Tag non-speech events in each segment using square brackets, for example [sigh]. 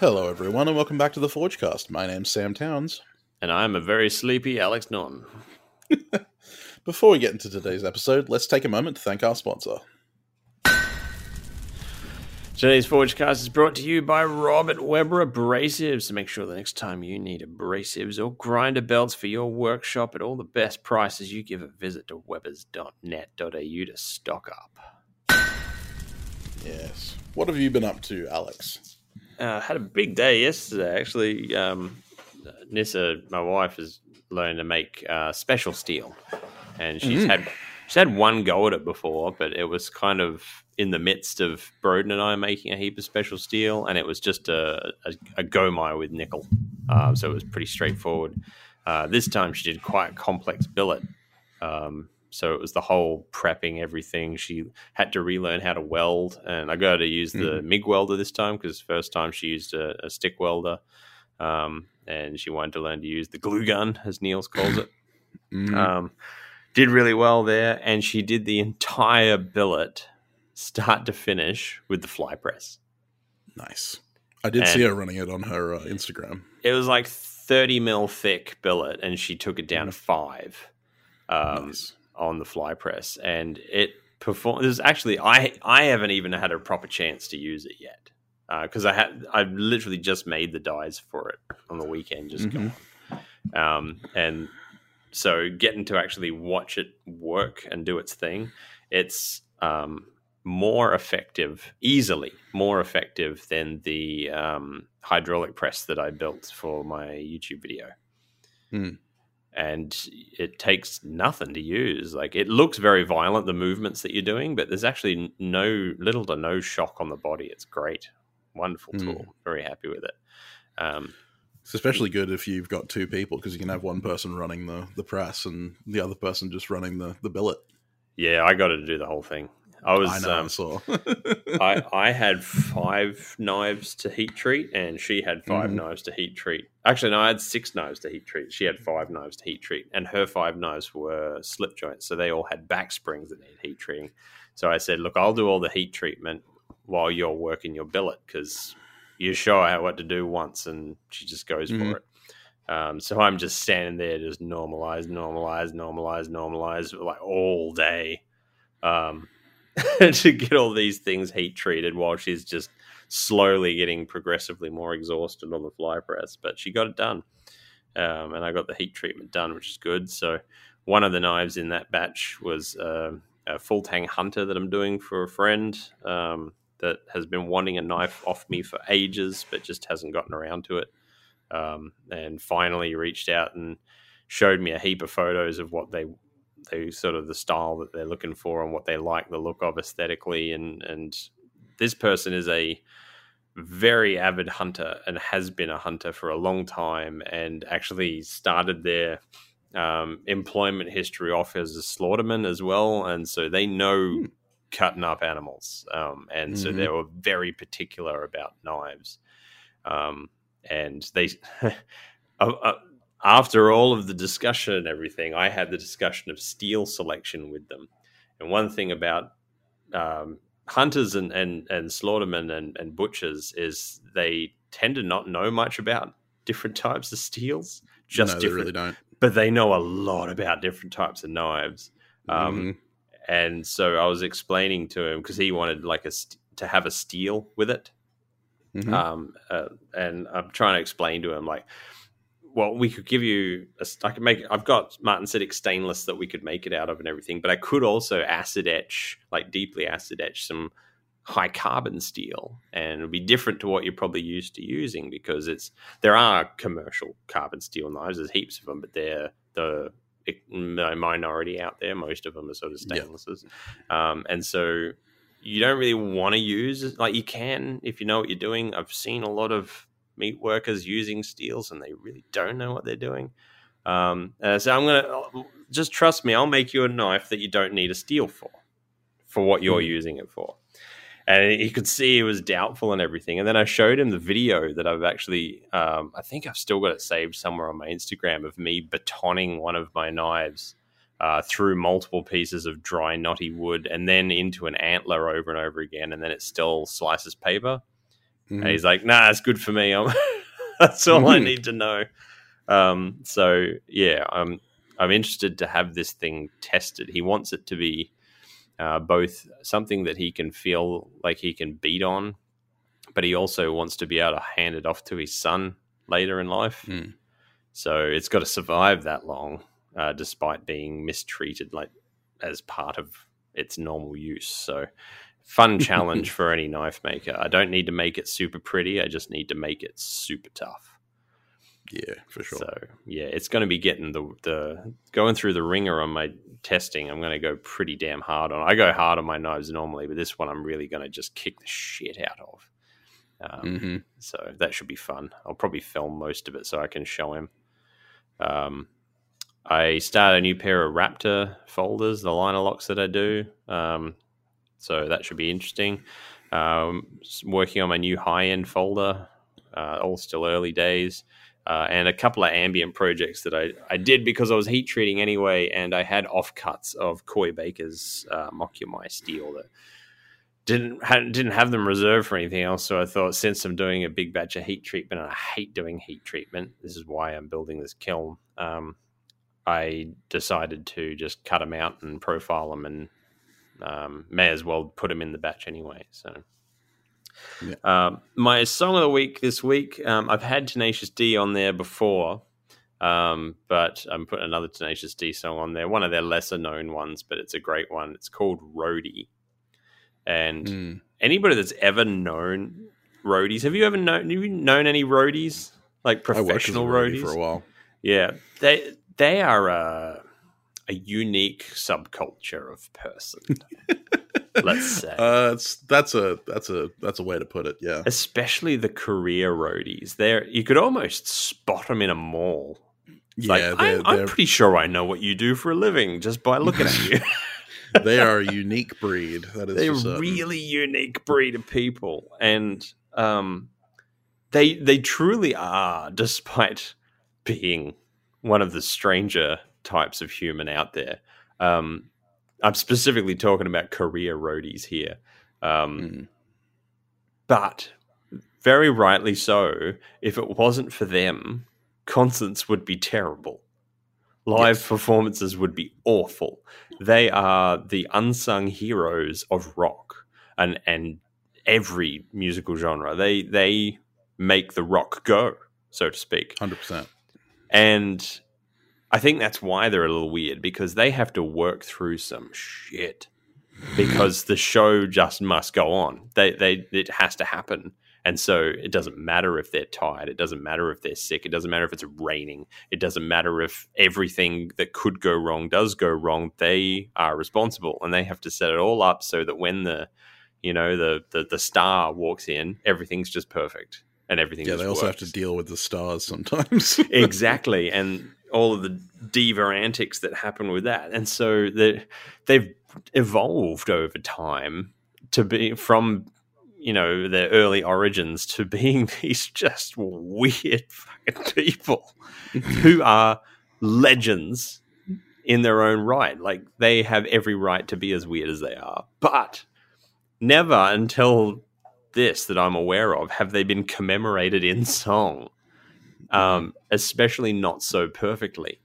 Hello, everyone, and welcome back to the Forgecast. My name's Sam Towns. And I'm a very sleepy Alex Norton. [laughs] Before we get into today's episode, let's take a moment to thank our sponsor. Today's Forgecast is brought to you by Robert Weber Abrasives. So make sure the next time you need abrasives or grinder belts for your workshop at all the best prices, you give a visit to webers.net.au to stock up. Yes. What have you been up to, Alex? uh, had a big day yesterday. Actually, um, Nissa, my wife, has learned to make uh, special steel, and she's Mhm. had she's had one go at it before, but it was kind of in the midst of Broden and I making a heap of special steel, and it was just a a, a gomai with nickel, uh, so it was pretty straightforward. Uh, this time she did quite a complex billet. Um, so it was the whole prepping everything. She had to relearn how to weld, and I got her to use the MIG welder this time because first time she used a, a stick welder, um, and she wanted to learn to use the glue gun, as Niels calls it. [coughs] Mm, Um, did really well there, and she did the entire billet, start to finish, with the fly press. nice. I did and- see her running it on her uh, Instagram. It was like thirty mil thick billet, and she took it down to five. Um, nice. on the fly press, and it performed. There's actually I I haven't even had a proper chance to use it yet because I had I literally just made the dies for it on the weekend, just Mhm. gone. Um, and so getting to actually watch it work and do its thing, it's um, more effective, easily more effective than the um, hydraulic press that I built for my YouTube video Hmm. and it takes nothing to use. Like it looks very violent, the movements that you're doing, but there's actually no little to no shock on the body. It's great, wonderful Mm. tool. Very happy with it. Um, It's especially good if you've got two people because you can have one person running the, the press and the other person just running the, the billet. yeah, I got to do the whole thing. I was I know, I um, saw. [laughs] I, I had five knives to heat treat, and she had 5 Mhm. knives to heat treat. Actually, no, I had six knives to heat treat. She had five knives to heat treat, and her five knives were slip joints, so they all had back springs that need heat treating. So I said, "Look, I'll do all the heat treatment while you're working your billet because you show her what to do once, and she just goes Mhm. for it." Um, so I'm just standing there, just normalize, normalize, normalize, normalize, like all day. Um, [laughs] to get all these things heat treated while she's just slowly getting progressively more exhausted on the fly press. But she got it done. Um, and I got the heat treatment done, which is good. So one of the knives in that batch was um a full tang hunter that I'm doing for a friend um, that has been wanting a knife off me for ages, but just hasn't gotten around to it. Um, and finally reached out and showed me a heap of photos of what they they sort of the style that they're looking for and what they like the look of aesthetically and and this person is a very avid hunter and has been a hunter for a long time and actually started their um, employment history off as a slaughterman as well and so they know Hmm. cutting up animals um, and so Mhm. they were very particular about knives um, and they [laughs] uh, uh, after all of the discussion and everything, I had the discussion of steel selection with them. And one thing about um, hunters and, and, and slaughtermen and, and butchers is they tend to not know much about different types of steels, just no, they really don't. but they know a lot about different types of knives. Um, Mhm. And so I was explaining to him because he wanted like a st- to have a steel with it. Mhm. Um, uh, and I'm trying to explain to him like, well, we could give you, a, I could make, I've got martensitic stainless that we could make it out of and everything, but I could also acid etch, like deeply acid etch some high carbon steel and it'd be different to what you're probably used to using because it's, there are commercial carbon steel knives, there's heaps of them, but they're the minority out there. Most of them are sort of Yeah. stainlesses. Um, and so you don't really want to use like you can if you know what you're doing. I've seen a lot of meat workers using steels and they really don't know what they're doing. Um, uh, so I'm gonna just trust me. I'll make you a knife that you don't need a steel for, for what you're Hmm. using it for. and he could see he was doubtful and everything. And then I showed him the video that I've actually, um, I think I've still got it saved somewhere on my Instagram of me batoning one of my knives uh, through multiple pieces of dry knotty wood and then into an antler over and over again, and then it still slices paper. Mm. And he's like, "Nah, it's good for me. [laughs] that's all mm. I need to know." Um, so yeah, I'm I'm interested to have this thing tested. He wants it to be uh, both something that he can feel like he can beat on, but he also wants to be able to hand it off to his son later in life. Mm. So it's got to survive that long, uh, despite being mistreated, like as part of its normal use. So fun [laughs] challenge for any knife maker. I don't need to make it super pretty. I just need to make it super tough. Yeah, for sure. So yeah, it's going to be getting the the going through the ringer on my testing. I'm going to go pretty damn hard on. I go hard on my knives normally, but this one I'm really going to just kick the shit out of. Um, mm-hmm. So that should be fun. I'll probably film most of it so I can show him. Um, I started a new pair of Raptor folders, the liner locks that I do. Um, so that should be interesting. Um, working on my new high end folder, uh, all still early days uh, and a couple of ambient projects that I, I did because I was heat treating anyway, and I had offcuts of Coy Baker's uh, Mokumai steel that didn't didn't have them reserved for anything else. So I thought, since I'm doing a big batch of heat treatment, and I hate doing heat treatment, this is why I'm building this kiln. Um, I decided to just cut them out and profile them, and um, may as well put them in the batch anyway. So yeah. Um, my song of the week this week, um, I've had Tenacious D on there before, um, but I'm putting another Tenacious D song on there, one of their lesser known ones, but it's a great one. It's called Roadie. And mm. anybody that's ever known roadies, have you ever known, have you known any roadies? Like professional roadies? for a while. Yeah. They, they are a, a unique subculture of person. [laughs] let's say. Uh, that's a that's a that's a way to put it. Yeah, especially the career roadies. There, you could almost spot them in a mall. yeah, like, they're, I'm, they're... I'm, pretty sure I know what you do for a living just by looking at you. [laughs] they are a unique breed. That is, they're a really unique breed of people, and um, they they truly are, despite being one of the stranger types of human out there. Um, I'm specifically talking about career roadies here. Um, mm. But very rightly so, if it wasn't for them, concerts would be terrible. Live yes. performances would be awful. They are the unsung heroes of rock and and every musical genre. They they make the rock go, so to speak. Hundred percent. And I think that's why they're a little weird because they have to work through some shit because the show just must go on. They they it has to happen. And so it doesn't matter if they're tired. It doesn't matter if they're sick. It doesn't matter if it's raining. It doesn't matter if everything that could go wrong does go wrong. They are responsible and they have to set it all up so that when the you know the the, the star walks in, everything's just perfect and everything. Yeah, they also works. have to deal with the stars sometimes. [laughs] exactly, and all of the diva antics that happen with that. And so they've evolved over time to be from you know their early origins to being [laughs] these just weird fucking people [laughs] who are legends in their own right. Like they have every right to be as weird as they are. But never until this that I'm aware of have they been commemorated in song um, especially not so perfectly.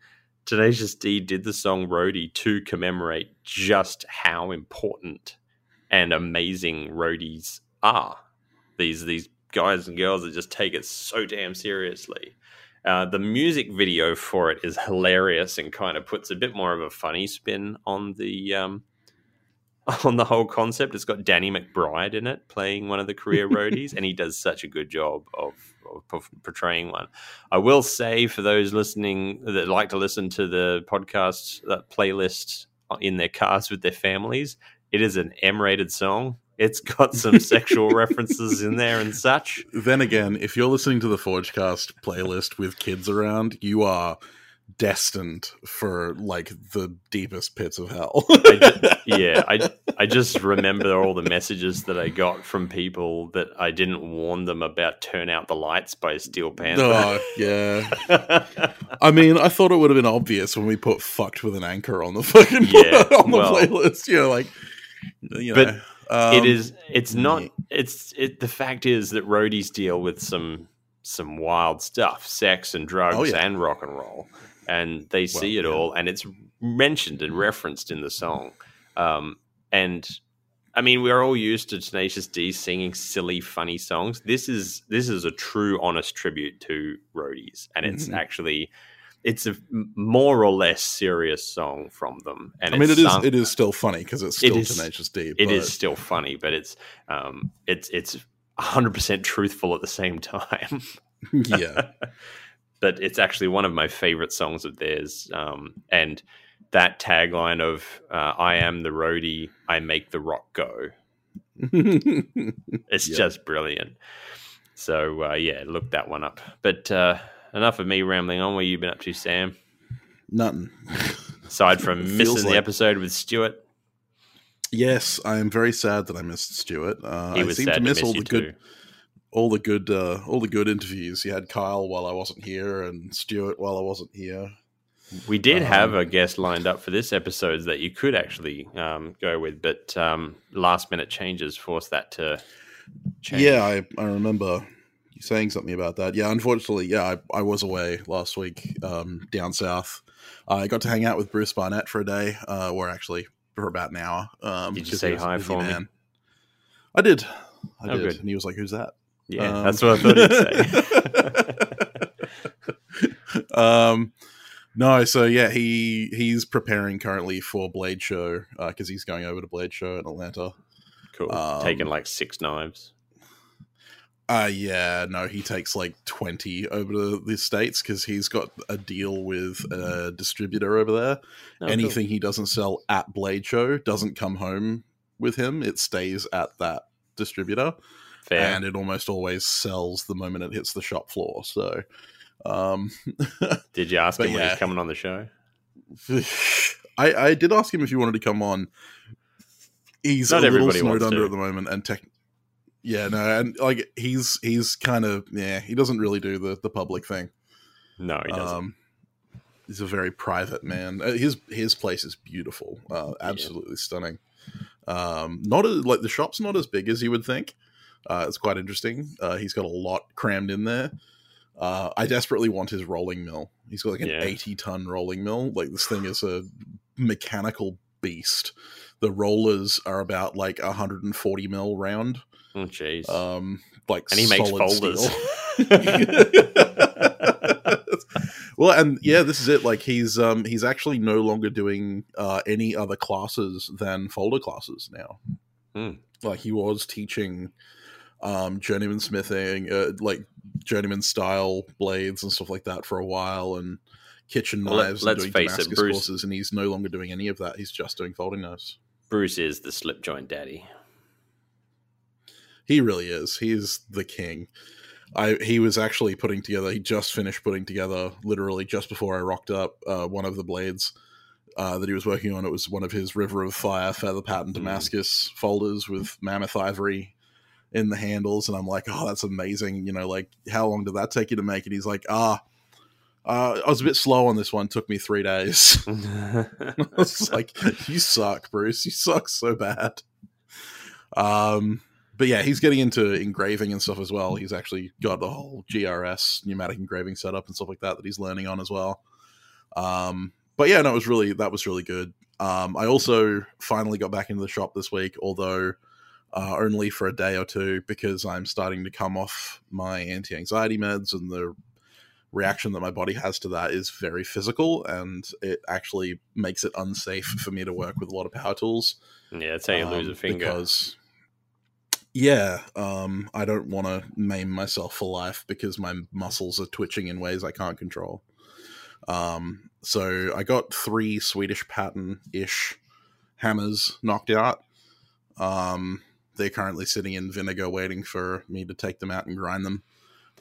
Tenacious D did the song Roadie to commemorate just how important and amazing roadies are. These these guys and girls that just take it so damn seriously. Uh, the music video for it is hilarious and kind of puts a bit more of a funny spin on the um, [laughs] on the whole concept. It's got Danny McBride in it playing one of the career [laughs] roadies, and he does such a good job of, of, portraying one. I will say for those listening that like to listen to the podcast that playlist uh, in their cars with their families, it is an M-rated song. It's got some sexual [laughs] references in there and such. Then again, if you're listening to the Forgecast playlist with kids around, you are destined for like the deepest pits of hell. I ju- [laughs] yeah, I I just remember all the messages that I got from people that I didn't warn them about "Turn Out the Lights" by Steel Panther. oh, yeah. I mean, I thought it would have been obvious when we put "fucked with an anchor" on the fucking Yeah, [laughs] on the well- playlist. You know, like you But know, um, it is. It's not. It's. It. The fact is that roadies deal with some some wild stuff, sex and drugs Oh, yeah. and rock and roll, and they see it yeah. all, and it's mentioned and referenced in the song. Um, and I mean, we're all used to Tenacious D singing silly, funny songs. This is this is a true, honest tribute to roadies, and it's Mhm. actually. It's a more or less serious song from them, and I mean, it is sung- it is still funny because it's still is- Tenacious D. it but- is still funny, but it's um, it's it's hundred percent truthful at the same time. [laughs] yeah. [laughs] but it's actually one of my favorite songs of theirs. Um, and that tagline of uh, "I am the roadie, I make the rock go." [laughs] It's Yeah. just brilliant. So uh, yeah, look that one up. But uh, enough of me rambling on. What you been up to, Sam? Nothing. Aside from [laughs] missing the episode with Stuart, Yes, I am very sad that I missed Stuart. Uh, he I seem sad to to miss miss all the good, too. All the good, uh, all the good interviews. You had Kyle while I wasn't here, and Stuart while I wasn't here. We did Um, have a guest lined up for this episode that you could actually um, go with, but um, last minute changes forced that to change. Yeah, I, I remember you saying something about that. Yeah, unfortunately, yeah, I, I was away last week um, down south. I got to hang out with Bruce Barnett for a day, uh, or actually for about an hour. Um, Did you say he was a hi for me? I did. I Oh, did. good. And he was like, "Who's that?" Yeah, Um, that's what I thought he'd say. [laughs] um, no, so yeah, he he's preparing currently for Blade Show because he's going over to Blade Show in Atlanta. cool. um, Taking like six knives. Uh yeah, no, he takes like twenty over to the states because he's got a deal with a distributor over there. Oh, cool. Anything he doesn't sell at Blade Show doesn't come home with him; it stays at that distributor, fair. and it almost always sells the moment it hits the shop floor. So, um, [laughs] Did you ask him when yeah. he's coming on the show? [laughs] I, I did ask him if he wanted to come on. He's Not a little everybody snowed under to. at the moment, and tech. Yeah, no, and like he's he's kind of yeah, he doesn't really do the the public thing. No, he doesn't. Um, he's a very private man. Uh, his his place is beautiful, uh, absolutely stunning. Um, not as, like the shop's not as big as you would think. Uh, it's quite interesting. Uh, he's got a lot crammed in there. Uh, I desperately want his rolling mill. He's got like an Yeah. eighty ton rolling mill. Like this thing is a mechanical beast. The rollers are about like hundred and forty mil round. oh, jeez. Um, like and he makes folders. [laughs] well, and yeah, this is it. Like he's um he's actually no longer doing uh any other classes than folder classes now. Hmm. Like he was teaching um journeyman smithing, uh, like journeyman style blades and stuff like that for a while, and kitchen Well, knives. let's and doing face it, Damascus Bruce- courses, and he's no longer doing any of that. He's just doing folding knives. Bruce is the slip joint daddy. He really is. He's the king. I he was actually putting together. He just finished putting together, literally just before I rocked up, uh, one of the blades uh, that he was working on. It was one of his River of Fire feather pattern Mm. Damascus folders with mammoth ivory in the handles, and I'm like, oh, that's amazing. You know, like how long did that take you to make? And he's like, ah. Uh, I was a bit slow on this one. Took me three days. [laughs] I was like, you suck, Bruce. You suck so bad. Um, but yeah, he's getting into engraving and stuff as well. He's actually got the whole GRS pneumatic engraving setup and stuff like that that he's learning on as well. Um, but yeah, no, it was really that was really good. Um, I also finally got back into the shop this week, although uh, only for a day or two because I'm starting to come off my anti-anxiety meds and the reaction that my body has to that is very physical and it actually makes it unsafe for me to work with a lot of power tools. Yeah, that's how you lose um, a finger. because yeah um i don't want to maim myself for life because my muscles are twitching in ways i can't control. Um so i got three swedish pattern ish hammers knocked out. Um they're currently sitting in vinegar waiting for me to take them out and grind them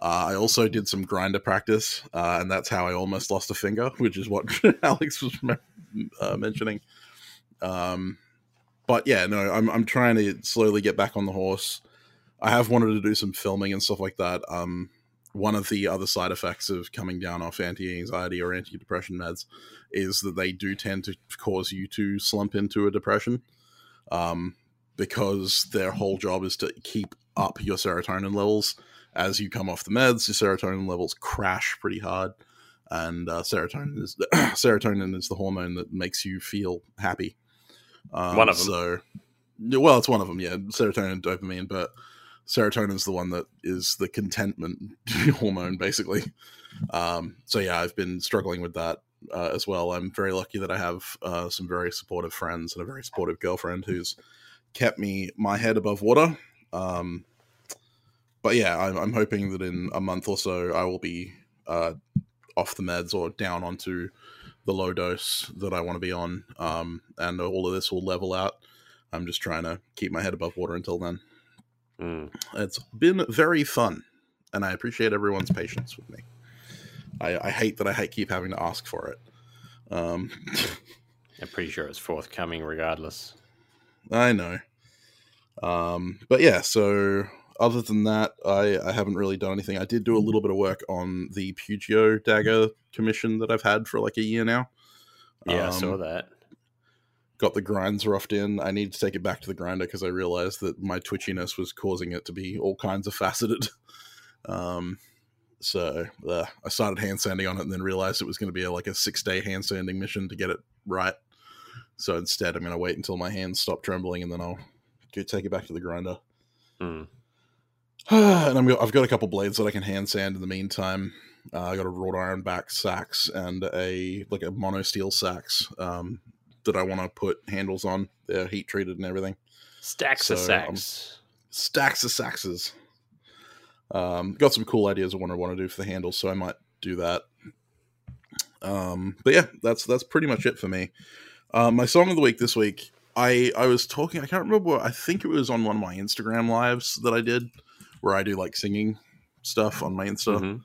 Uh, I also did some grinder practice, uh, and that's how I almost lost a finger, [laughs] which is what [laughs] Alex was uh, mentioning. Um, but yeah, no, I'm I'm trying to slowly get back on the horse. I have wanted to do some filming and stuff like that. Um, one of the other side effects of coming down off anti-anxiety or antidepressant meds is that they do tend to cause you to slump into a depression um, because their whole job is to keep up your serotonin levels. As you come off the meds your serotonin levels crash pretty hard and uh, serotonin is [clears throat] serotonin is the hormone that makes you feel happy. Um, One of them. so well it's one of them yeah serotonin dopamine but serotonin is the one that is the contentment [laughs] hormone basically. Um, so yeah i've been struggling with that uh, as well. I'm very lucky that i have uh, some very supportive friends and a very supportive girlfriend who's kept me my head above water um, but yeah I'm, I'm hoping that in a month or so i will be uh, off the meds or down onto the low dose that i want to be on um, and all of this will level out i'm just trying to keep my head above water until then Mm. it's been very fun, and I appreciate everyone's patience with me. I, I hate that I hate keep having to ask for it. Um, [laughs] I'm pretty sure it's forthcoming regardless. I know. Um, but yeah, so other than that, I, I haven't really done anything. I did do a little bit of work on the Pugio dagger commission that I've had for like a year now. Yeah, I saw Um, that. got the grinds roughed in. I need to take it back to the grinder because I realized that my twitchiness was causing it to be all kinds of faceted. [laughs] Um, so uh, I started hand sanding on it and then realized it was going to be a, like a six day hand sanding mission to get it right. So instead, I'm going to wait until my hands stop trembling and then I'll go take it back to the grinder. Mm. [sighs] and I'm, go- I've got a couple blades that I can hand sand in the meantime. Uh, I got a wrought iron back sax and a like a mono steel sax um, that I want to put handles on. They're heat treated and everything. Stacks of So, um. Stacks of saxes. Um, got some cool ideas of what I want to do for the handles, so I might do that. Um, but yeah, that's that's pretty much it for me. Um, my song of the week this week, I I was talking. I can't remember. I think it was on one of my Instagram lives that I did, where I do like singing stuff on my Insta Mhm.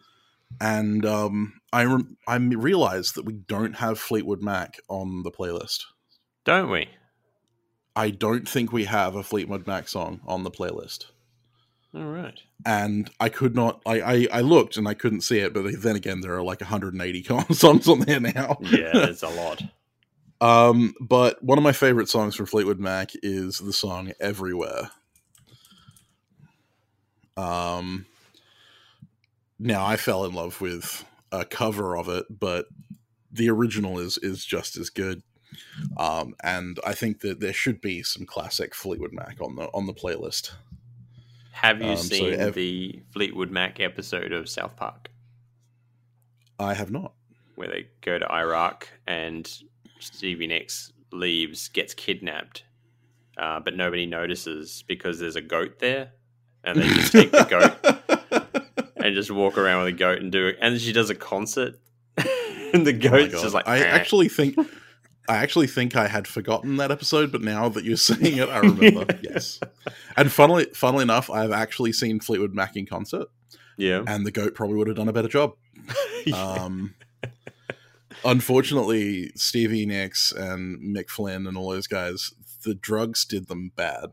and um, I rem- I realized that we don't have Fleetwood Mac on the playlist. Don't we? I don't think we have a Fleetwood Mac song on the playlist, All right. and I could not. I I, I looked and I couldn't see it, but then again, there are like 180 [laughs] songs on there now. Yeah, it's a lot. Um, but one of my favorite songs from Fleetwood Mac is the song "Everywhere." Um, now I fell in love with a cover of it, but the original is is just as good. Um, and I think that there should be some classic Fleetwood Mac on the on the playlist. Have you Um, so seen ev- the Fleetwood Mac episode of South Park I have not. where they go to Iraq and Stevie Nicks leaves, gets kidnapped, uh, but nobody notices because there's a goat there, and they just take the goat [laughs] and just walk around with a goat and do it. And she does a concert, [laughs] and the Oh goat's God. just like I "Eh." actually think I actually think I had forgotten that episode, but now that you're [laughs] saying it, I remember. yes. And funnily funnily enough, I've actually seen Fleetwood Mac in concert, yeah. and the goat probably would have done a better job. Um Unfortunately, Stevie Nicks and Mick Flynn and all those guys, the drugs did them bad,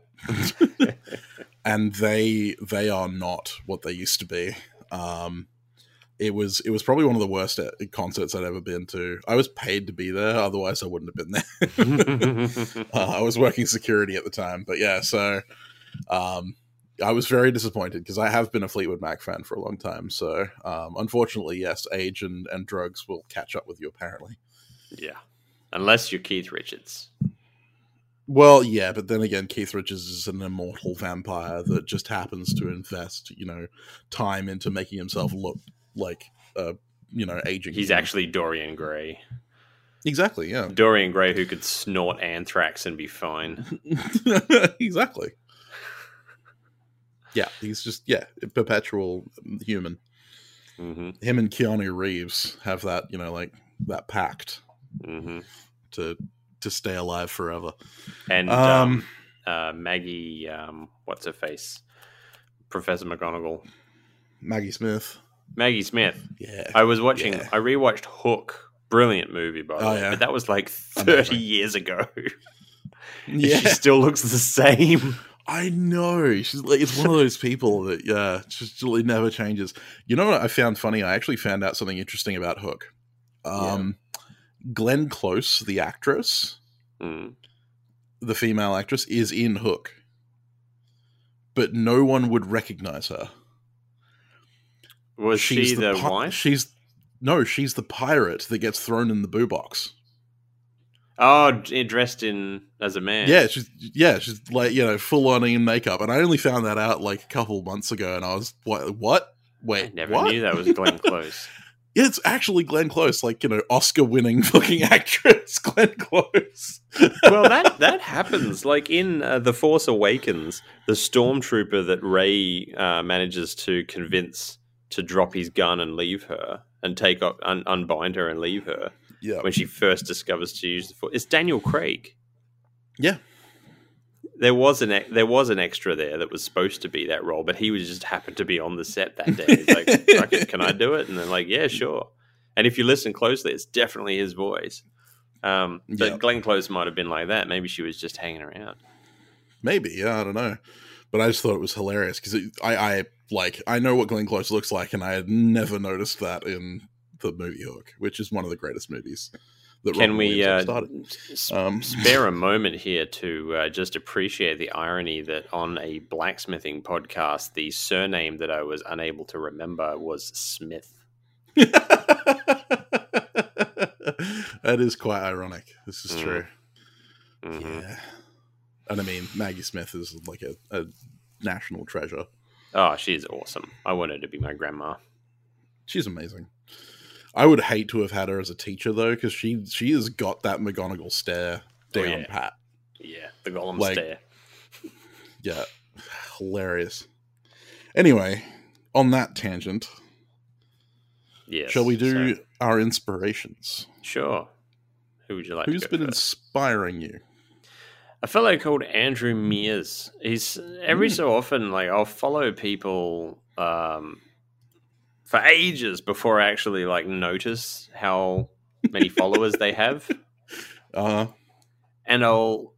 [laughs] and they they are not what they used to be. Um, it was it was probably one of the worst uh, concerts I'd ever been to. I was paid to be there, otherwise I wouldn't have been there. [laughs] [laughs] uh, I was working security at the time, but yeah, so um, I was very disappointed because I have been a Fleetwood Mac fan for a long time. So um, unfortunately, yes, age and, and drugs will catch up with you apparently. yeah. Unless you're Keith Richards. Well, yeah, but then again, Keith Richards is an immortal vampire that just happens to invest, you know, time into making himself look like, uh, you know, aging. He's actually Dorian Gray. exactly, yeah, Dorian Gray who could snort anthrax and be fine. [laughs] exactly. Yeah, he's just yeah, perpetual human. hmm Him and Keanu Reeves have that, you know, like that pact hmm to to stay alive forever. And Um, um, uh, Maggie, um, what's her face? Professor McGonagall. Maggie Smith. Maggie Smith. Yeah. I was watching. Yeah. I rewatched Hook. Brilliant movie, by the Oh, way. yeah. But that was like thirty Amazing. years ago. [laughs] yeah. she still looks the same. I know. She's like it's one of those people that yeah, just it never changes. You know what I found funny? I actually found out something interesting about Hook. Um Glenn Close, the actress, Mm. the female actress, is in Hook. But no one would recognize her. Was she the, pi- wife? She's no, she's the pirate that gets thrown in the boo box. Oh, dressed in as a man. Yeah, she's yeah, she's like you know full on in makeup, and I only found that out like a couple months ago, and I was what? What? Wait, I never what? knew that was Glenn [laughs] Close. Yeah, it's actually Glenn Close, like you know, Oscar-winning [laughs] fucking actress, [laughs] Glenn Close. well, that that happens. Like in uh, the Force Awakens, the stormtrooper that Rey uh, manages to convince to drop his gun and leave her and take up un- unbind her and leave her yeah, when she first discovers to use the Force. It's Daniel Craig. yeah, There was an there was an extra there that was supposed to be that role, but he was just happened to be on the set that day. He's like, "Fuck "Can I do it?" And they're like, "Yeah, sure." And if you listen closely, it's definitely his voice. Um, but Yeah. Glenn Close might have been like that. Maybe she was just hanging around. maybe. Yeah, I don't know, but I just thought it was hilarious because I, I like I know what Glenn Close looks like, and I had never noticed that in the movie Hook, which is one of the greatest movies. That Can Robin we uh, started. Um, spare a moment here to uh, just appreciate the irony that on a blacksmithing podcast, the surname that I was unable to remember was Smith. [laughs] that is quite ironic. This is Mm. true. Mhm. Yeah. And I mean, Maggie Smith is like a, a national treasure. Oh, she's awesome. I want her to be my grandma. She's amazing. I would hate to have had her as a teacher though, because she she has got that McGonagall stare Oh, down yeah. pat. Yeah, the Golem Like- stare. [laughs] Yeah, hilarious. Anyway, on that tangent, Yes. shall we do so- our inspirations? sure. Who would you like? Who's been first? inspiring you? a fellow called Andrew Meers. He's every Mm. so often like I'll follow people um, for ages before I actually like notice how many followers they have, [laughs] Uh, and I'll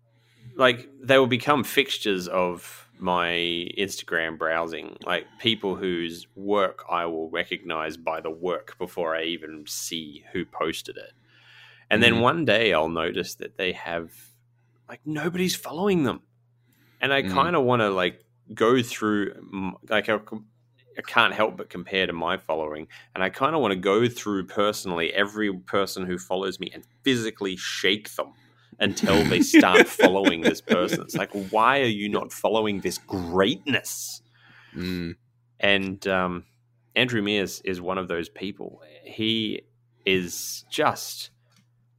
like they will become fixtures of my Instagram browsing. Like people whose work I will recognize by the work before I even see who posted it. And then Mhm. one day I'll notice that they have like nobody's following them. And I Mhm. kind of want to like go through like I, I can't help but compare to my following and I kind of want to go through personally every person who follows me and physically shake them until they start [laughs] following this person. It's like, why are you not following this greatness? mm, And um, Andrew Meers is one of those people. He is just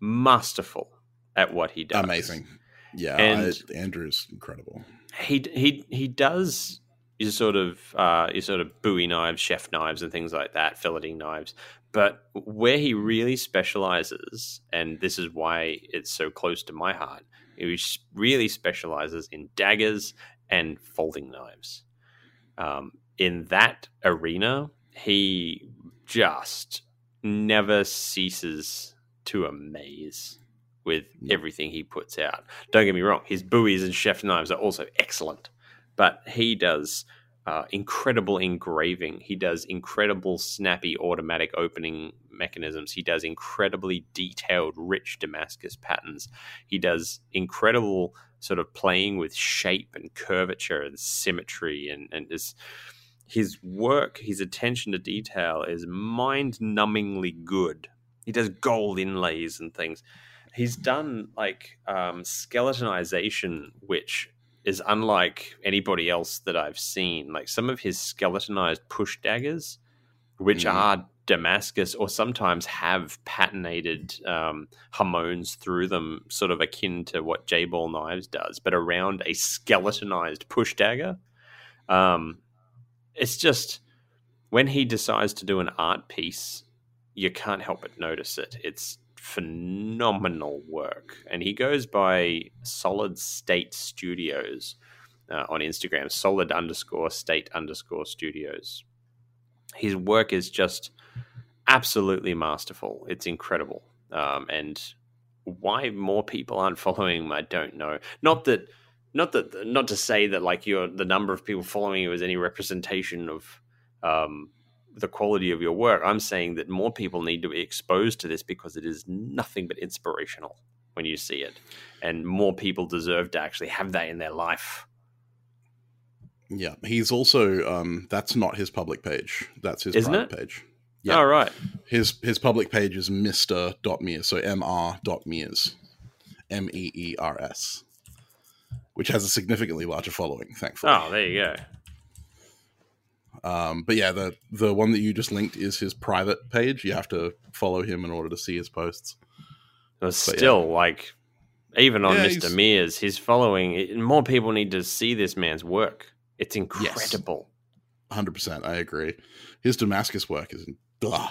masterful at what he does. amazing. Yeah, And- I, Andrew's incredible. He he he does your sort of uh, your sort of Bowie knives, chef knives, and things like that, filleting knives. But where he really specializes, and this is why it's so close to my heart, he really specializes in daggers and folding knives. Um, in that arena, he just never ceases to amaze with everything he puts out. Don't get me wrong, his Bowies and chef knives are also excellent, but he does uh, incredible engraving. He does incredible snappy automatic opening mechanisms. He does incredibly detailed, rich Damascus patterns. He does incredible sort of playing with shape and curvature and symmetry and and his work, his attention to detail is mind-numbingly good. He does gold inlays and things. He's done like um, skeletonization, which is unlike anybody else that I've seen. Like some of his skeletonized push daggers, which Mhm. are Damascus or sometimes have patinated um, hamons through them, sort of akin to what J Ball Knives does, but around a skeletonized push dagger. Um, it's just when he decides to do an art piece, you can't help but notice it. It's phenomenal work, and he goes by Solid State Studios uh, on Instagram. Solid underscore State underscore Studios. his work is just absolutely masterful. It's incredible. Um, and why more people aren't [laughs] following him, I don't know. Not that, not that, not to say that like your the number of people following you is any representation of um, the quality of your work. I'm saying that more people need to be exposed to this because it is nothing but inspirational when you see it, and more people deserve to actually have that in their life. Yeah, he's also um, that's not his public page. That's his Isn't private it? page. Yeah. All right. His his public page is Dot Meers, so M R Dot Meers, M E E R S, which has a significantly larger following, thankfully. Oh, there you go. Um, but yeah, the the one that you just linked is his private page. You have to follow him in order to see his posts. But yeah. still, like, even on Yeah, Mr. Meers, his following, more people need to see this man's work. It's incredible. Hundred percent, I agree. His Damascus work is, ugh,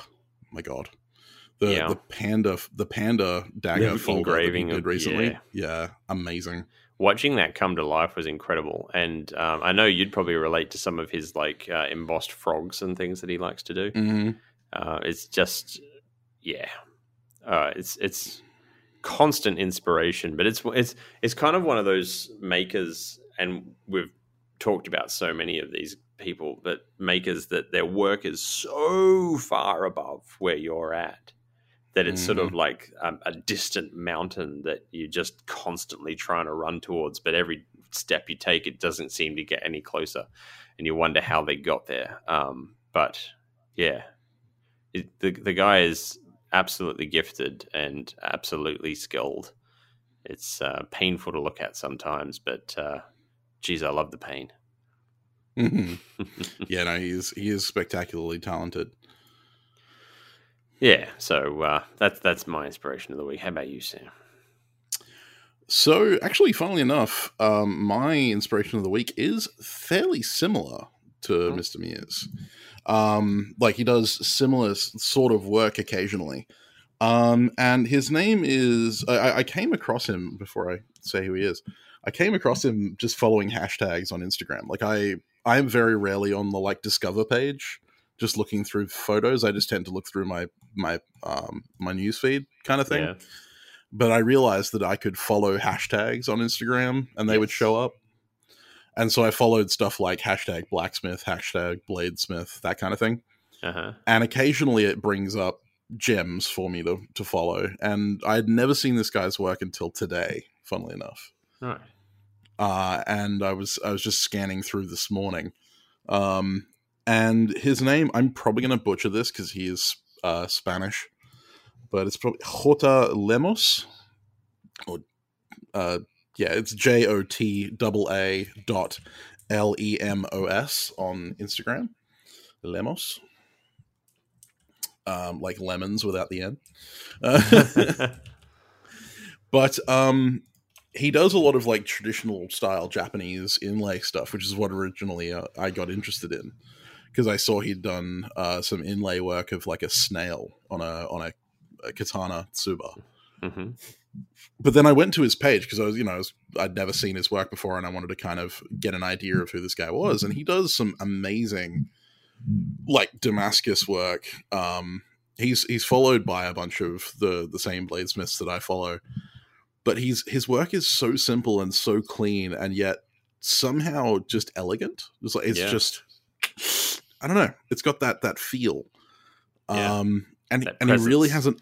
my god, the Yeah. the panda the panda dagger The folder that he engraving did recently. yeah. Yeah. amazing. Watching that come to life was incredible. And um, I know you'd probably relate to some of his, like, uh, embossed frogs and things that he likes to do. hmm Uh, it's just, yeah, uh, it's it's constant inspiration, but it's it's it's kind of one of those makers, and we've talked about so many of these people, but makers that their work is so far above where you're at that it's sort of like um, a distant mountain that you're just constantly trying to run towards, but every step you take, it doesn't seem to get any closer, and you wonder how they got there. Um, but yeah, it, the the guy is absolutely gifted and absolutely skilled. It's uh, painful to look at sometimes, but uh, geez, I love the pain. hmm [laughs] yeah, no, he's he is spectacularly talented. Yeah, so uh, that's that's my inspiration of the week. How about you, Sam? So, actually, funnily enough, um, my inspiration of the week is fairly similar to Oh. Mr. Meers. Um, like he does similar sort of work occasionally. Um, and his name is I, I came across him before I say who he is. I came across him just following hashtags on Instagram. Like I I am very rarely on the like discover page, just looking through photos. I just tend to look through my my um my newsfeed kind of thing Yeah, but I realized that I could follow hashtags on Instagram and they would show up. And so I followed stuff like hashtag blacksmith, hashtag bladesmith, that kind of thing. uh huh. And occasionally it brings up gems for me to, to follow. And I had never seen this guy's work until today, funnily enough. Right. Uh, and I was I was just scanning through this morning. Um, and his name, I'm probably going to butcher this because he is uh, Spanish, but it's probably Jota Lemos. Or, uh, yeah, it's J O T double A dot L E M O S on Instagram. Lemos. Um, like lemons without the N. Uh, [laughs] [laughs] but um, he does a lot of like traditional style Japanese inlay stuff, which is what originally uh, I got interested in because I saw he'd done uh, some inlay work of like a snail on a on a, a katana tsuba. hmm But then I went to his page because I was, you know, I was, I'd never seen his work before, and I wanted to kind of get an idea of who this guy was. And he does some amazing, like Damascus work. Um, he's he's followed by a bunch of the the same bladesmiths that I follow, but he's his work is so simple and so clean, and yet somehow just elegant. It's like it's Yeah. just, I don't know. It's got that that feel. Yeah. Um, and and he really has an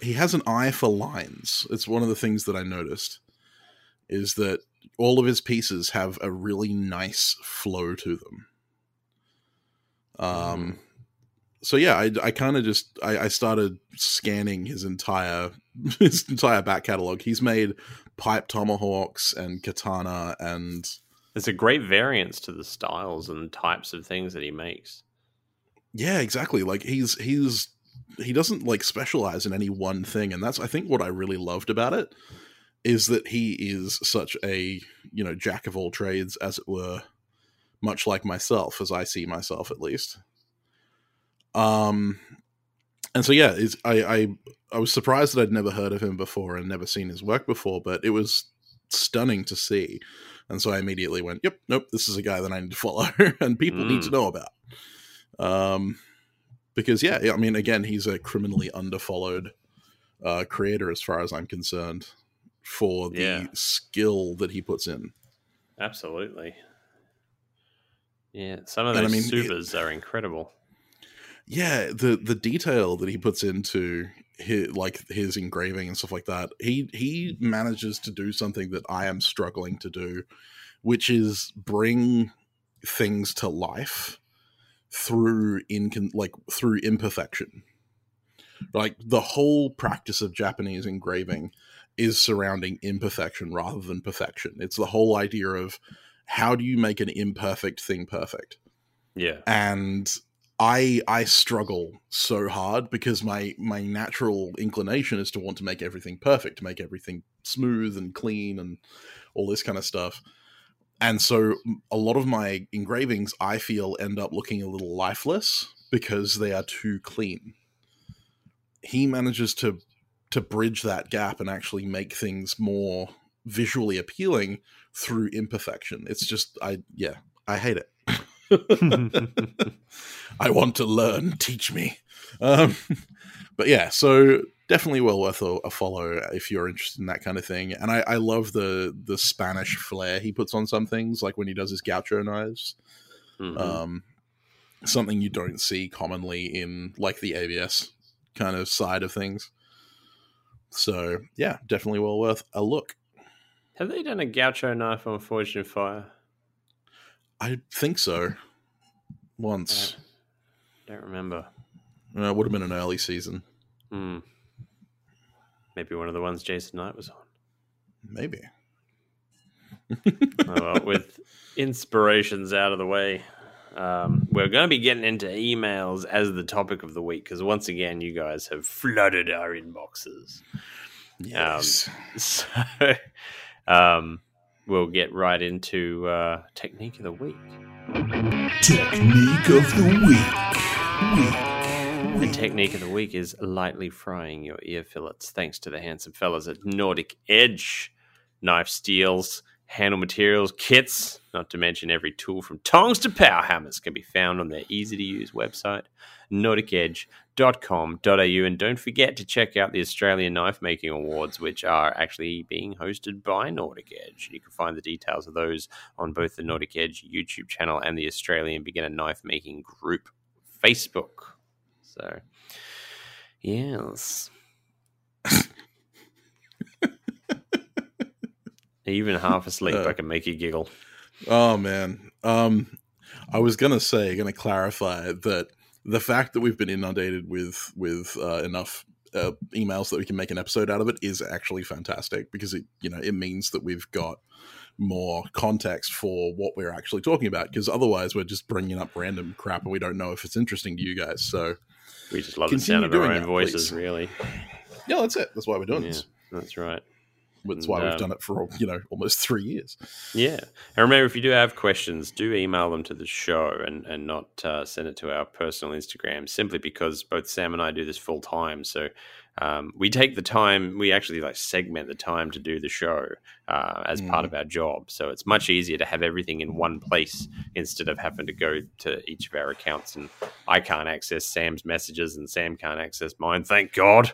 he has an eye for lines. It's one of the things that I noticed is that all of his pieces have a really nice flow to them. Um, so yeah, I, I kind of just I, I started scanning his entire [laughs] his entire back catalog. He's made pipe tomahawks and katana and There's a great variance to the styles and types of things that he makes. Yeah, exactly. Like he's he's he doesn't like specialize in any one thing, and that's I think what I really loved about it is that he is such a you know jack of all trades, as it were, much like myself, as I see myself at least. Um, and so yeah, is I I I was surprised that I'd never heard of him before and never seen his work before, but it was stunning to see. And so I immediately went, "Yep, nope, this is a guy that I need to follow [laughs] and people need to Mm. know about." Um, because yeah, I mean, again, he's a criminally underfollowed uh, creator as far as I'm concerned for the Yeah. skill that he puts in. Absolutely. Yeah, some of And I those mean, it- are incredible. Yeah, the the detail that he puts into his, like his engraving and stuff like that. He he manages to do something that I am struggling to do, which is bring things to life through in like through imperfection. Like the whole practice of Japanese engraving is surrounding imperfection rather than perfection. It's the whole idea of how do you make an imperfect thing perfect? Yeah. and I I struggle so hard because my my natural inclination is to want to make everything perfect, to make everything smooth and clean and all this kind of stuff. And so a lot of my engravings I feel end up looking a little lifeless because they are too clean. He manages to to bridge that gap and actually make things more visually appealing through imperfection. It's just I yeah, I hate it. [laughs] I want to learn. Teach me. Um, [laughs] but yeah, so definitely well worth a, a follow if you're interested in that kind of thing. And I, I love the the Spanish flair he puts on some things, like when he does his gaucho knives. Mhm. Um, something you don't see commonly in like the ABS kind of side of things. So yeah, definitely well worth a look. Have they done a gaucho knife on Forged in Fire? I think so. Once I Don't remember. uh, it would have been an early season, Hmm. Maybe one of the ones Jason Knight was on. maybe. oh, well, [laughs] with inspirations out of the way, um, we're going to be getting into emails as the topic of the week because once again, you guys have flooded our inboxes. Yes. [laughs] So um, we'll get right into uh, technique of the week. Technique of the week. Week. The technique of the week is lightly frying your ear fillets, thanks to the handsome fellas at Nordic Edge. Knife steels, handle materials, kits, not to mention every tool from tongs to power hammers can be found on their easy to use website, nordicedge.com.au. And don't forget to check out the Australian Knife Making Awards, which are actually being hosted by Nordic Edge. You can find the details of those on both the Nordic Edge YouTube channel and the Australian Beginner Knife Making Group Facebook. So, yes. [laughs] Even half asleep, Uh, I can make you giggle. Oh man. Um I was gonna say, gonna clarify that the fact that we've been inundated with with uh, enough uh, emails that we can make an episode out of it is actually fantastic because it you know it means that we've got more context for what we're actually talking about because otherwise we're just bringing up random crap and we don't know if it's interesting to you guys so We just love the sound of our own that, voices, please. really. yeah that's it that's why we're doing Yeah, this that's right. That's why we've um, done it for you know almost three years Yeah. And remember, if you do have questions, do email them to the show and, and not uh, send it to our personal Instagram, simply because both Sam and I do this full time. So um, we take the time, we actually like segment the time to do the show uh, as part Mm. of our job. So it's much easier to have everything in one place instead of having to go to each of our accounts. And I can't access Sam's messages and Sam can't access mine. Thank God.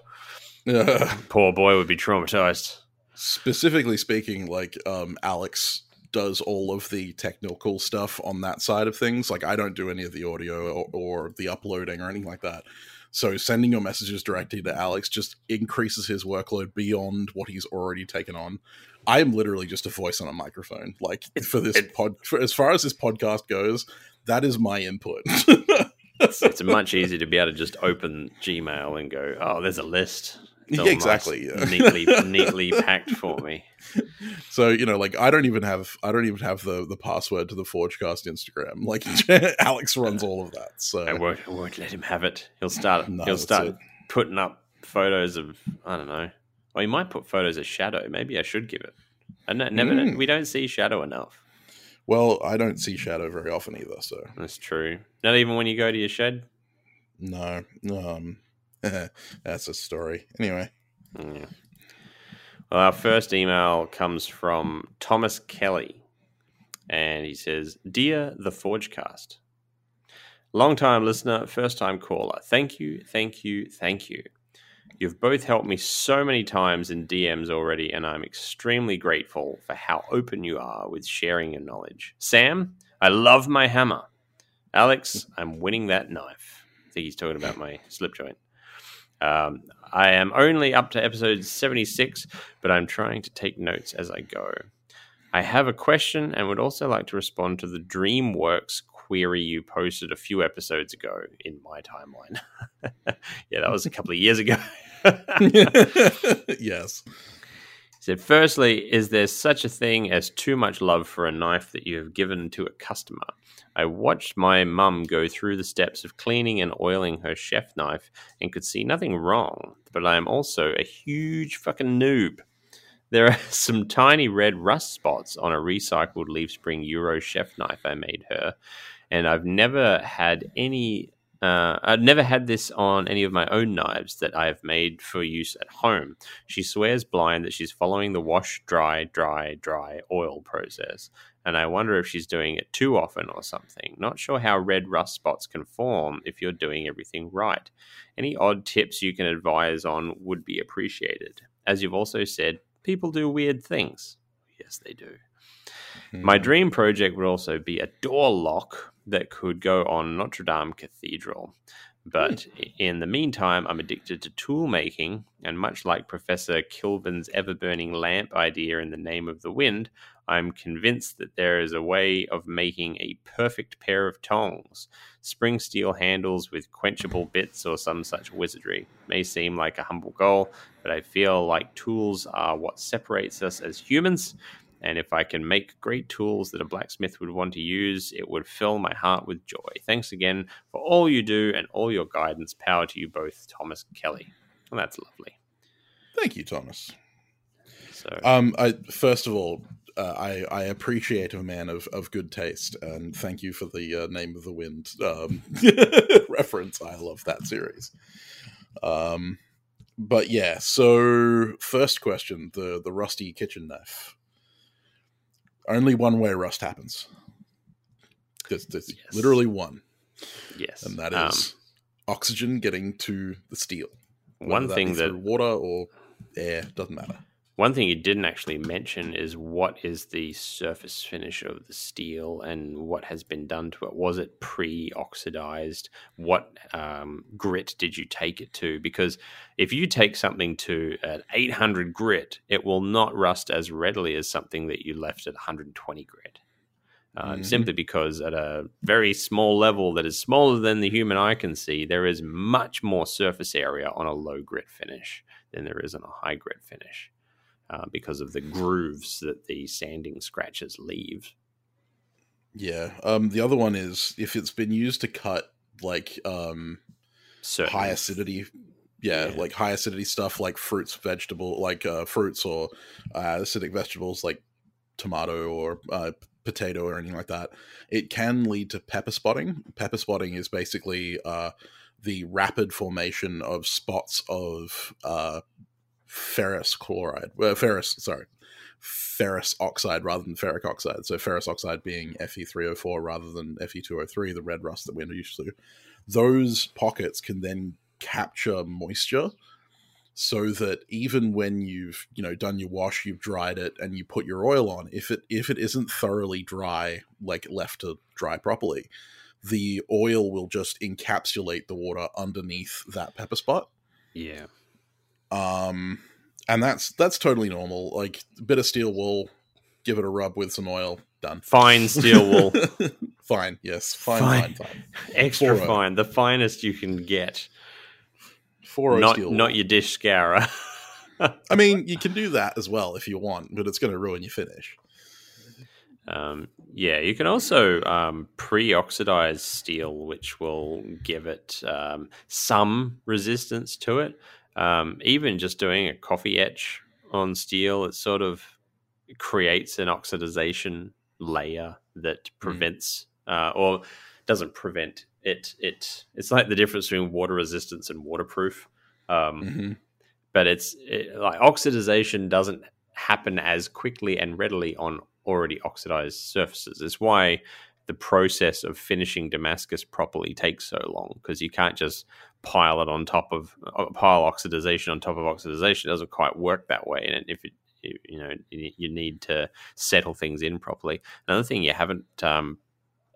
[laughs] Poor boy would be traumatized. Specifically speaking like um alex does all of the technical stuff on that side of things. Like i don't do any of the audio or, or the uploading or anything like that. So sending your messages directly to alex just increases his workload beyond what he's already taken on. I am literally just a voice on a microphone. Like for this it- pod for, as far as this podcast goes that is my input. It's, it's [laughs] much easier to be able to just open Gmail and go, oh, there's a list. It's all Yeah, exactly, yeah. neatly, [laughs] neatly packed for me. So you know, like I don't even have I don't even have the the password to the Forgecast Instagram. Like [laughs] Alex runs all of that. So I won't, I won't let him have it. He'll start. No, he'll start it. putting up photos of I don't know. Or he might put photos of Shadow. Maybe I should give it. I know, never. Mm. We don't see Shadow enough. well, I don't see Shadow very often either. So That's true. Not even when you go to your shed. no, um, [laughs] that's a story. Anyway, mm, Yeah. Well, our first email comes from Thomas Kelly, and he says, "Dear the Forgecast, Long time listener, first time caller. Thank you, thank you, thank you. You've both helped me so many times in DMs already, and I'm extremely grateful for how open you are with sharing your knowledge. Sam, I love my hammer. Alex, I'm winning that knife. I think he's talking about my slip joint. Um, I am only up to episode 76, but I'm trying to take notes as I go. I have a question and would also like to respond to the DreamWorks query you posted a few episodes ago in my timeline. [laughs] yeah, that was a couple of years ago. [laughs] [laughs] yes. He said, firstly, is there such a thing as too much love for a knife that you have given to a customer? I watched my mum go through the steps of cleaning and oiling her chef knife and could see nothing wrong, but I am also a huge fucking noob. There are [laughs] some tiny red rust spots on a recycled leaf spring Euro chef knife I made her, and I've never had any. Uh, I've never had this on any of my own knives that I have made for use at home. She swears blind that she's following the wash, dry, dry, dry oil process, and I wonder if she's doing it too often or something. Not sure how red rust spots can form if you're doing everything right. Any odd tips you can advise on would be appreciated. As you've also said, people do weird things. Yes, they do. My Hmm. dream project would also be a door lock that could go on Notre Dame Cathedral. But hmm. i- in the meantime, I'm addicted to tool making, and much like Professor Kilvin's ever burning lamp idea in the name of the wind, I'm convinced that there is a way of making a perfect pair of tongs. Spring steel handles with quenchable bits or some such wizardry. May seem like a humble goal, but I feel like tools are what separates us as humans. And if I can make great tools that a blacksmith would want to use, it would fill my heart with joy. Thanks again for all you do and all your guidance. Power to you both, Thomas Kelly. Well, that's lovely. Thank you, Thomas. So, Um, I first of all, uh, I I appreciate a man of, of good taste, and thank you for the uh, name of the wind um, [laughs] reference. I love that series. Um, but yeah, so first question: the the rusty kitchen knife. Only one way rust happens. There's, there's Yes. literally one, yes. and that is Um, oxygen getting to the steel. One thing be that water or air doesn't matter. One thing you didn't actually mention is what is the surface finish of the steel and what has been done to it? Was it pre oxidized? What um, grit did you take it to? Because if you take something to an 800 grit, it will not rust as readily as something that you left at 120 grit. Uh, Mhm. Simply because at a very small level that is smaller than the human eye can see, there is much more surface area on a low grit finish than there is on a high grit finish uh, because of the grooves that the sanding scratches leave. Yeah. Um, the other one is if it's been used to cut like um, Certain, high acidity, yeah, Yeah. like high acidity stuff like fruits, vegetable, like uh, fruits or uh, acidic vegetables like tomato or uh, potato or anything like that. It can lead to pepper spotting. Pepper spotting is basically uh, the rapid formation of spots of uh, ferrous chloride, uh, ferrous, sorry, ferrous oxide rather than ferric oxide. So ferrous oxide being Fe3O4 rather than Fe2O3, the red rust that we're used to. Those pockets can then capture moisture so that even when you've you know done your wash you've dried it and you put your oil on if it if it isn't thoroughly dry like left to dry properly the oil will just encapsulate the water underneath that pepper spot Yeah. um and that's that's totally normal like a bit of steel wool give it a rub with some oil done Fine steel wool, [laughs] fine yes fine Fine. fine fine extra 4O. fine, the finest you can get. 4 Not steel not wool. your dish scourer. [laughs] i mean you can do that as well if you want but it's going to ruin your finish Um, yeah, you can also um, pre-oxidize steel, which will give it um, some resistance to it. Um, even just doing a coffee etch on steel, it sort of creates an oxidization layer that prevents uh, or doesn't prevent it. It it's like the difference between water resistance and waterproof. Um, Mhm. but it's it, like oxidization doesn't happen as quickly and readily on already oxidized surfaces. It's why the process of finishing Damascus properly takes so long because you can't just pile it on top of uh, pile oxidization on top of oxidization. It doesn't quite work that way. And if it, you know, you need to settle things in properly. Another thing you haven't um,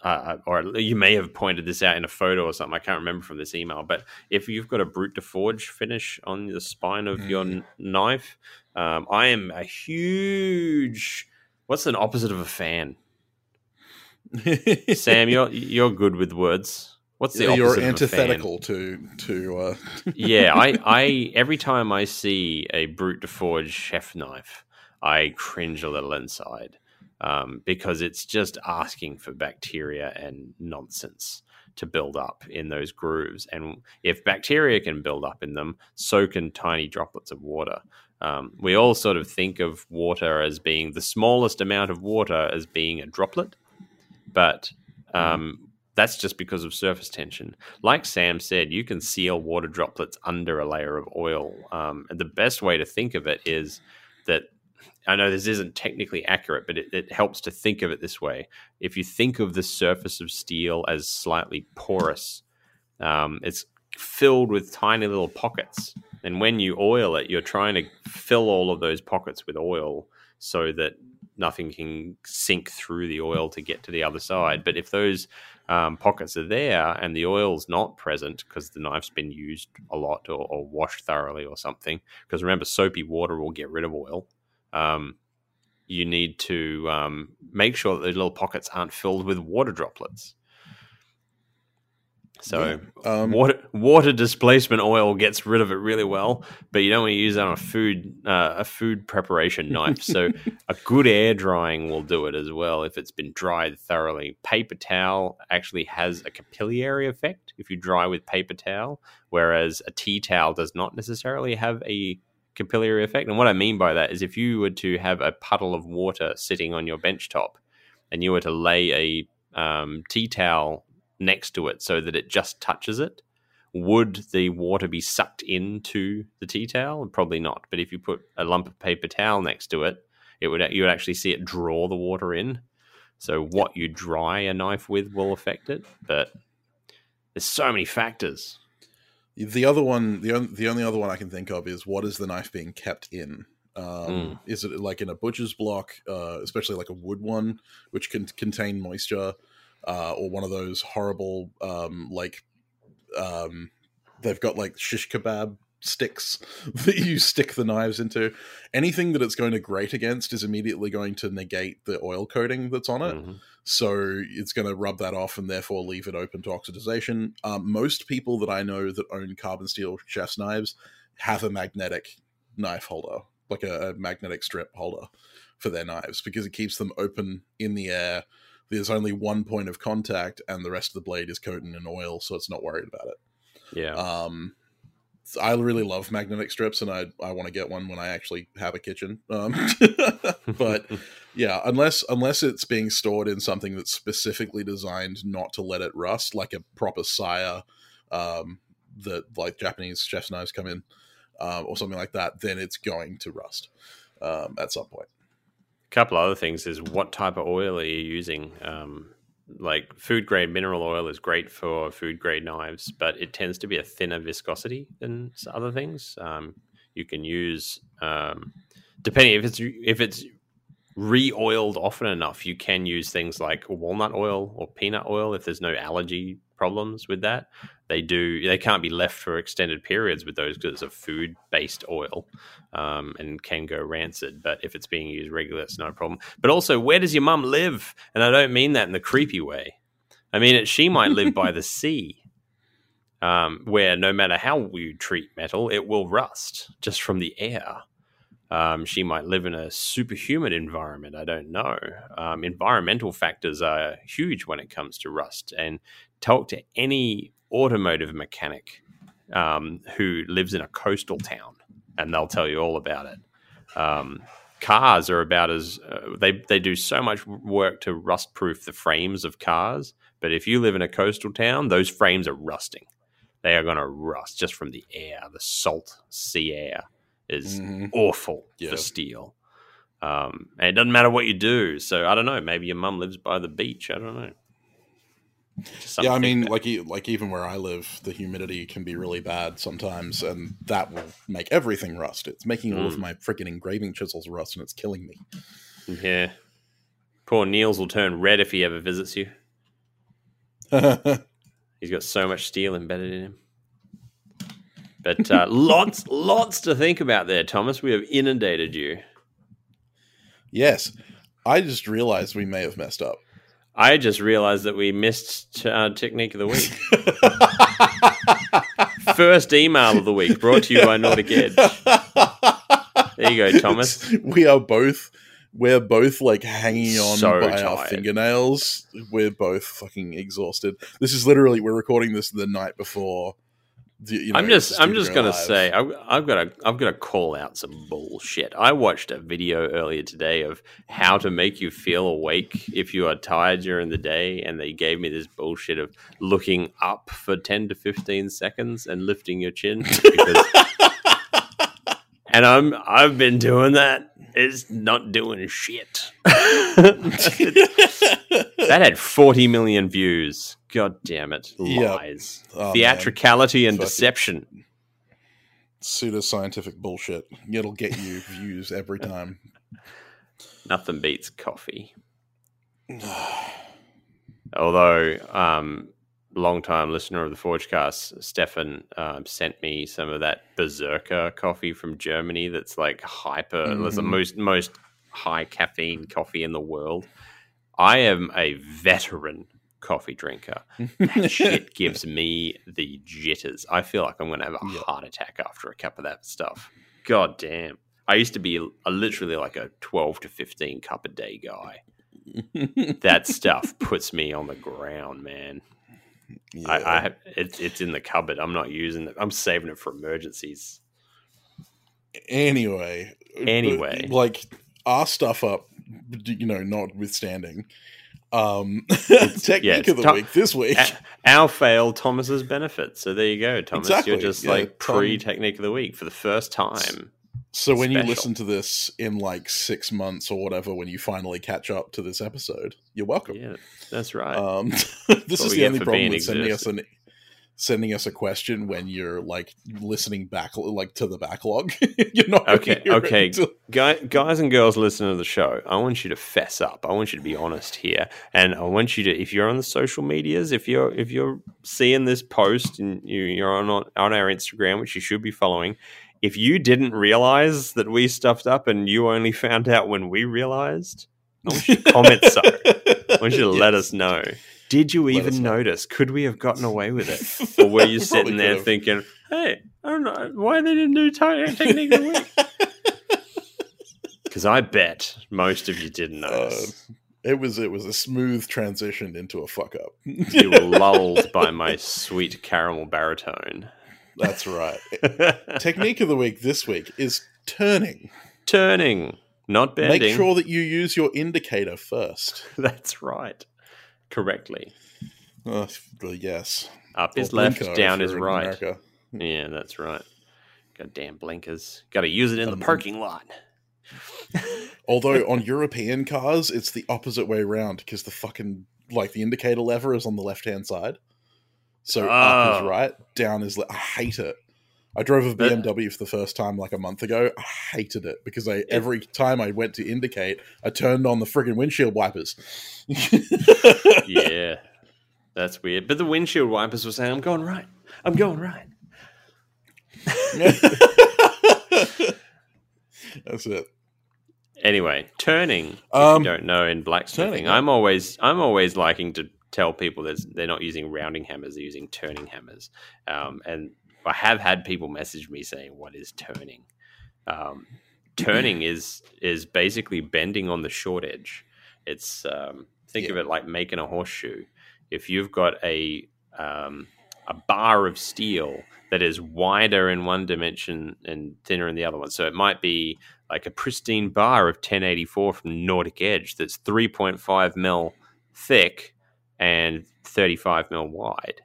uh, or you may have pointed this out in a photo or something. I can't remember from this email, but if you've got a brut de forge finish on the spine of mm. your n- knife, um, I am a huge. What's an opposite of a fan? Sam, you're you're good with words. What's the you're antithetical to to? Uh... [laughs] yeah, I I every time I see a brut de forge chef knife, I cringe a little inside um, because it's just asking for bacteria and nonsense to build up in those grooves. And if bacteria can build up in them, so can tiny droplets of water. Um, we all sort of think of water as being the smallest amount of water as being a droplet, but um, that's just because of surface tension. Like Sam said, you can seal water droplets under a layer of oil. Um, and the best way to think of it is that I know this isn't technically accurate, but it, it, helps to think of it this way. If you think of the surface of steel as slightly porous, um, it's filled with tiny little pockets. And when you oil it, you're trying to fill all of those pockets with oil so that nothing can sink through the oil to get to the other side. But if those um, pockets are there and the oil's not present because the knife's been used a lot or, or washed thoroughly or something, because remember, soapy water will get rid of oil um, you need to um, make sure that those little pockets aren't filled with water droplets. So yeah. um, water water displacement oil gets rid of it really well, but you don't want to use that on a food uh, a food preparation knife. So [laughs] a good air drying will do it as well if it's been dried thoroughly. Paper towel actually has a capillary effect if you dry with paper towel, whereas a tea towel does not necessarily have a capillary effect. And what I mean by that is if you were to have a puddle of water sitting on your bench top and you were to lay a um, tea towel next to it so that it just touches it, would the water be sucked into the tea towel? Probably not. But if you put a lump of paper towel next to it, it would you would actually see it draw the water in. So what you dry a knife with will affect it. But there's so many factors. The other one, the on, the only other one I can think of is what is the knife being kept in? Um, mm. Is it like in a butcher's block, uh, especially like a wood one, which can contain moisture, uh, or one of those horrible um, like um, they've got like shish kebab sticks [laughs] that you stick the knives into. Anything that it's going to grate against is immediately going to negate the oil coating that's on it. Mm-hmm. So it's going to rub that off and therefore leave it open to oxidization. Um, most people that I know that own carbon steel chef's knives have a magnetic knife holder, like a, a magnetic strip holder for their knives because it keeps them open in the air. There's only one point of contact, and the rest of the blade is coated in oil, so it's not worried about it. Yeah. Um, I really love magnetic strips, and I I want to get one when I actually have a kitchen. Um, [laughs] but [laughs] yeah, unless unless it's being stored in something that's specifically designed not to let it rust, like a proper saya, um, that like Japanese chef's knives come in, um, or something like that, then it's going to rust um, at some point. Couple other things is what type of oil are you using? Um, like food grade mineral oil is great for food grade knives, but it tends to be a thinner viscosity than other things. Um, you can use um, depending if it's if it's re-oiled often enough, you can use things like walnut oil or peanut oil if there's no allergy problems with that. They do they can't be left for extended periods with those because it's a food based oil um, and can go rancid. But if it's being used regularly, it's no problem. But also, where does your mum live? And I don't mean that in the creepy way. I mean it, she might live by the [laughs] sea. Um, where no matter how you treat metal, it will rust just from the air. Um, she might live in a superhuman environment. I don't know. Um, environmental factors are huge when it comes to rust. And talk to any automotive mechanic um, who lives in a coastal town, and they'll tell you all about it. Um, cars are about as uh, they they do so much work to rust proof the frames of cars. But if you live in a coastal town, those frames are rusting. They are going to rust just from the air, the salt sea air is mm-hmm. awful yeah. for steel. Um, and it doesn't matter what you do. So I don't know. Maybe your mum lives by the beach. I don't know. Yeah, I mean, that- like like even where I live, the humidity can be really bad sometimes, and that will make everything rust. It's making all of Mm. my freaking engraving chisels rust, and it's killing me. yeah. Poor Niels will turn red if he ever visits you. [laughs] He's got so much steel embedded in him. But uh, [laughs] lots, lots to think about there, Thomas. We have inundated you. yes, I just realized we may have messed up. I just realized that we missed uh, technique of the week. [laughs] First email of the week brought to you by Nordic Edge. There you go, Thomas. we are both we're both like hanging on So by our fingernails. We're both fucking exhausted. This is literally we're recording this the night before. You know, I'm just, I'm just gonna Live. say, I've, I've got to, I've got to call out some bullshit. I watched a video earlier today of how to make you feel awake if you are tired during the day, and they gave me this bullshit of looking up for 10 to 15 seconds and lifting your chin. Because, [laughs] and I'm, I've been doing that. It's not doing shit. [laughs] that had 40 million views. God damn it! Yep. Lies, Oh, man. theatricality, and Fuck it. deception. pseudoscientific bullshit. It'll get you views every time. Nothing beats coffee. [sighs] Although, um, long-time listener of the Forgecast, Stefan um, sent me some of that Berserker coffee from Germany. That's like hyper. That's the Mhm. most most high caffeine coffee in the world. I am a veteran coffee drinker. That [laughs] shit gives me the jitters. I feel like I'm going to have a Yeah. heart attack after a cup of that stuff. God damn. I used to be a literally like a 12 to 15 cup a day guy. [laughs] That stuff puts me on the ground, man. I, I have, it's it's in the cupboard. I'm not using it. I'm saving it for emergencies. anyway, Anyway. like our stuff up, you know, notwithstanding. Um, [laughs] technique yeah, of the Tom- week this week. Our fail, Thomas's benefit. So there you go, Thomas. Exactly, You're just yeah, like pre technique of the week for the first time. So when you listen to this in like six months or whatever, when you finally catch up to this episode, you're welcome. Yeah, that's right. Um, [laughs] this is the only problem with sending us an sending us a question when you're like listening back like to the backlog. [laughs] you're not Okay, okay. Guy, guys and girls listening to the show, I want you to fess up. I want you to be honest here, and I want you to, if you're on the social medias, if you're if you're seeing this post and you, you're on on our Instagram, which you should be following, if you didn't realize that we stuffed up and you only found out when we realized, I want you to comment so. I want you to let us [laughs] know. Did you Let even notice? Could we have gotten away with it? [laughs] Or were you sitting there could've. thinking, hey, I don't know why they didn't do ti- technique of the week? [laughs] Because I bet most of you didn't Uh, notice. it was it was a smooth transition into a fuck up. you were lulled by my sweet caramel baritone. That's right. [laughs] Technique of the week this week is turning. Turning, not bending. Make sure that you use your indicator first. [laughs] That's right. Correctly. Uh, yes. Up is left, down is right. America. Yeah, that's right. Goddamn blinkers. Got to use it in the Um, parking lot. [laughs] Although on European cars, it's the opposite way around because the fucking like the indicator lever is on the left hand side. So up is Oh. right, down is le- I hate it. I drove a BMW for the first time like a month ago. I hated it because I every time I went to indicate, I turned on the friggin' windshield wipers. [laughs] yeah, that's weird. But the windshield wipers were saying, "I'm going right. I'm going right." [laughs] That's it. Anyway, turning. if Um, you don't know in blacksmithing, turning, I'm always I'm always liking to tell people that they're not using rounding hammers; they're using turning hammers. Um, and I have had people message me saying, "What is turning?" Um, [clears throat] turning is is basically bending on the short edge. It's um, think of it like making a horseshoe. If you've got a um, a bar of steel that is wider in one dimension and thinner in the other one, so it might be like a pristine bar of 1084 from Nordic Edge that's 3.5 mil thick and 35 mil wide.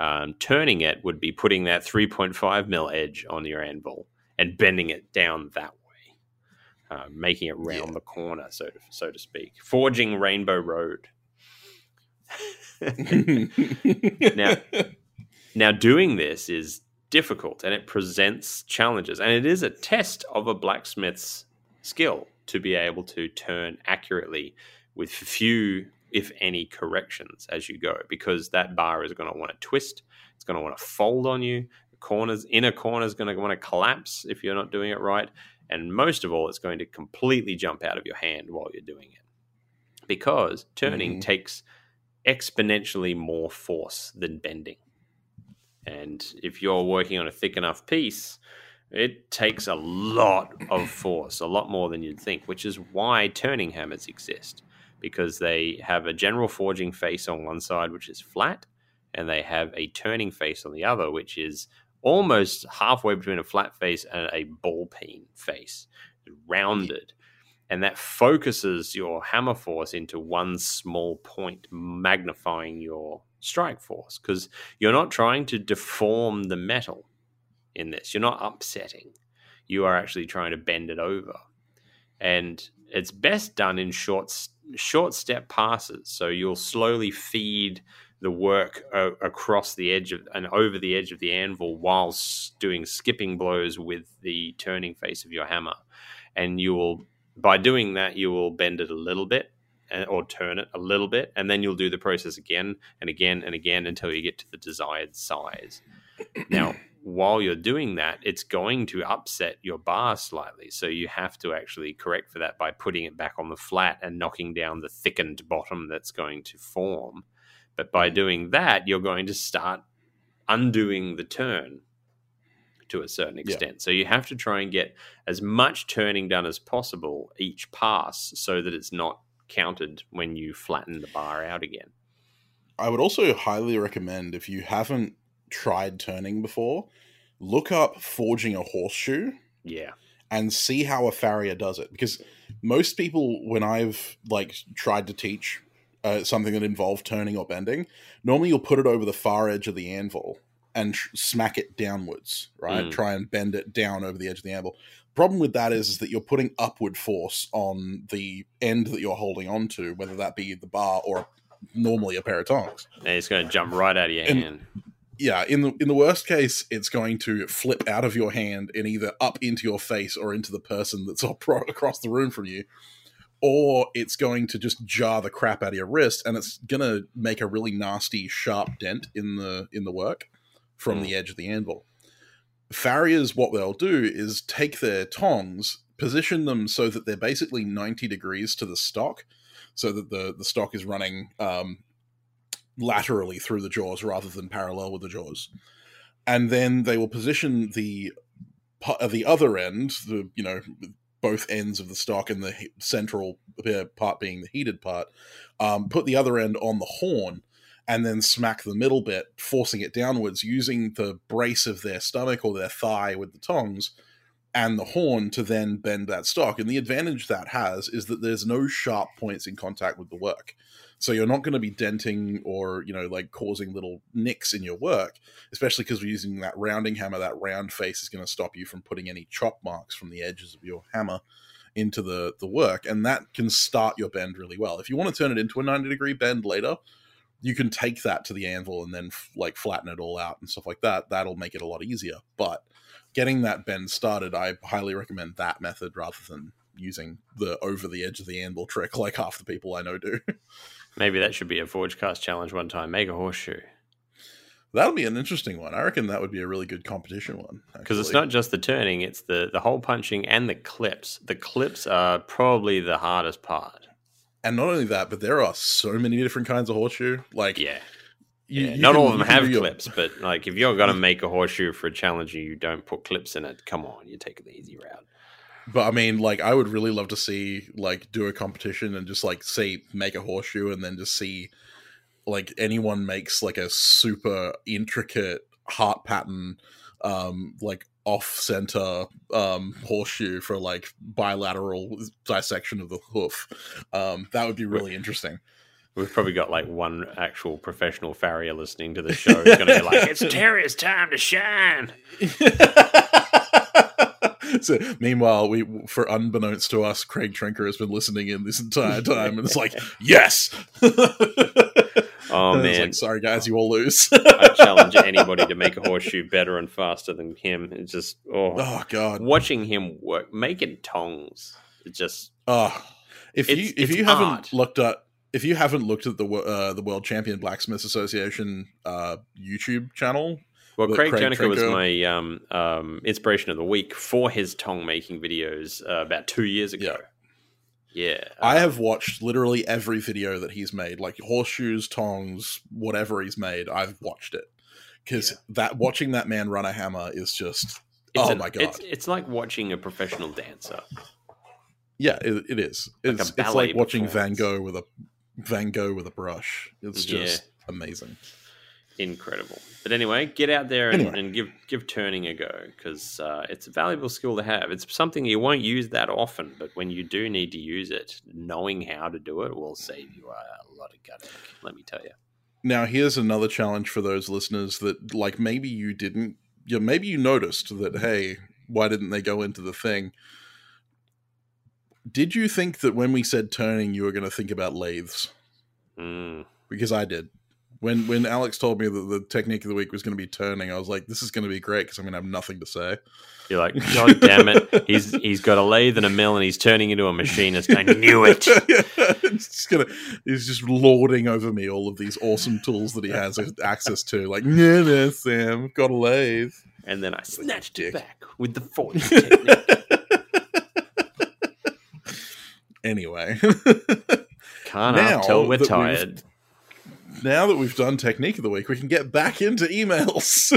Um, turning it would be putting that 3.5 mil edge on your anvil and bending it down that way, uh, making it round Yeah. the corner, so to, so to speak. Forging Rainbow Road. [laughs] now, now doing this is difficult and it presents challenges, and it is a test of a blacksmith's skill to be able to turn accurately with few, if any, corrections as you go, because that bar is going to want to twist, it's going to want to fold on you. The corners, inner corner is going to want to collapse if you're not doing it right, and most of all, it's going to completely jump out of your hand while you're doing it, because turning Mhm. takes exponentially more force than bending. And if you're working on a thick enough piece, it takes a lot of force, a lot more than you'd think, which is why turning hammers exist because they have a general forging face on one side, which is flat, and they have a turning face on the other, which is almost halfway between a flat face and a ball peen face, rounded. And that focuses your hammer force into one small point, magnifying your strike force because you're not trying to deform the metal in this. You're not upsetting. You are actually trying to bend it over. And it's best done in short short step passes. So you'll slowly feed the work across the edge of and over the edge of the anvil whilst doing skipping blows with the turning face of your hammer. And you will by doing that you will bend it a little bit eh, or turn it a little bit and then you'll do the process again and again and again until you get to the desired size. Now, while you're doing that, it's going to upset your bar slightly. So you have to actually correct for that by putting it back on the flat and knocking down the thickened bottom that's going to form. But by mm. doing that, you're going to start undoing the turn to a certain Yeah. extent. So you have to try and get as much turning done as possible each pass so that it's not counted when you flatten the bar out again. I would also highly recommend if you haven't tried turning before, look up forging a horseshoe Yeah. and see how a farrier does it because most people when i've like tried to teach uh, something that involved turning or bending normally you'll put it over the far edge of the anvil and tr- smack it downwards right Mm. try and bend it down over the edge of the anvil problem with that is, is that you're putting upward force on the end that you're holding on to whether that be the bar or normally a pair of tongs And it's going to jump right out of your And- hand. Yeah in the in the worst case it's going to flip out of your hand and either up into your face or into the person that's [laughs] across the room from you or it's going to just jar the crap out of your wrist and it's going to make a really nasty sharp dent in the in the work from Mm. the edge of the anvil farriers what they'll do is take their tongs position them so that they're basically 90 degrees to the stock so that the the stock is running um, laterally through the jaws rather than parallel with the jaws. And then they will position the uh, the other end, the you know both ends of the stock and the central part being the heated part, um, put the other end on the horn and then smack the middle bit, forcing it downwards using the brace of their stomach or their thigh with the tongs and the horn to then bend that stock. And the advantage that has is that there's no sharp points in contact with the work. So you're not going to be denting or, you know, like causing little nicks in your work, especially because we're using that rounding hammer. That round face is going to stop you from putting any chop marks from the edges of your hammer into the the work and that can start your bend really well. If you want to turn it into a 90 degree bend later you can take that to the anvil and then f- like flatten it all out and stuff like that. That'll make it a lot easier. But getting that bend started i highly recommend that method rather than using the over the edge of the anvil trick like half the people i know do [laughs] Maybe that should be a Forge Cast challenge one time. Make a horseshoe. that'll be an interesting one i reckon that would be a really good competition one Because it's not just the turning, it's the, the hole punching and the clips. The clips are probably the hardest part. and not only that but there are so many different kinds of horseshoe like Yeah. you- yeah. you Not can- all of them have your- clips, but like if you're going to make a horseshoe for a challenge and you don't put clips in it, come on, you're taking the easy route. But I mean, like, I would really love to see like do a competition and just like see make a horseshoe and then just see like anyone makes like a super intricate heart pattern, um, like off center um horseshoe for like bilateral dissection of the hoof. Um, that would be really interesting. We've probably got like one actual professional farrier listening to the show. It's going to be like, [laughs] it's Farrier's time to shine. [laughs] so meanwhile, we for unbeknownst to us, Craig Trinkle has been listening in this entire time, and it's like, yes. [laughs] Oh man, like, sorry guys, you all lose. I challenge anybody to make a horseshoe better and faster than him. It's just oh, oh god. watching him work, making tongs. It just Oh, if It's- you if it's you haven't looked at if you haven't looked at the uh, the World Champion Blacksmiths Association uh, YouTube channel, well, Craig, Craig was my um, um, inspiration of the week for his tong making videos uh, about two years ago. Yeah, I uh, have watched literally every video that he's made, like horseshoes, tongs, whatever he's made. I've watched it because that watching that man run a hammer is just it's oh an- my god, It's, it's like watching a professional dancer. yeah, it, it is. Like It's, it's like watching Van. Gogh with a Van Gogh with a brush. It's Yeah. just amazing. Incredible. But anyway, get out there and, Anyway. and give give turning a go because uh, it's a valuable skill to have. It's something you won't use that often, but when you do need to use it, knowing how to do it will save you a lot of gut. Let me tell you. Now, here's another challenge for those listeners that, like, maybe you didn't, you maybe you noticed that, hey, why didn't they go into the thing? Did you think that when we said turning, you were going to think about lathes? Mm. Because I did. When when Alex told me that the technique of the week was going to be turning, I was like, this is going to be great because I'm going to have nothing to say. You're like, God damn it! He's he's got a lathe and a mill, and he's turning into a machinist. I knew it. [laughs] just gonna, he's just lording over me all of these awesome tools that he has access to. Like, no, no, Sam, got a lathe. And then I snatched Dick. it back with the forge technique. [laughs] anyway, Can't Now tell we're tired. Now that we've done technique of the week, we can get back into emails.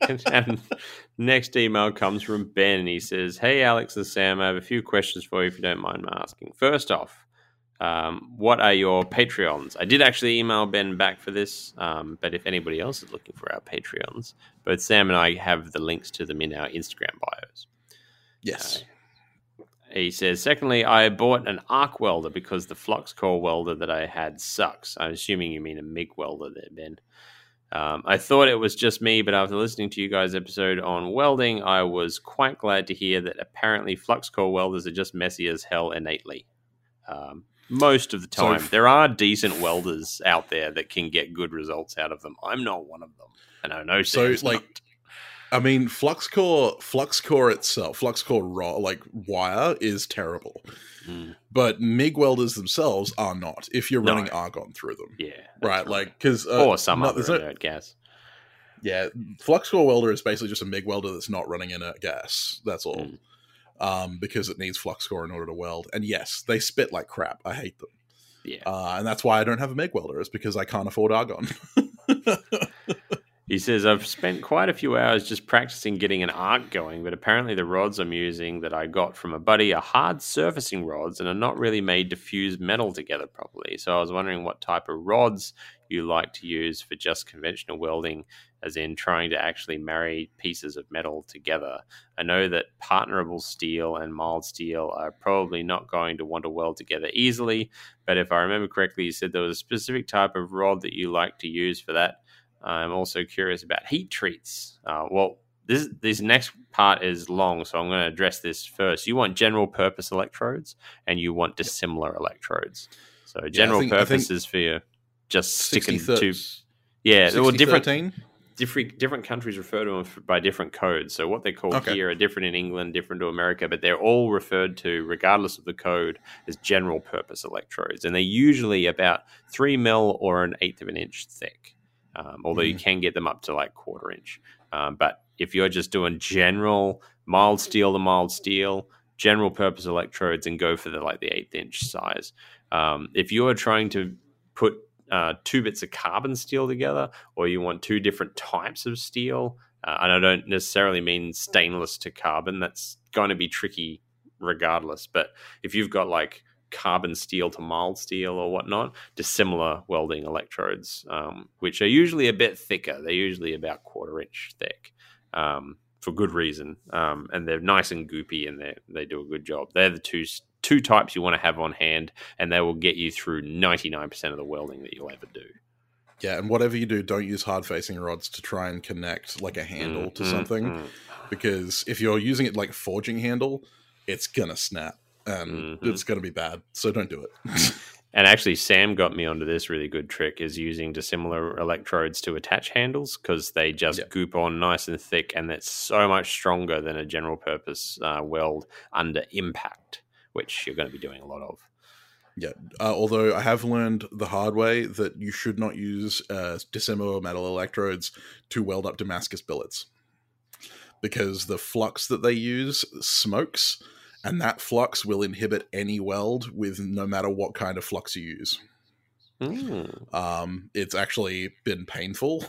[laughs] and next email comes from Ben. He says, Hey, Alex and Sam, I have a few questions for you if you don't mind my asking. First off, um, what are your Patreons? I did actually email Ben back for this, um, but if anybody else is looking for our Patreons, both Sam and I have the links to them in our Instagram bios. yes. He says, secondly, I bought an arc welder because the flux core welder that I had sucks. I'm assuming you mean a MIG welder there, Ben. Um, I thought it was just me, but after listening to you guys' episode on welding, I was quite glad to hear that apparently flux core welders are just messy as hell innately. Um, most of the So time, f- there are decent welders out there that can get good results out of them. I'm not one of them, and I know So, like, not. I mean, flux core, flux core itself, flux core raw, like wire, is terrible. Mm, But MIG welders themselves are not. If you're No. running argon through them, yeah, that's right? Like, because uh, or some no- other inert gas. Yeah, flux core welder is basically just a MIG welder that's not running inert gas. That's all. Mm. Um, because it needs flux core in order to weld. And yes, they spit like crap. I hate them. Yeah. Uh, and that's why I don't have a MIG welder. Is because I can't afford argon. [laughs] He says, I've spent quite a few hours just practicing getting an arc going, but apparently the rods I'm using that I got from a buddy are hard surfacing rods and are not really made to fuse metal together properly. So I was wondering what type of rods you like to use for just conventional welding, as in trying to actually marry pieces of metal together. I know that hardenable steel and mild steel are probably not going to want to weld together easily, but if I remember correctly, you said there was a specific type of rod that you like to use for that. I'm also curious about heat treats. Uh, well, this this next part is long, so I'm going to address this first. You want general purpose electrodes, and you want dissimilar electrodes. So general think- purpose is for your just sticking 60, to yeah, well, different 13? different different countries refer to them by different codes. So what they call Okay. here are different in England, different to America, but they're all referred to, regardless of the code, as general purpose electrodes, and they're usually about three mil or an eighth of an inch thick. Um, although you can get them up to like quarter inch. Um, but if you're just doing general mild steel to mild steel, general purpose electrodes, and go for the like the eighth inch size. Um, if you're trying to put uh, two bits of carbon steel together, or you want two different types of steel, uh, and I don't necessarily mean stainless to carbon. That's going to be tricky regardless. But if you've got like carbon steel to mild steel or whatnot, dissimilar welding electrodes, um, which are usually a bit thicker. They're usually about quarter inch thick. Um, for good reason, um, and they're nice and goopy, and they they do a good job. They're the two two types you want to have on hand, and they will get you through ninety nine percent of the welding that you'll ever do. Yeah, and whatever you do, don't use hard facing rods to try and connect like a handle to Mm, something. mm, Because if you're using it like forging handle, it's gonna snap and Mhm. it's gonna be bad. So don't do it. [laughs] And actually, Sam got me onto this really good trick: is using dissimilar electrodes to attach handles because they just Yeah. goop on nice and thick, and it's so much stronger than a general purpose uh, weld under impact, which you're going to be doing a lot of. Yeah. Uh, although I have learned the hard way that you should not use uh, dissimilar metal electrodes to weld up Damascus billets because the flux that they use smokes, and that flux will inhibit any weld with no matter what kind of flux you use. Mm. Um, it's actually been painful.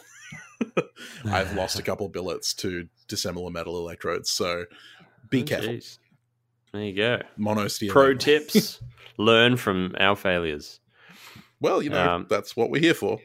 [laughs] I've lost a couple billets to dissimilar metal electrodes, so be Oh, careful. jeez. There you go. Monosteel. Pro tips: [laughs] learn from our failures. Well, you know Um, that's what we're here for.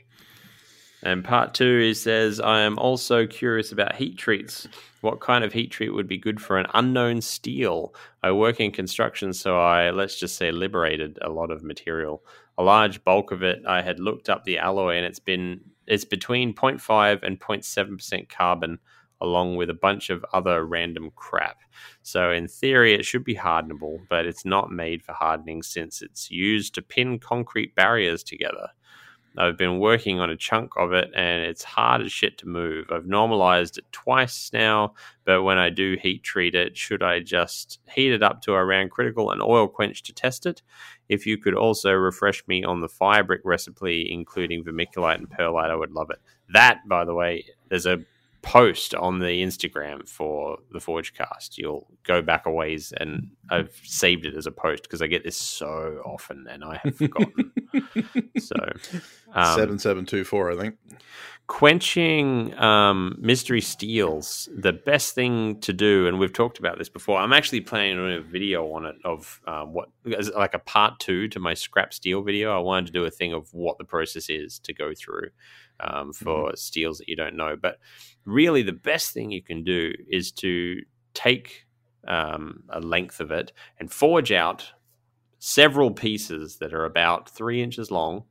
And part two, he says, I am also curious about heat treats. What kind of heat treat would be good for an unknown steel? I work in construction, so I, let's just say, liberated a lot of material. A large bulk of it, I had looked up the alloy, and it's been it's between 0.5 and 0.7% carbon, along with a bunch of other random crap. So, in theory, it should be hardenable, but it's not made for hardening since it's used to pin concrete barriers together. I've been working on a chunk of it and it's hard as shit to move. I've normalized it twice now, but when I do heat treat it, should I just heat it up to around critical and oil quench to test it? If you could also refresh me on the firebrick recipe, including vermiculite and perlite, I would love it. That, by the way, there's a post on the Instagram for the Forgecast. You'll go back a ways and I've saved it as a post because I get this so often and I have forgotten. [laughs] so, um, Seven seven two four, I think. quenching um, mystery steels the best thing to do and we've talked about this before. I'm actually planning on a video on it of um, what like a part two to my scrap steel video? I wanted to do a thing of what the process is to go through um, for steels that you don't know. But really the best thing you can do is to take um, a length of it and forge out several pieces that are about three inches long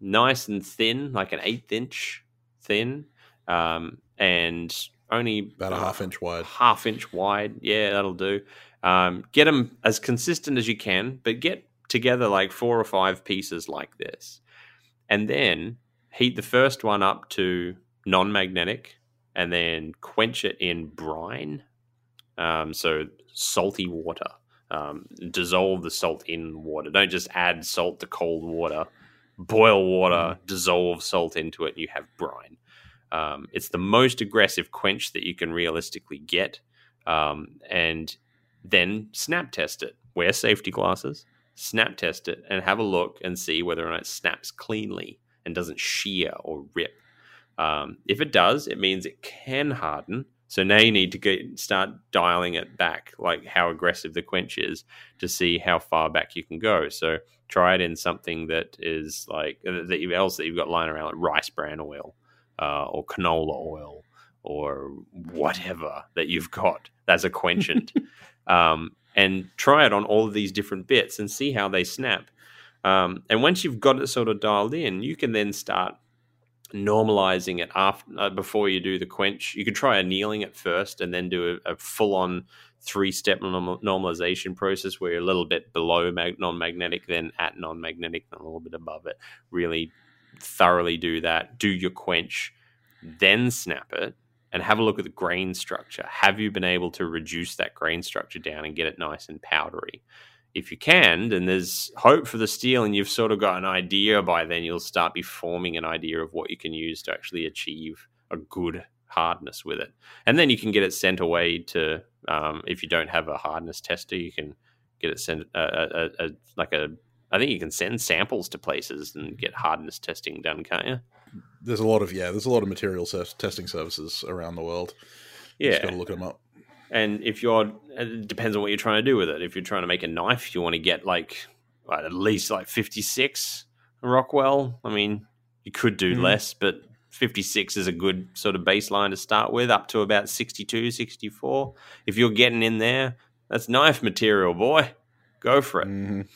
nice and thin like an eighth inch thin um, and only About a half inch wide. half inch wide. Yeah, that'll do. Um, get them as consistent as you can, but get together like four or five pieces like this, and then heat the first one up to non-magnetic, and then quench it in brine. Um, so salty water. Um, dissolve the salt in water. Don't just add salt to cold water. Boil water, dissolve salt into it, and you have brine. Um, it's the most aggressive quench that you can realistically get. Um, and then snap test it. Wear safety glasses, snap test it, and have a look and see whether or not it snaps cleanly and doesn't shear or rip. Um, if it does, it means it can harden. So now you need to get, start dialing it back, like how aggressive the quench is, to see how far back you can go. So try it in something that is like uh, that you else that you've got lying around, like rice bran oil uh, or canola oil or whatever that you've got that's a quenchant. [laughs] um, and try it on all of these different bits and see how they snap. Um, and once you've got it sort of dialed in, you can then start normalizing it after uh, before you do the quench. You could try annealing it first and then do a, a full on three step normalization process where you're a little bit below mag- non magnetic, then at non magnetic, then a little bit above it. Really thoroughly do that. Do your quench, then snap it. And have a look at the grain structure. Have you been able to reduce that grain structure down and get it nice and powdery? If you can, then there's hope for the steel, and you've sort of got an idea by then. You'll start be forming an idea of what you can use to actually achieve a good hardness with it, and then you can get it sent away to. Um, if you don't have a hardness tester, you can get it sent uh, a, a, a, like a. I think you can send samples to places and get hardness testing done, can't you? There's a lot of yeah. There's a lot of material testing services around the world. You just Yeah, got to look them up. And if you're, it depends on what you're trying to do with it. If you're trying to make a knife, you want to get like what, at least like 56 Rockwell. I mean, you could do Mhm. less, but 56 is a good sort of baseline to start with, up to about 62, 64. If you're getting in there, that's knife material, boy. Go for it Mhm.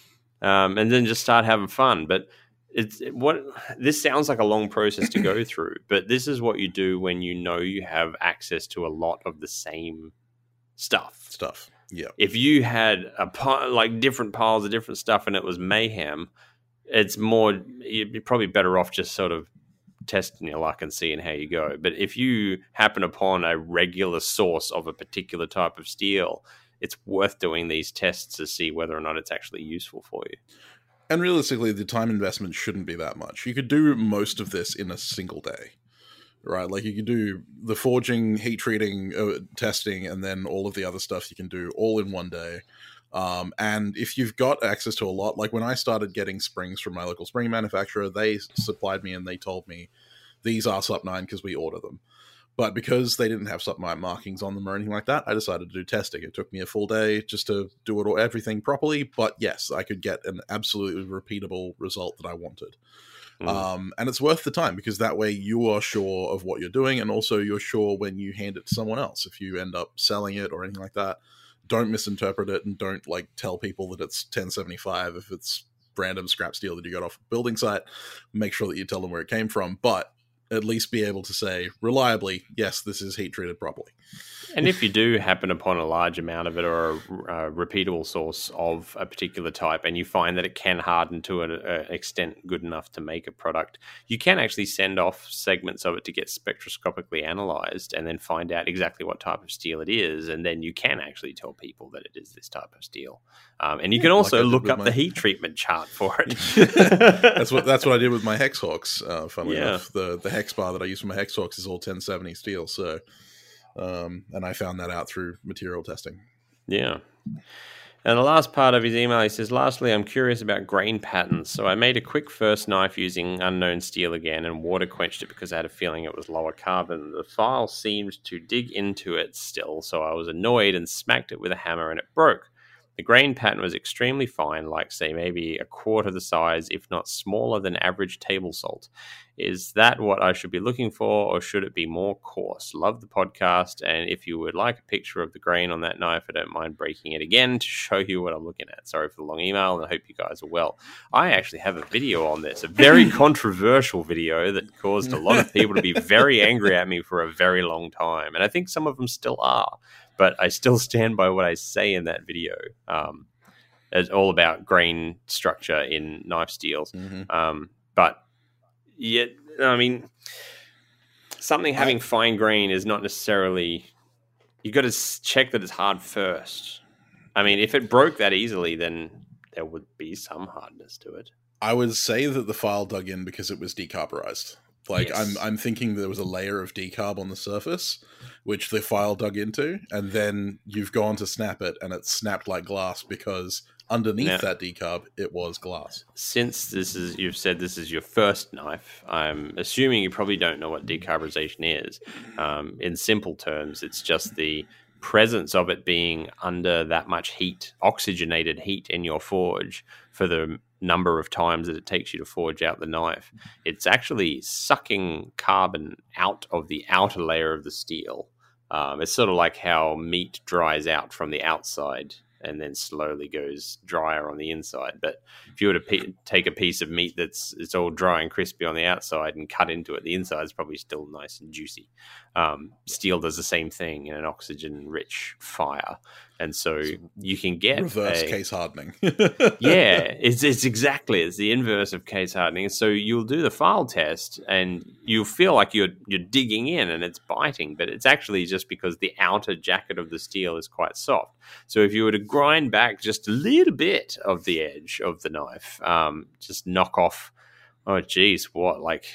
um, and then just start having fun. But it's it- what this sounds like a long process to go [clears throat] through, but this is what you do when you know you have access to a lot of the same stuff. Stuff. Yeah. If you had a pi- like different piles of different stuff and it was mayhem, it's more you'd be probably better off just sort of testing your luck and seeing how you go. But if you happen upon a regular source of a particular type of steel, it's worth doing these tests to see whether or not it's actually useful for you. And realistically, the time investment shouldn't be that much. You could do most of this in a single day, right? Like you can do the forging, heat treating, uh, testing, and then all of the other stuff you can do all in one day. Um, and if you've got access to a lot, like when I started getting springs from my local spring manufacturer, they supplied me and they told me these are SUP 9 because we order them. But because they didn't have SUP 9 markings on them or anything like that, I decided to do testing. It took me a full day just to do it all, everything properly. But yes, I could get an absolutely repeatable result that I wanted. Mm. Um, and it's worth the time because that way you are sure of what you're doing, and also you're sure when you hand it to someone else. If you end up selling it or anything like that, don't misinterpret it and don't like tell people that it's 1075 if it's random scrap steel that you got off a building site. Make sure that you tell them where it came from, but at least be able to say reliably, yes, this is heat treated properly. And if you do happen upon a large amount of it or a, a repeatable source of a particular type, and you find that it can harden to an extent good enough to make a product, you can actually send off segments of it to get spectroscopically analyzed and then find out exactly what type of steel it is. And then you can actually tell people that it is this type of steel. Um, and you can also like look up my... the heat treatment chart for it. [laughs] that's what that's what I did with my hex hawks. Uh, funnily Yeah. enough, the the hex bar that I use for my hex hawks is all 1070 steel. So, um, and I found that out through material testing. Yeah. And the last part of his email, he says, Lastly, I'm curious about grain patterns. So I made a quick first knife using unknown steel again and water quenched it because I had a feeling it was lower carbon. The file seemed to dig into it still, so I was annoyed and smacked it with a hammer and it broke. The grain pattern was extremely fine, like, say, maybe a quarter the size, if not smaller than average table salt. Is that what I should be looking for, or should it be more coarse? Love the podcast, and if you would like a picture of the grain on that knife, I don't mind breaking it again to show you what I'm looking at. Sorry for the long email, and I hope you guys are well. I actually have a video on this, a very [laughs] controversial video that caused a lot of people to be very [laughs] angry at me for a very long time, and I think some of them still are. But I still [laughs] stand by what I say in that video. Um, it's all about grain structure in knife steels. Mm-hmm. Um, but yet, I mean, something having fine grain is not necessarily. You got to check that it's hard first. I mean, if it broke that easily, then there would be some hardness to it. I would say that the file dug in because it was decarburized. Like Yes. I'm, I'm thinking there was a layer of decarb on the surface, which the file dug into, and then you've gone to snap it, and it snapped like glass because underneath Now- that decarb, it was glass. Since this is, you've said this is your first knife, I'm assuming you probably don't know what decarburization is. Um, in simple terms, it's just the presence of it being under that much heat, oxygenated heat in your forge for the number of times that it takes you to forge out the knife. It's actually sucking carbon out of the outer layer of the steel. Um, it's sort of like how meat dries out from the outside and then slowly goes drier on the inside. But if you were to take a piece of meat that's it's all dry and crispy on the outside and cut into it, the inside is probably still nice and juicy. Um, steel does the same thing in an oxygen-rich fire, and so you can get Reverse a- case hardening. [laughs] yeah, [laughs] it's it's exactly it's the inverse of case hardening. So you'll do the file test, and you'll feel like you're you're digging in and it's biting, but it's actually just because the outer jacket of the steel is quite soft. So if you were to grind back just a little bit of the edge of the knife, um, just knock off. Oh, geez, what like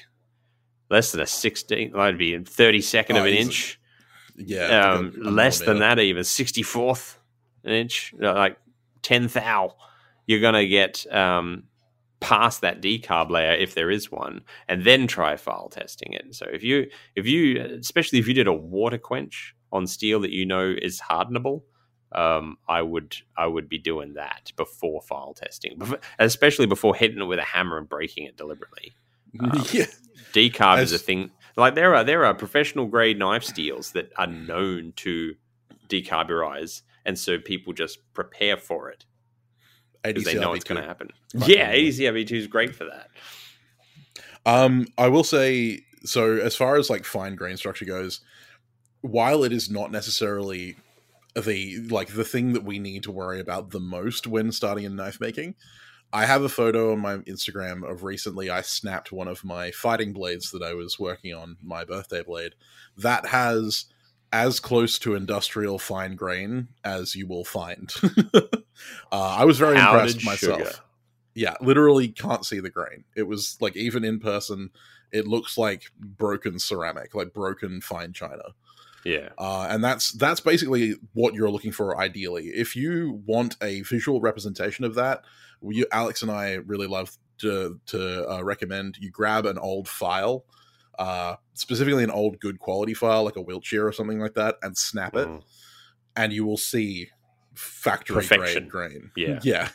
less than a sixteenth? That'd be a thirty second Oh, of an easy. inch yeah, um, less than that even 64th an inch like ten thou you're going to get um, past that decarb layer if there is one and then try file testing it so if you if you especially if you did a water quench on steel that you know is hardenable um, I would I would be doing that before file testing, before, especially before hitting it with a hammer and breaking it deliberately. [laughs] um, yeah. Decarb is a thing. Like there are there are professional grade knife steels that are known to decarburize, and so people just prepare for it because they know it's going to happen. Right. Yeah, 80CrV2 is great for that. Um, I will say so. As far as like fine grain structure goes, while it is not necessarily the like the thing that we need to worry about the most when starting in knife making, I have a photo on my Instagram of recently I snapped one of my fighting blades that I was working on, my birthday blade, that has as close to industrial fine grain as you will find. [laughs] uh, I was very impressed myself. sugar. Yeah, literally can't see the grain. It was like even in person, it looks like broken ceramic, like broken fine china. Yeah. Uh, and that's that's basically what you're looking for ideally. If you want a visual representation of that, you, Alex and I really love to to uh, recommend you grab an old file, uh, specifically an old good quality file like a Wiltshire or something like that, and snap it, Mhm. and you will see factory Perfection. grade grain. Yeah. [laughs] yeah.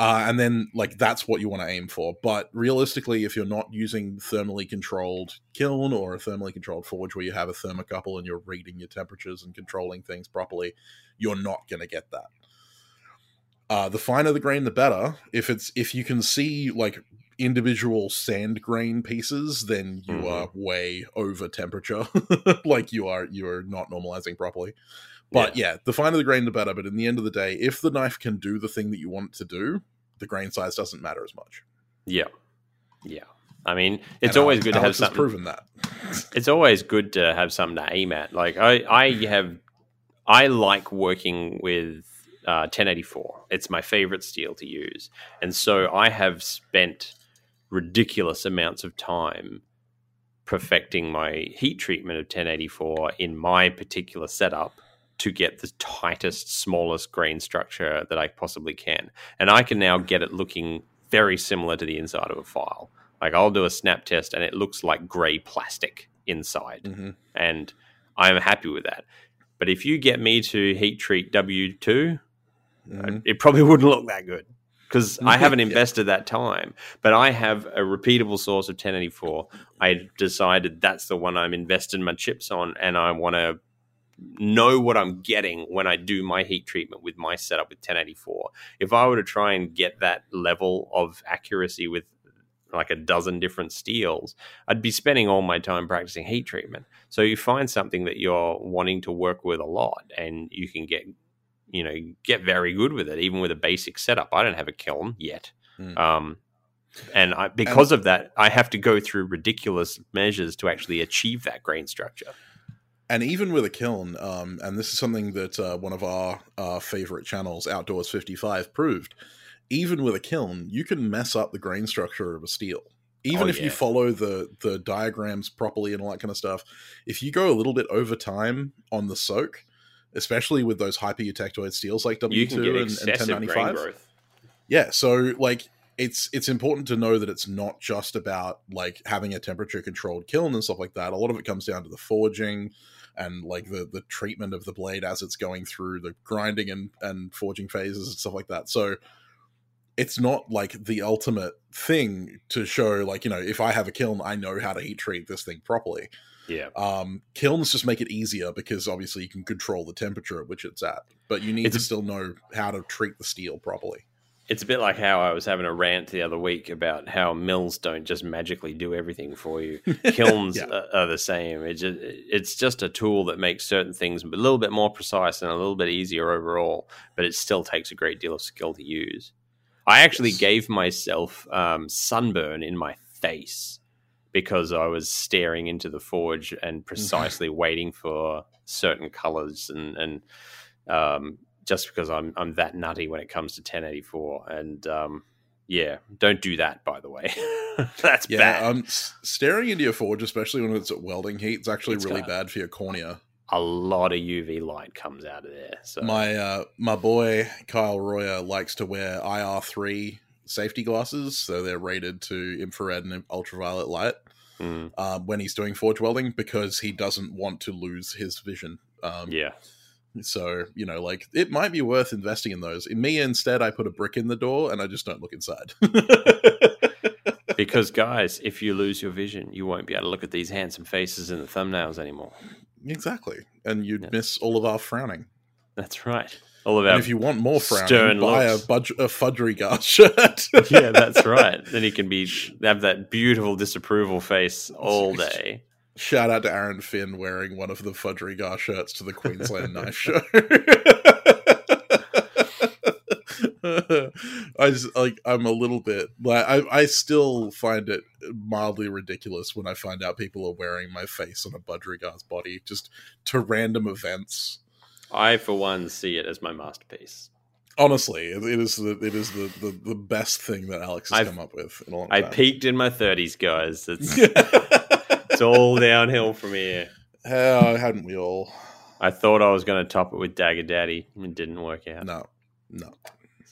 Uh, and then like that's what you want to aim for. But realistically, if you're not using thermally controlled kiln or a thermally controlled forge where you have a thermocouple and you're reading your temperatures and controlling things properly, you're not going to get that. Uh, the finer the grain, the better. If it's if you can see like individual sand grain pieces, then you Mhm. are way over temperature. [laughs] like you are you are not normalizing properly. But yeah. the finer the grain, the better. But in the end of the day, if the knife can do the thing that you want it to do, the grain size doesn't matter as much. Yeah. Yeah. I mean, it's And always Alex- good to have Alex has something. proven that. [laughs] It's always good to have something to aim at. Like I, I have, I like working with uh, 1084. It's my favorite steel to use, and so I have spent ridiculous amounts of time perfecting my heat treatment of 1084 in my particular setup to get the tightest, smallest grain structure that I possibly can. And I can now get it looking very similar to the inside of a file. Like I'll do a snap test and it looks like gray plastic inside. Mhm. And I'm happy with that. But if you get me to heat treat W2, Mhm. it probably [laughs] wouldn't look that good because I [laughs] haven't Yeah. invested that time. But I have a repeatable source of 1084. I decided that's the one I'm investing my chips on, and I want to know what I'm getting when I do my heat treatment with my setup with 1084. If I were to try and get that level of accuracy with like a dozen different steels, I'd be spending all my time practicing heat treatment. So you find something that you're wanting to work with a lot and you can get you know get very good with it even with a basic setup. I don't have a kiln yet. Mm. Um and I, because of that, I have to go through ridiculous measures to actually achieve that grain structure. and even with a kiln, um, and this is something that uh, one of our uh, favorite channels, Outdoors 55, proved. Even with a kiln, you can mess up the grain structure of a steel. Even Oh, if yeah. you follow the the diagrams properly and all that kind of stuff, if you go a little bit over time on the soak, especially with those hyper-eutectoid steels like W2 You can get and, and excessive 1095, yeah so like it's it's important to know that it's not just about like having a temperature controlled kiln and stuff like that. A lot of it comes down to the forging and like the the treatment of the blade as it's going through the grinding and and forging phases and stuff like that. So it's not like the ultimate thing to show like you know if i have a kiln i know how to heat treat this thing properly Yeah. um kilns just make it easier because obviously you can control the temperature at which it's at but you need It's to a- still know how to treat the steel properly It's a bit like how I was having a rant the other week about how mills don't just magically do everything for you. [laughs] Kilns Yeah. are, are the same. It just, it's just a tool that makes certain things a little bit more precise and a little bit easier overall, but it still takes a great deal of skill to use. I actually Yes. gave myself um, sunburn in my face because I was staring into the forge and precisely waiting for certain colors and and um, just because I'm I'm that nutty when it comes to 1084 and um, yeah, don't do that by the way. [laughs] That's Yeah, bad. um, staring into your forge, especially when it's at welding heat, it's actually It's really got- bad for your cornea. a lot of UV light comes out of there. So My uh, my boy Kyle Royer likes to wear IR three safety glasses, so they're rated to infrared and ultraviolet light mm, uh, when he's doing forge welding because he doesn't want to lose his vision. Um, yeah, So you know, like it might be worth investing in those. In me, instead, I put a brick in the door and I just don't look inside. [laughs] because guys, if you lose your vision, you won't be able to look at these handsome faces in the thumbnails anymore. exactly, and you'd Yeah. miss all of our frowning. That's right. All of And if you want more frowning, buy a, budge, a Fudrigar shirt. [laughs] yeah, that's [laughs] right. Then he can be have that beautiful disapproval face all day. Shout out to Aaron Finn wearing one of the Fudrigar shirts to the Queensland Knife [laughs] Show. I just like I'm a little bit like I I still find it mildly ridiculous when I find out people are wearing my face on a Budrigar's body just to random events. I, for one, see it as my masterpiece. Honestly, it, it is the it is the, the, the best thing that Alex has I've- come up with in a long I time. peaked in my 30s, guys. It's, [laughs] it's all downhill from here. How hadn't we all? I thought I was going to top it with Dagger Daddy. It didn't work out. No, no.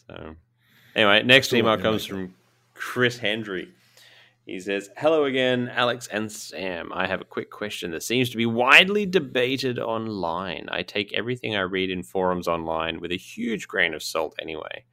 So, anyway, next Still email want you to comes from Chris Hendry. He says, Hello again, Alex and Sam. I have a quick question that seems to be widely debated online. I take everything I read in forums online with a huge grain of salt anyway.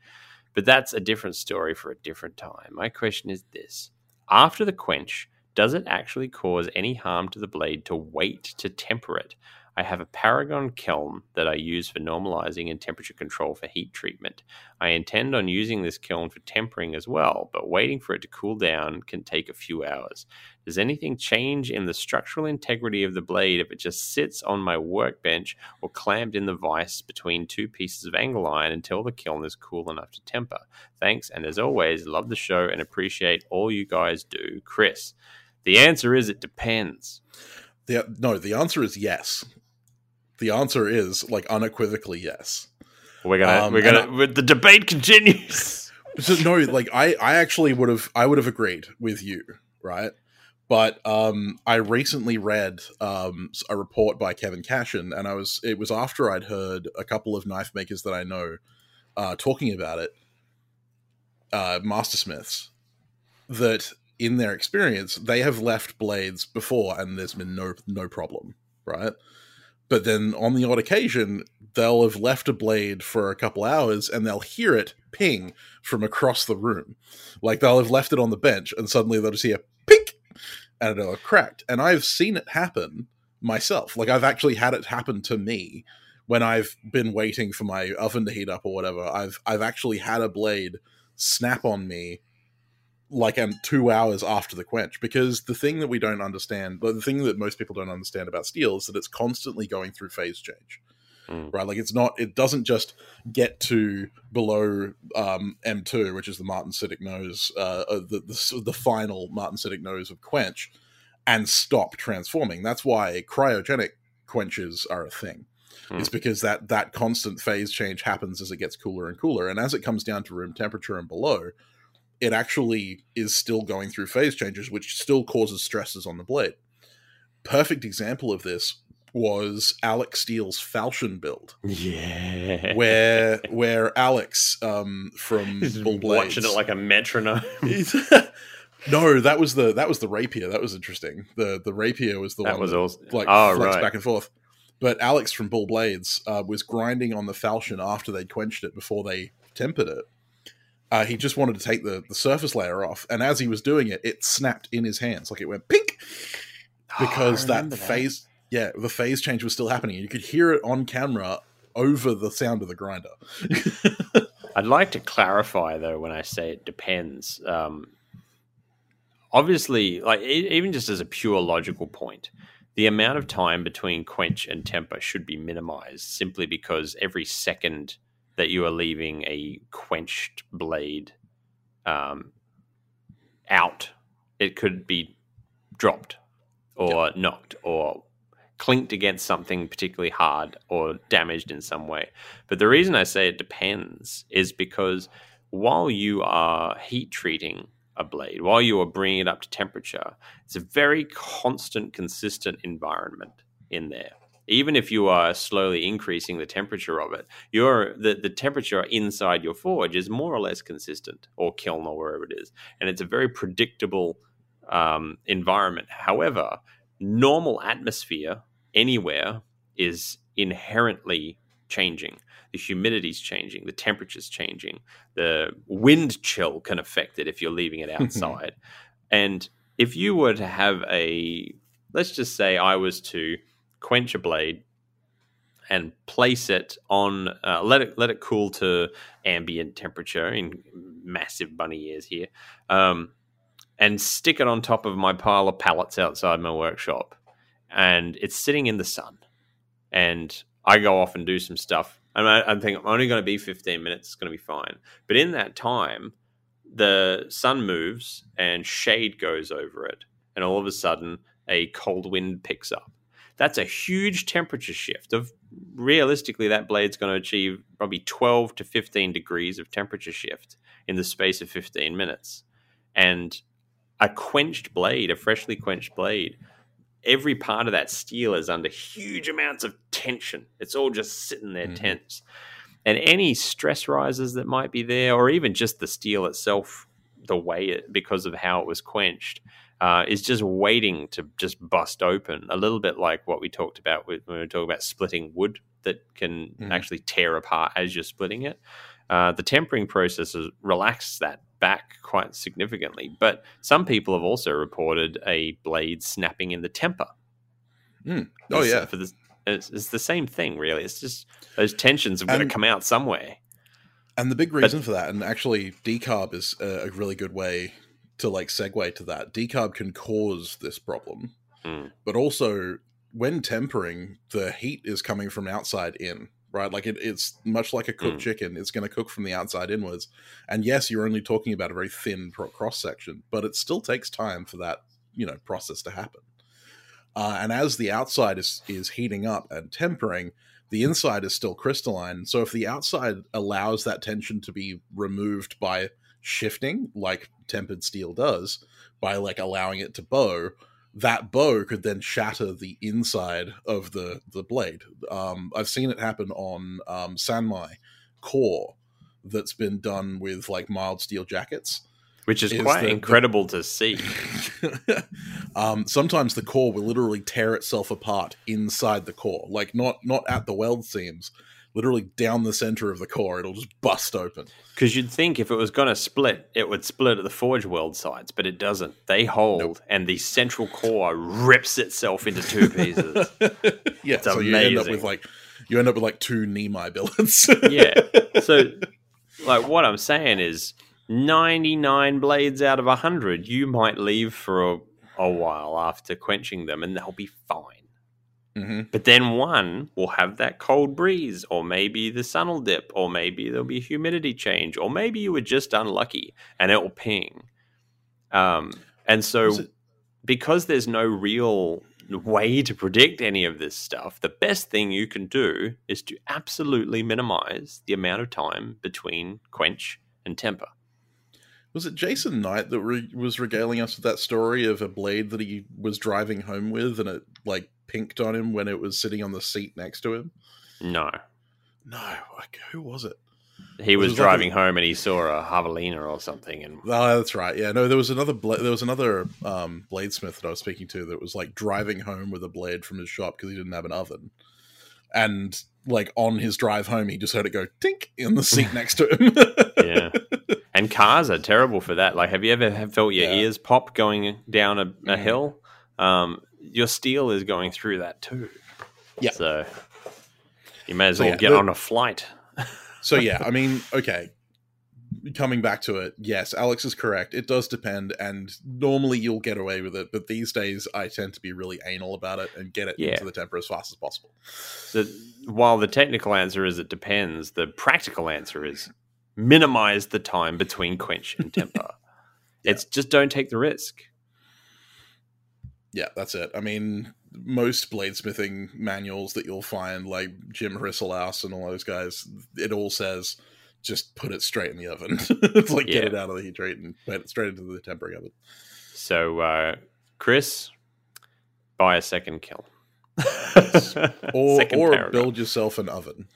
But that's a different story for a different time. My question is this After the quench, does it actually cause any harm to the blade to wait to temper it? I have a Paragon kiln that I use for normalizing and temperature control for heat treatment. I intend on using this kiln for tempering as well, but waiting for it to cool down can take a few hours. Does anything change in the structural integrity of the blade if it just sits on my workbench or clamped in the vise between two pieces of angle iron until the kiln is cool enough to temper? Thanks, and as always, love the show and appreciate all you guys do. Chris. The answer is it depends. The no, the answer is yes. The answer is like unequivocally yes. We're gonna, Um, we're gonna, the debate continues. [laughs] So, no, like I, I actually would have, I would have agreed with you, right? But um, I recently read um, a report by Kevin Cashen, and I was, it was after I'd heard a couple of knife makers that I know uh, talking about it, uh, mastersmiths, that in their experience they have left blades before, and there's been no no problem, right? But then on the odd occasion, they'll have left a blade for a couple hours, and they'll hear it ping from across the room. Like they'll have left it on the bench and suddenly they'll just hear pink and it'll have cracked. And I've seen it happen myself. Like I've actually had it happen to me when I've been waiting for my oven to heat up or whatever. I've I've actually had a blade snap on me like and two hours after the quench because the thing that we don't understand the thing that most people don't understand about steel is that it's constantly going through phase change Mm. right like it's not it doesn't just get to below um, m2 which is the martensitic nose uh, uh, the, the the final martensitic nose of quench and stop transforming that's why cryogenic quenches are a thing Hmm. it's because that that constant phase change happens as it gets cooler and cooler and as it comes down to room temperature and below it actually is still going through phase changes which still causes stresses on the blade perfect example of this was alec steele's falchion build Yeah. where [laughs] where alex um from Just bull blades watching it like a metronome. [laughs] no that was the that was the rapier that was interesting the the rapier was the that one was that, also like oh flex right. back and forth. But Alex from Bull Blades uh, was grinding on the falchion after they'd quenched it before they tempered it. Uh, he just wanted to take the, the surface layer off, and as he was doing it, it snapped in his hands, like it went pink, because Oh, I that phase, yeah, the phase change was still happening. You could hear it on camera over the sound of the grinder. [laughs] I'd like to clarify though when I say it depends. Um, obviously, like e- even just as a pure logical point, the amount of time between quench and temper should be minimized simply because every second that you are leaving a quenched blade um, out, it could be dropped or knocked or clinked against something particularly hard or damaged in some way. But the reason I say it depends is because while you are heat treating a blade, while you are bringing it up to temperature, it's a very constant, consistent environment in there. Even if you are slowly increasing the temperature of it, your the, the temperature inside your forge is more or less consistent, or kiln, or wherever it is, and it's a very predictable um, environment. However, normal atmosphere anywhere is inherently changing. The humidity's changing, the temperature's changing, the wind chill can affect it if you're leaving it [laughs] outside. and if you were to have a, let's just say I was to quench a blade and place it on, uh, let it let it cool to ambient temperature in massive bunny ears here, um, and stick it on top of my pile of pallets outside my workshop, and it's sitting in the sun, and I go off and do some stuff And I, I think I'm only going to be 15 minutes. It's going to be fine. But in that time, the sun moves and shade goes over it, and all of a sudden, a cold wind picks up. That's a huge temperature shift. Of realistically, that blade's going to achieve probably 12 to 15 degrees of temperature shift in the space of 15 minutes. And a quenched blade, a freshly quenched blade, every part of that steel is under huge amounts of tension. It's all just sitting there Mhm. tense. And any stress rises that might be there, or even just the steel itself, the way it, because of how it was quenched, uh, is just waiting to just bust open. A little bit like what we talked about with, when we were talking about splitting wood that can Mhm. actually tear apart as you're splitting it. Uh, the tempering process has relaxed that back quite significantly. But some people have also reported a blade snapping in the temper. Oh It's- yeah, for the, it's, it's the same thing, really. It's just those tensions have got to come out somewhere. and the big reason for that, and actually, decarb is a, a really good way to like segue to that. Decarb can cause this problem, Mm. but also when tempering, the heat is coming from outside in. Right, like it, it's much like a cooked Mm. chicken. It's going to cook from the outside inwards. And yes, you're only talking about a very thin pro- cross section, but it still takes time for that, you know, process to happen. Uh, and as the outside is is heating up and tempering, the inside is still crystalline. So if the outside allows that tension to be removed by shifting, like tempered steel does, by like allowing it to bow, that bow could then shatter the inside of the the blade. Um, I've seen it happen on um, Sanmai core that's been done with like mild steel jackets. Which is, Is quite the- the- incredible to see. [laughs] um, sometimes the core will literally tear itself apart inside the core, like not not at the weld seams, literally down the center of the core. It'll just bust open. Because you'd think if it was going to split, it would split at the forge weld sides, but it doesn't. They hold, Nope. and the central core rips itself into two pieces. [laughs] yeah, It's so you end up with like you end up with like two Nemi billets. yeah. [laughs] So, like, what I'm saying is 99 blades out of 100, you might leave for a, a while after quenching them, and they'll be fine. Hmm But then one will have that cold breeze, or maybe the sun will dip, or maybe there'll be a humidity change, or maybe you were just unlucky and it will ping. Um, and so, it- because there's no real way to predict any of this stuff, the best thing you can do is to absolutely minimize the amount of time between quench and temper. Was it Jason Knight that re- was regaling us with that story of a blade that he was driving home with, and it like pinked on him when it was sitting on the seat next to him? No. No, like who was it? He Was was it like driving a- home and he saw a javelina or something, and Oh, that's right. Yeah, no, there was another bla- there was another um, bladesmith that I was speaking to that was like driving home with a blade from his shop because he didn't have an oven, and like on his drive home, he just heard it go tink in the seat [laughs] next to him. [laughs] yeah. And cars are terrible for that. Like, have you ever felt your Yeah. ears pop going down a, a Mhm. hill? Um, your steel is going through that too. Yeah. So you may as So, well yeah, get the- on a flight. [laughs] so yeah, I mean, okay. Coming back to it, yes, Alex is correct. It does depend, and normally you'll get away with it, but these days I tend to be really anal about it and get it Yeah. into the temper as fast as possible. While the technical answer is it depends, the practical answer is minimize the time between quench and temper. [laughs] It's just don't take the risk. Yeah, that's it. I mean, most bladesmithing manuals that you'll find, like Jim Hrisoulas and all those guys, it all says just put it straight in the oven. [laughs] it's like get it out of the heat treat and put it straight into the tempering oven. So, uh, Chris, buy a second kiln. [laughs] Or Second or build yourself an oven.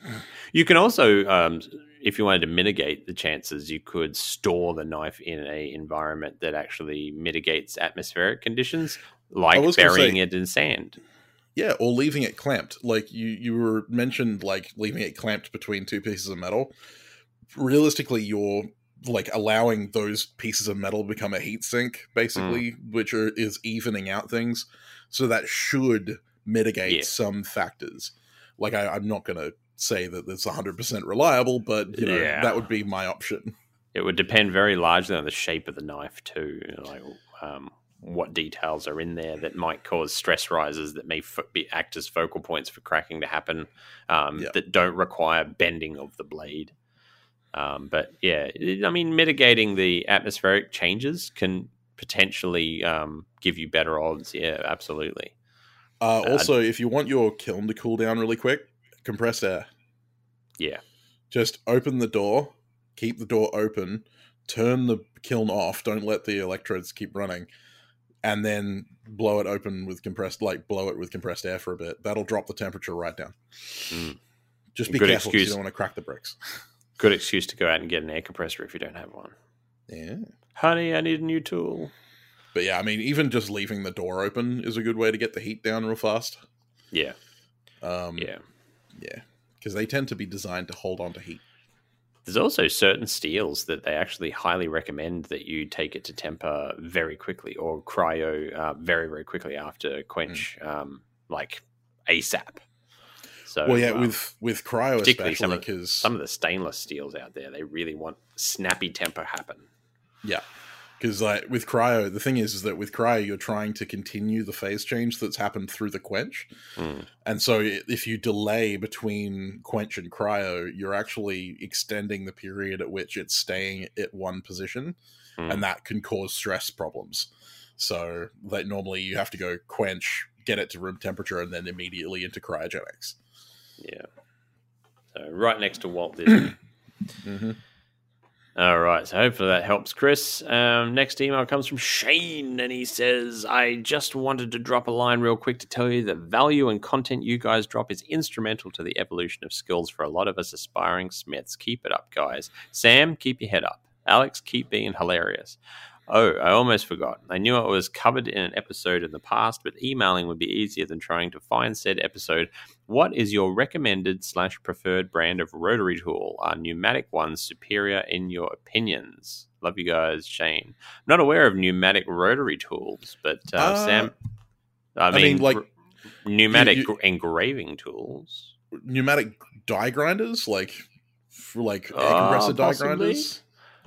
You can also, um, if you wanted to mitigate the chances, you could store the knife in a environment that actually mitigates atmospheric conditions, like burying say- it in sand. Yeah, or leaving it clamped. Like you you were mentioned like leaving it clamped between two pieces of metal. Realistically, you're like allowing those pieces of metal to become a heat sink, basically, which are, is evening out things. So that should mitigate Yeah. some factors. Like I, I'm not going to say that it's 100% reliable, but you know Yeah. that would be my option. It would depend very largely on the shape of the knife too. you know, Like, um, what details are in there that might cause stress rises that may fo- be act as focal points for cracking to happen um, Yeah. that don't require bending of the blade. Um, but yeah, it- I mean, mitigating the atmospheric changes can potentially um, give you better odds. Yeah, absolutely. Uh, Uh, also, if you want your kiln to cool down really quick, compressed air. Yeah. Just open the door, keep the door open, turn the kiln off, don't let the electrodes keep running, and then blow it open with compressed, like blow it with compressed air for a bit. That'll drop the temperature right down. Mm. Just be Good careful 'cause you don't want to crack the bricks. [laughs] Good excuse to go out and get an air compressor if you don't have one. Yeah. Honey, I need a new tool. But yeah, I mean, even just leaving the door open is a good way to get the heat down real fast. Yeah, Um, yeah. Yeah. Because they tend to be designed to hold on to heat. There's also certain steels that they actually highly recommend that you take it to temper very quickly or cryo uh, very, very quickly after quench, um, like ASAP. So, well, yeah, um, with with cryo particularly some especially of- because some of the stainless steels out there, they really want snappy temper happen. yeah, because like with cryo, the thing is, is that with cryo you're trying to continue the phase change that's happened through the quench, Mm. and so if you delay between quench and cryo, you're actually extending the period at which it's staying at one position, Mm. and that can cause stress problems. So that normally you have to go quench, get it to room temperature, and then immediately into cryogenics. Yeah. So right next to Walt Disney. Mm-hmm. All right, so hopefully that helps, Chris. Um, next email comes from Shane, and he says, "I just wanted to drop a line real quick to tell you the value and content you guys drop is instrumental to the evolution of skills for a lot of us aspiring smiths. Keep it up, guys. Sam, keep your head up. Alex, keep being hilarious." Oh, I almost forgot. I knew it was covered in an episode in the past, but emailing would be easier than trying to find said episode. What is your recommended slash preferred brand of rotary tool? Are pneumatic ones superior in your opinions? Love you guys, Shane. I'm not aware of pneumatic rotary tools, but uh, Uh, Sam, I I mean, mean, like, r- pneumatic you- gr- engraving tools. pneumatic die grinders, like for like air Uh, die possibly. grinders.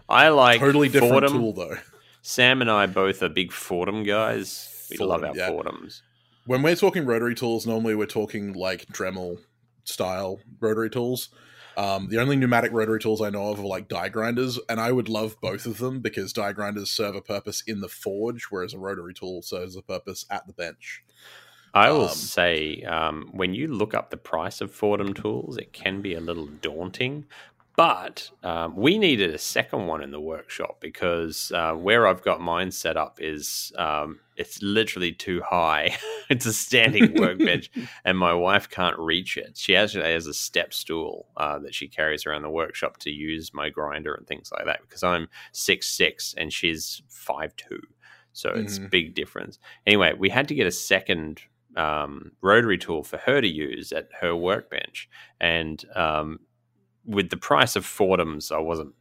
I like totally different Foredom. tool though. Sam and I both are big Foredom guys. We love our yeah. Foredoms. When we're talking rotary tools, normally we're talking like Dremel style rotary tools. Um, the only pneumatic rotary tools I know of are like die grinders, and I would love both of them because die grinders serve a purpose in the forge, whereas a rotary tool serves a purpose at the bench. I will Um, say, um, when you look up the price of Foredom tools, it can be a little daunting. But um, we needed a second one in the workshop because uh, where I've got mine set up is um, it's literally too high. [laughs] it's a standing [laughs] workbench, and my wife can't reach it. She actually has a step stool uh, that she carries around the workshop to use my grinder and things like that because I'm six six and she's five two, so it's a Mhm. big difference. Anyway, we had to get a second um, rotary tool for her to use at her workbench, and um, with the price of Foredoms, I wasn't,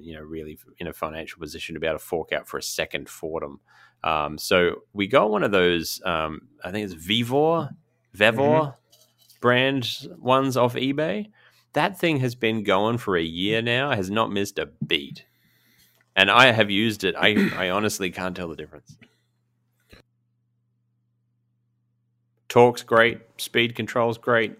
you know, really in a financial position to be able to fork out for a second Foredom. Um, so we got one of those. Um, I think it's Vivor, Vevor brand ones off eBay. That thing has been going for a year now. Has not missed a beat, and I have used it. I I honestly can't tell the difference. Torque's great, speed control's great,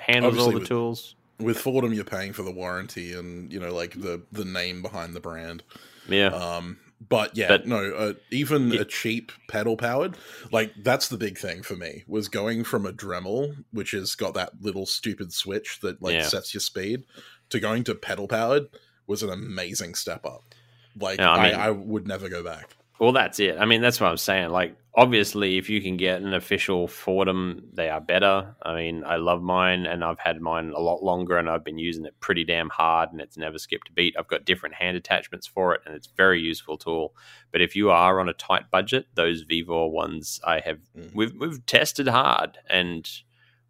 handles all the with- tools. With Foredom, you're paying for the warranty and you know like the the name behind the brand. Yeah, Um, but yeah, But- no, uh, even Yeah. a cheap pedal powered, like that's the big thing for me was going from a Dremel, which has got that little stupid switch that like Yeah. sets your speed, to going to pedal powered was an amazing step up. Like Yeah, I I, I, would never go back. Well, that's it. I mean, that's what I'm saying. Like, obviously, if you can get an official Foredom, they are better. I mean, I love mine, and I've had mine a lot longer, and I've been using it pretty damn hard, and it's never skipped a beat. I've got different hand attachments for it, and it's a very useful tool. But if you are on a tight budget, those Vivor ones, I have Mhm. we've we've tested hard, and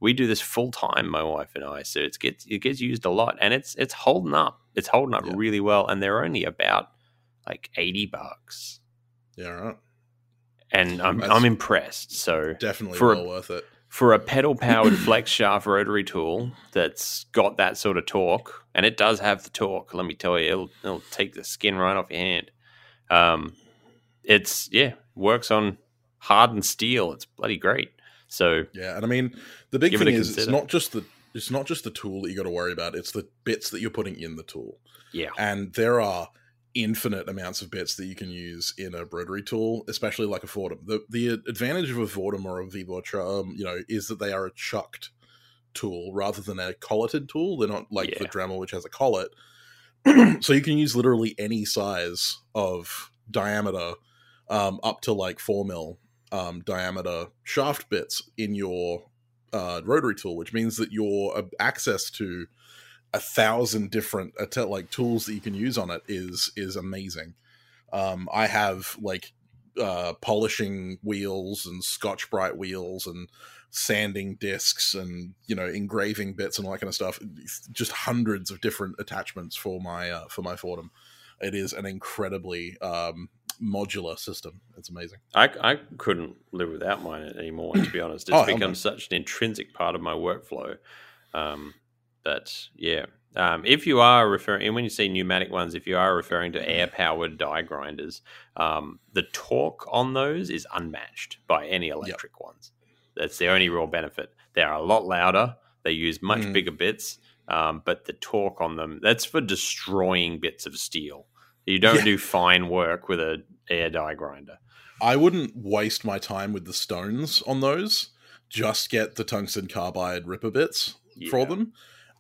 we do this full time, my wife and I. So it's gets it gets used a lot, and it's it's holding up. It's holding up Yeah. really well, and they're only about like eighty bucks Yeah, right. and I'm That's- I'm impressed. So Definitely For a- well worth it. for a pedal powered [coughs] flex shaft rotary tool that's got that sort of torque, and it does have the torque. Let me tell you, it'll, it'll take the skin right off your hand. Um, it's yeah works on hardened steel. It's bloody great. So Yeah, and I mean the big thing a is it's not just the it's not just the tool that you got to worry about. It's the bits that you're putting in the tool, yeah, and there are infinite amounts of bits that you can use in a rotary tool, especially like a Foredom. The the advantage of a Foredom or a Vivo, um, you know, is that they are a chucked tool rather than a colleted tool. They're not like the Dremel, which has a collet. [clears throat] so you can use literally any size of diameter um, up to like four mil um, diameter shaft bits in your uh, rotary tool, which means that your uh, access to a thousand different uh, like tools that you can use on it is is amazing. Um, I have like uh, polishing wheels and Scotch Brite wheels and sanding discs and you know engraving bits and all that kind of stuff. Just hundreds of different attachments for my uh, for my Foredom. It is an incredibly um, modular system. It's amazing. I, I couldn't live without mine anymore. To be honest, it's [clears throat] Oh, become such an intrinsic part of my workflow. Um, that yeah, um, if you are referring, and when you see pneumatic ones, if you are referring to air powered die grinders, um, the torque on those is unmatched by any electric ones. That's the only real benefit. They are a lot louder. They use much Mm. bigger bits, um, but the torque on them that's for destroying bits of steel. You don't Yeah. do fine work with a air die grinder. I wouldn't waste my time with the stones on those. Just get the tungsten carbide ripper bits for them.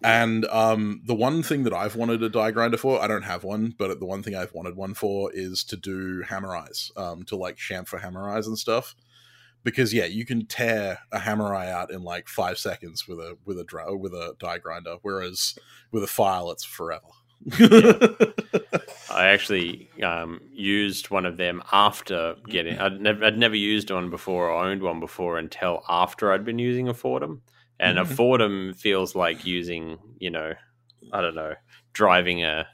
And um, the one thing that I've wanted a die grinder for, I don't have one, but the one thing I've wanted one for is to do hammer eyes, um, to like chamfer hammer eyes and stuff. Because yeah, you can tear a hammer eye out in like five seconds with a with a with a die grinder, whereas with a file it's forever. I actually um, used one of them after getting. I'd never, I'd never used one before or owned one before until after I'd been using a Foredom, and a Mhm. Foredom feels like using, you know, I don't know, driving a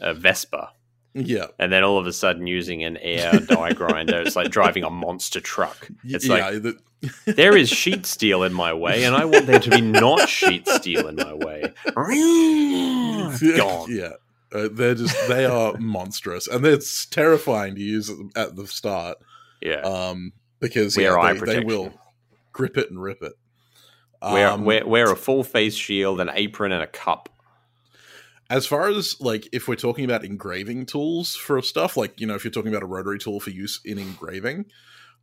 a Vespa, yeah, and then all of a sudden using an air [laughs] die grinder. It's like driving a monster truck. It's yeah. like the- [laughs] there is sheet steel in my way, and I want there to be not sheet steel in my way. [laughs] Gone. Yeah. Uh, they're just they are monstrous and it's terrifying to use at the, start Yeah. um because yeah, they, they will grip it and rip it wear, Um, wear wear a full face shield, an apron, and a cup. as far as like if we're talking about engraving tools for stuff like you know if you're talking about a rotary tool for use in engraving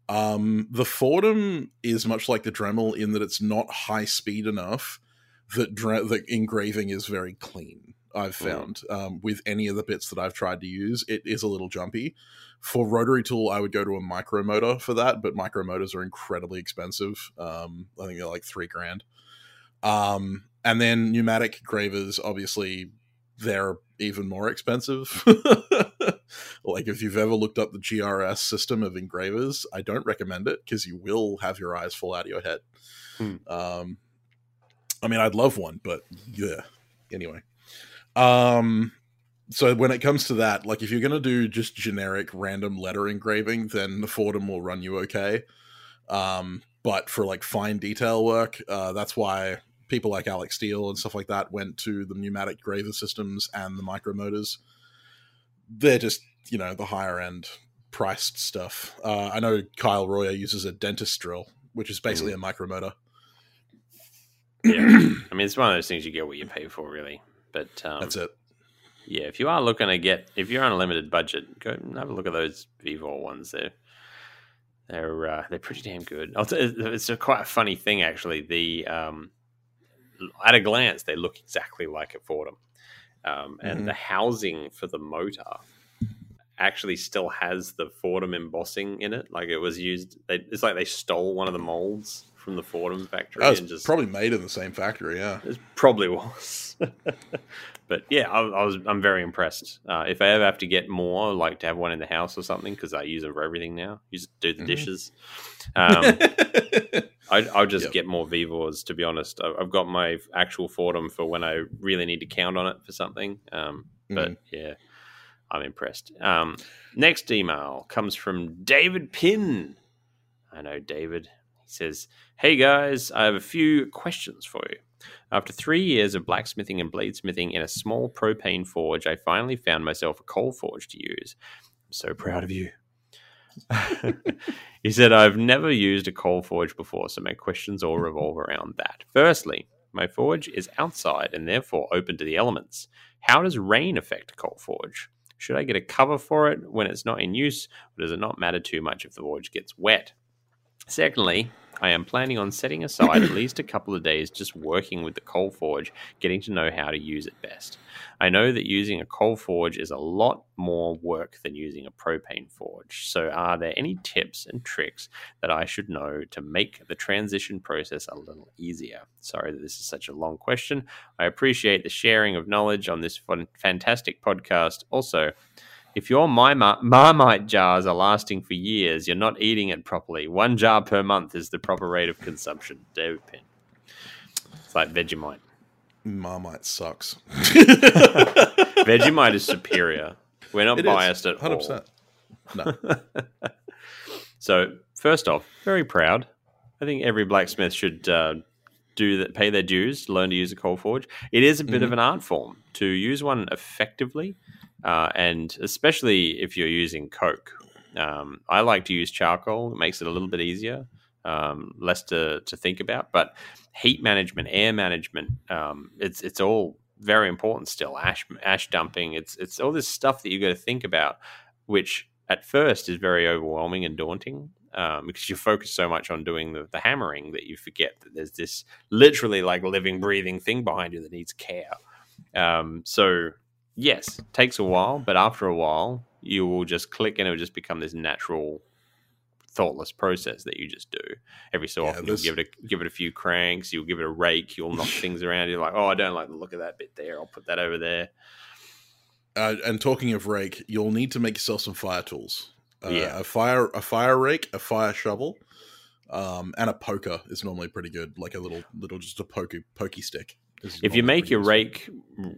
um the foredom is much like the dremel in that it's not high speed enough that dre- that engraving is very clean i've Mm. found um, with any of the bits that i've tried to use it is a little jumpy for rotary tool i would go to a micro motor for that but micro motors are incredibly expensive um, i think they're like three grand um, and then pneumatic gravers obviously they're even more expensive. [laughs] like if you've ever looked up the GRS system of engravers, I don't recommend it because you will have your eyes fall out of your head. Hmm. Um, I mean, I'd love one, but yeah. Anyway, um, so when it comes to that, like if you're gonna do just generic random letter engraving, then the Foredom will run you okay. Um, but for like fine detail work, uh, that's why people like Alec Steele and stuff like that went to the pneumatic graver systems and the micromotors. They're just, you know, the higher end priced stuff. Uh, I know Kyle Royer uses a dentist drill, which is basically a micromotor. Yeah. [clears throat] I mean, it's one of those things you get what you pay for, really. But um, That's it. yeah, if you are looking to get, if you're on a limited budget, go have a look at those Vivo ones. They're they're uh, they're pretty damn good. T- it's a quite a funny thing actually. The um, at a glance, they look exactly like a Foredom, um, and Mhm. the housing for the motor actually still has the Foredom embossing in it. Like it was used. They, it's like they stole one of the molds from the Foredom factory and just probably made in the same factory, yeah. it probably was. [laughs] but yeah, I, I was. I'm very impressed. Uh, if I ever have to get more, like to have one in the house or something, because I use them for everything now. Use it to do the Mhm. dishes. Um, [laughs] I, I'll just Yep. get more Vivors. To be honest, I- I've got my actual Foredom for when I really need to count on it for something. Um, but yeah, I'm impressed. Um, next email comes from David Pin. I know David. He says, Hey guys, I have a few questions for you. After three years of blacksmithing and bladesmithing in a small propane forge, I finally found myself a coal forge to use. I'm so proud of you. [laughs] he said, I've never used a coal forge before, so my questions all revolve around that. Firstly, my forge is outside and therefore open to the elements. How does rain affect a coal forge? Should I get a cover for it when it's not in use, or does it not matter too much if the forge gets wet? Secondly, I am planning on setting aside at least a couple of days just working with the coal forge, getting to know how to use it best. I know that using a coal forge is a lot more work than using a propane forge. So, are there any tips and tricks that I should know to make the transition process a little easier? Sorry that this is such a long question. I appreciate the sharing of knowledge on this fantastic podcast. Also, if your Marmite jars are lasting for years, you're not eating it properly. One jar per month is the proper rate of consumption. David Penn. It's like Vegemite. Marmite sucks. [laughs] Vegemite is superior. We're not It biased is, at all. 100%. No. [laughs] So, first off, very proud. I think every blacksmith should uh, do that, pay their dues, learn to use a coal forge. It is a bit of an art form to use one effectively, uh, and especially if you're using coke. Um, I like to use charcoal; it makes it a little bit easier, um, less to to think about. But heat management, air management, um, it's it's all very important still. Ash ash dumping, it's it's all this stuff that you got to think about, which at first is very overwhelming and daunting um, because you focus so much on doing the, the hammering that you forget that there's this literally like living, breathing thing behind you that needs care. Um, so, yes, takes a while, but after a while, you will just click and it will just become this natural, thoughtless process that you just do. Every so Yeah, often, you'll give it a, give it a few cranks, you'll give it a rake, you'll knock [laughs] things around. You're like, oh, I don't like the look of that bit there. I'll put that over there. Uh, and talking of rake, you'll need to make yourself some fire tools. Uh, Yeah. a fire a fire rake, a fire shovel, um, and a poker is normally pretty good. Like a little little just a pokey pokey stick. If you make your rake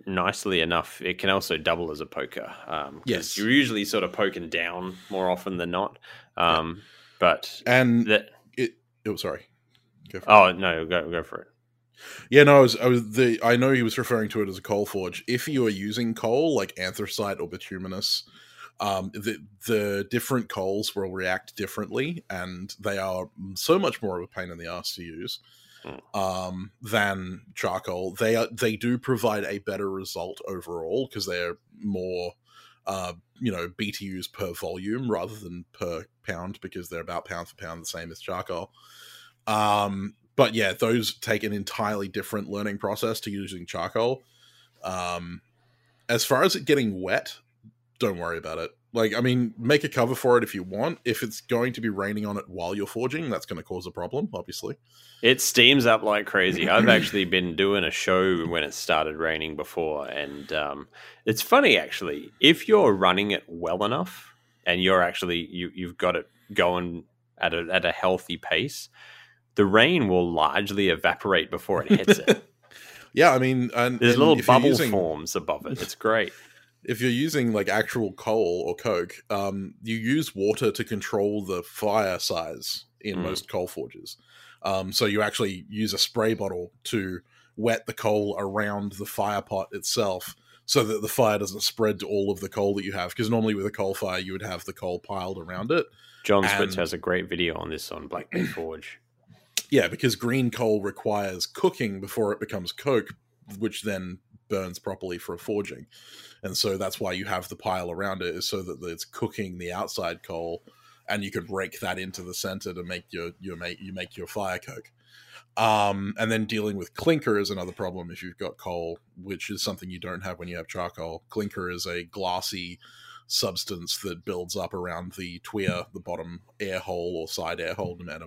nicely enough, it can also double as a poker. Um, Yes. you're usually sort of poking down more often than not. Um, But. And that it. Oh, sorry. Go for it. oh no, go go for it. Yeah, no, I was, I was the. I know he was referring to it as a coal forge. If you are using coal like anthracite or bituminous, um, the the different coals will react differently, and they are so much more of a pain in the ass to use um, than charcoal. They are they do provide a better result overall because they're more. Uh, you know, BTUs per volume rather than per pound because they're about pound for pound the same as charcoal. Um, but yeah, those take an entirely different learning process to using charcoal. Um, as far as it getting wet, don't worry about it. Like, I mean, make a cover for it if you want. If it's going to be raining on it while you're forging, that's going to cause a problem, obviously. It steams up like crazy. I've [clears throat] actually been doing a show when it started raining before, and um, it's funny actually. If you're running it well enough, and you're actually you you've got it going at a at a healthy pace, the rain will largely evaporate before it hits it. [laughs] Yeah, I mean, and There's and little bubble using- forms above it. It's great. If you're using like actual coal or coke, um, you use water to control the fire size in Mm. most coal forges. Um, so you actually use a spray bottle to wet the coal around the fire pot itself so that the fire doesn't spread to all of the coal that you have. Because normally with a coal fire, you would have the coal piled around it. John And- has a great video on this on Black Bear [clears throat] Forge. Yeah, because green coal requires cooking before it becomes coke, which then burns properly for a forging. And so that's why you have the pile around it, is so that it's cooking the outside coal, and you could rake that into the center to make your your make you make your fire coke. Um, and then dealing with clinker is another problem if you've got coal, which is something you don't have when you have charcoal. Clinker is a glassy substance that builds up around the tuya, the bottom air hole or side air hole, no matter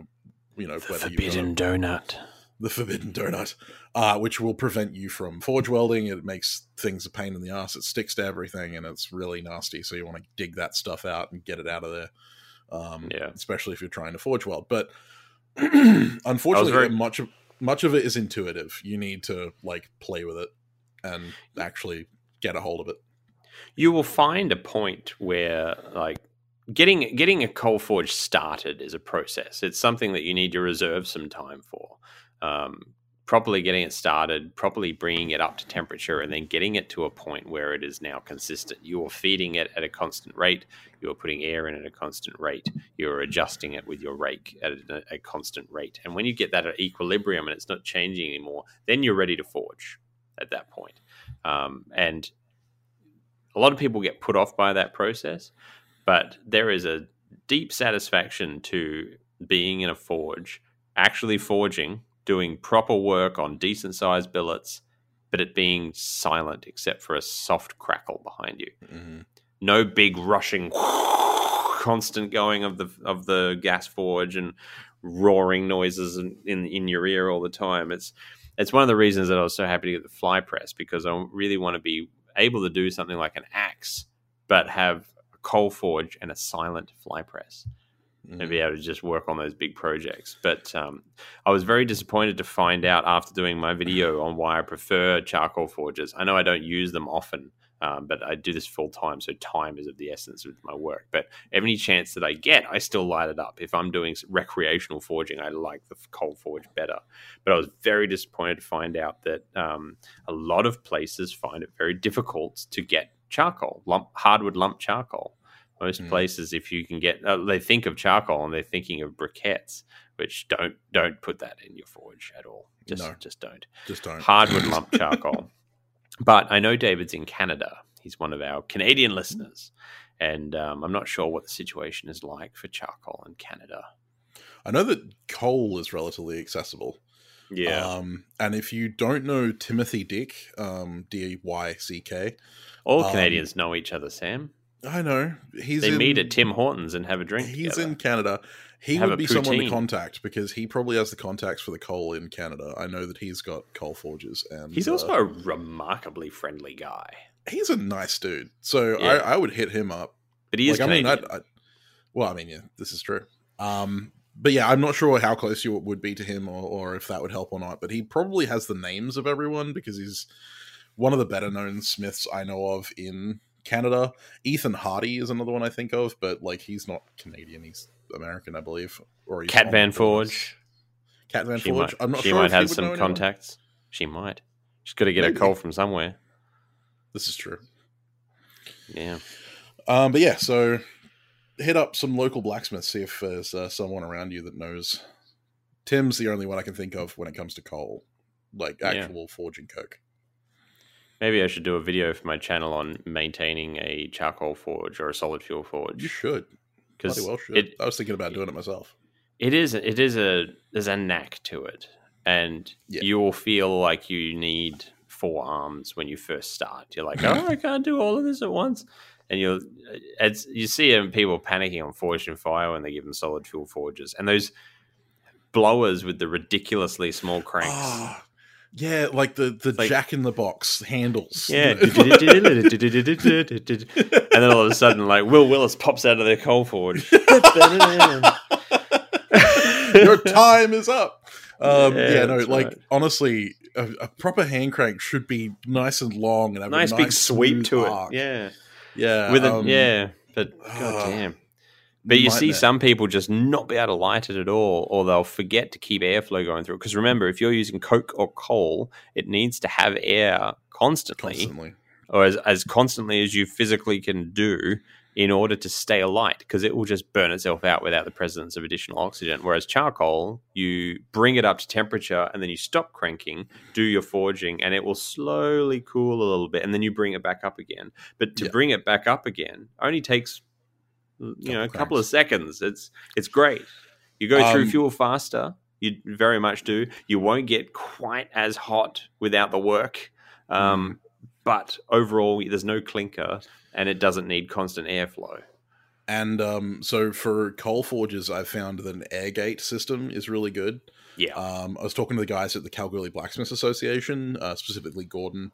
you know whether you've got a- donut. The forbidden donut, uh, which will prevent you from forge welding. It makes things a pain in the ass. It sticks to everything, and it's really nasty. So you want to dig that stuff out and get it out of there. Um, Yeah. especially if you're trying to forge weld. But [clears throat] unfortunately, very- much of much of it is intuitive. You need to like play with it and actually get a hold of it. you will find a point where like getting getting a coal forge started is a process it's something that you need to reserve some time for um, properly getting it started, properly bringing it up to temperature, and then getting it to a point where it is now consistent. You are feeding it at a constant rate. You are putting air in at a constant rate. You are adjusting it with your rake at a, a constant rate. And when you get that at equilibrium and it's not changing anymore, then you're ready to forge at that point. Um, and a lot of people get put off by that process, but there is a deep satisfaction to being in a forge, actually forging doing proper work on decent sized billets, but it being silent except for a soft crackle behind you. Mhm. No big rushing, [laughs] constant going of the of the gas forge and roaring noises in, in in your ear all the time. It's it's one of the reasons that I was so happy to get the fly press because I really want to be able to do something like an axe, but have a coal forge and a silent fly press and Mhm. be able to just work on those big projects. But um, I was very disappointed to find out after doing my video on why I prefer charcoal forges. I know I don't use them often, um, but I do this full time, so time is of the essence with my work. But any chance that I get, I still light it up. If I'm doing recreational forging, I like the coal forge better. But I was very disappointed to find out that um, a lot of places find it very difficult to get charcoal, lump, hardwood lump charcoal. Most Mm. places, if you can get, uh, they think of charcoal and they're thinking of briquettes, which don't don't put that in your forge at all. Just No. just don't. Just don't. Hardwood [laughs] lump charcoal. But I know David's in Canada. He's one of our Canadian listeners, and um, I'm not sure what the situation is like for charcoal in Canada. I know that coal is relatively accessible. Um, and if you don't know Timothy Dyck, um, D Y C K, all um, Canadians know each other. Sam, I know he's they in, meet at Tim Hortons and have a drink. He's together. in Canada. He Have would be someone to contact because he probably has the contacts for the coal in Canada. I know that he's got coal forges, and He's uh, also a remarkably friendly guy, he's a nice dude. So Yeah. I, I would hit him up. but he is Like, I mean, I'd, well, I mean, yeah, this is true. Um, but yeah, I'm not sure how close you would be to him, or, or if that would help or not. But he probably has the names of everyone because he's one of the better known smiths I know of in Canada. Ethan Hardy is another one I think of, but like he's not Canadian; he's American, I believe. Or he's Cat Van. Forge. Cat Van She Forge. might, I'm not sure she sure might have some anyone. contacts. She might. She's got to get Maybe. a coal from somewhere. This is true. Yeah. Um, but yeah, so hit up some local blacksmiths, see if there's uh, someone around you that knows. Tim's the only one I can think of when it comes to coal, like Yeah. actual forging coke. Maybe I should do a video for my channel on maintaining a charcoal forge or a solid fuel forge. You should. because well should. it I was thinking about doing it myself. it is it is a there's a knack to it, and Yeah. you will feel like you need four arms when you first start. You're like, [laughs] oh, I can't do all of this at once, and you'll as you see um, people panicking on Forged in Fire when they give them solid fuel forges, and those blowers with the ridiculously small cranks. Ah, yeah, like the the Like- Jack in the Box handles. Yeah. [laughs] and then all of a sudden, like Wil Willis pops out of their coal forge. [laughs] Your time is up. Um, Yeah, yeah, no, like right. honestly, a, a proper hand crank should be nice and long and have nice, a big sweep to it. Yeah. yeah, With a um, yeah. But ah, god damn. But you see some people just not be able to light it at all, or they'll forget to keep airflow going through. Because remember, if you're using coke or coal, it needs to have air constantly, constantly. or as, as constantly as you physically can do in order to stay alight, because it will just burn itself out without the presence of additional oxygen. Whereas charcoal, you bring it up to temperature and then you stop cranking, do your forging, and it will slowly cool a little bit, and then you bring it back up again. But to Yeah. bring it back up again only takes you know a Couple of seconds. It's it's great. You go through Um, fuel faster. You very much do. You won't get quite as hot without the work. Um, but overall, there's no clinker, and it doesn't need constant airflow. And um, so for coal forges, I've found that an air gate system is really good. Yeah, Um, I was talking to the guys at the Kalgoorlie Blacksmiths Association, uh, specifically Gordon.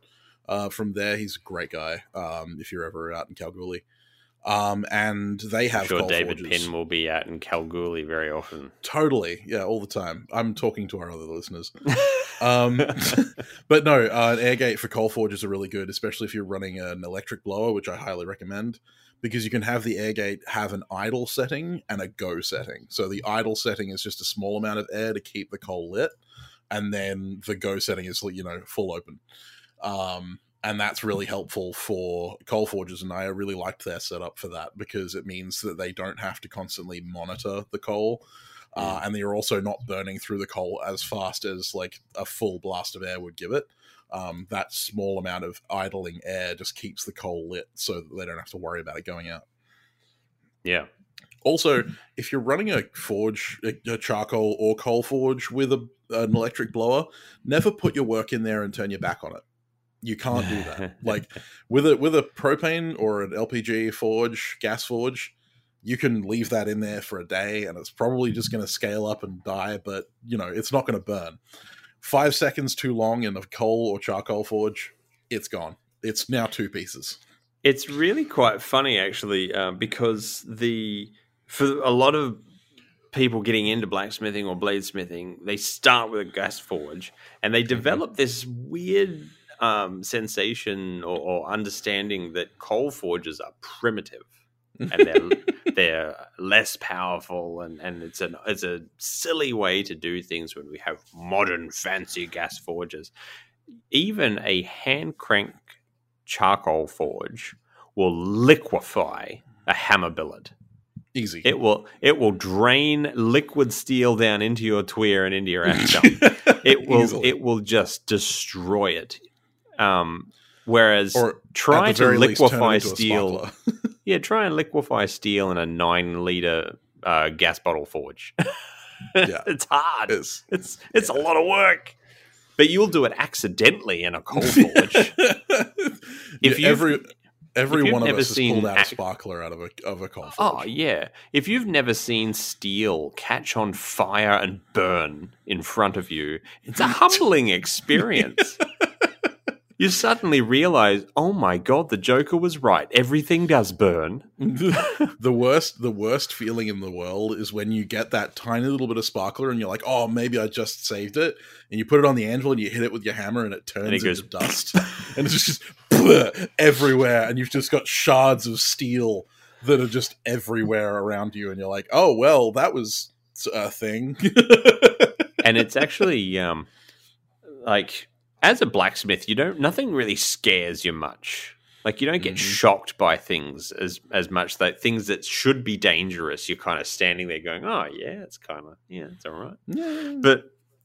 Uh, from there, he's a great guy. Um, if you're ever out in Kalgoorlie, um, and they have I'm sure David forges. Pinn will be out in Kalgoorlie very often. Totally, yeah, all the time. I'm talking to our other listeners. [laughs] Um, [laughs] but no, uh, an air gate for coal forges are really good, especially if you're running an electric blower, which I highly recommend, because you can have the air gate have an idle setting and a go setting. So the idle setting is just a small amount of air to keep the coal lit, and then the go setting is you know full open. Um, and that's really helpful for coal forges and i really liked their setup for that because it means that they don't have to constantly monitor the coal uh, and they're also not burning through the coal as fast as like a full blast of air would give it. Um, that small amount of idling air just keeps the coal lit so that they don't have to worry about it going out. Yeah. also if you're running a forge a, a charcoal or coal forge with a, an electric blower never put your work in there and turn your back on it you can't do that. [laughs] like with a with a propane or an LPG forge, gas forge, you can leave that in there for a day and it's probably just going to scale up and die, but you know, it's not going to burn. 5 seconds too long in a coal or charcoal forge, it's gone. It's now two pieces. It's really quite funny, actually, uh, because the for a lot of people getting into blacksmithing or bladesmithing, they start with a gas forge and they develop this weird um, sensation or, or understanding that coal forges are primitive and they're [laughs] they're less powerful and, and it's an it's a silly way to do things when we have modern fancy gas forges. Even a hand crank charcoal forge will liquefy a hammer billet. Easy. It will it will drain liquid steel down into your tweer and into your [laughs] axe It will Easily. it will just destroy it. Um, whereas or try to liquefy steel. [laughs] Yeah, try and liquefy steel in a nine liter uh, gas bottle forge. [laughs] Yeah. it's hard. It's- It's it's a lot of work. But you'll do it accidentally in a coal [laughs] forge. If Yeah, every every one of us has pulled out a sparkler out of a of a coal forge. Oh yeah. If you've never seen steel catch on fire and burn in front of you, it's a humbling experience. You suddenly realize, oh my god, the Joker was right. Everything does burn. [laughs] the worst the worst feeling in the world is when you get that tiny little bit of sparkler and you're like, oh, maybe I just saved it, and you put it on the anvil and you hit it with your hammer and it turns it goes- into dust, [laughs] and it's just everywhere, and you've just got shards of steel that are just everywhere around you, and you're like, oh well, that was a thing. [laughs] and it's actually um like as a blacksmith you don't nothing really scares you much like you don't get Mhm. shocked by things as as much that things that should be dangerous you're kind of standing there going oh yeah it's kind of yeah it's all right Yeah. but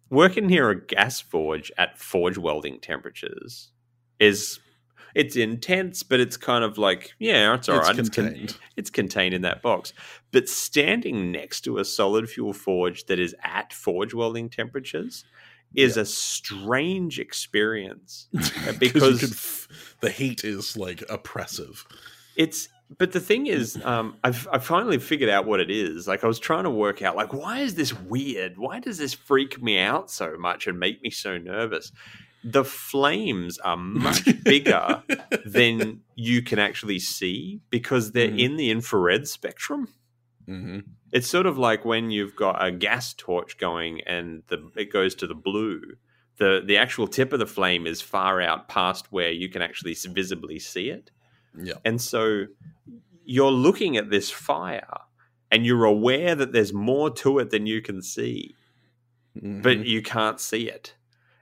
working near a gas forge at forge welding temperatures is it's intense but it's kind of like yeah it's all It's right. it's con- contained. it's contained in that box. But standing next to a solid fuel forge that is at forge welding temperatures is a strange experience [laughs] you because f- the heat is like oppressive. it's. But the thing is, um, I've I finally figured out what it is. Like I was trying to work out, like why is this weird? Why does this freak me out so much and make me so nervous? The flames are much [laughs] bigger than you can actually see because they're Mhm. in the infrared spectrum. Hmm It's sort of like when you've got a gas torch going and the it goes to the blue. The the actual tip of the flame is far out past where you can actually visibly see it. Yeah. And so you're looking at this fire and you're aware that there's more to it than you can see, but you can't see it.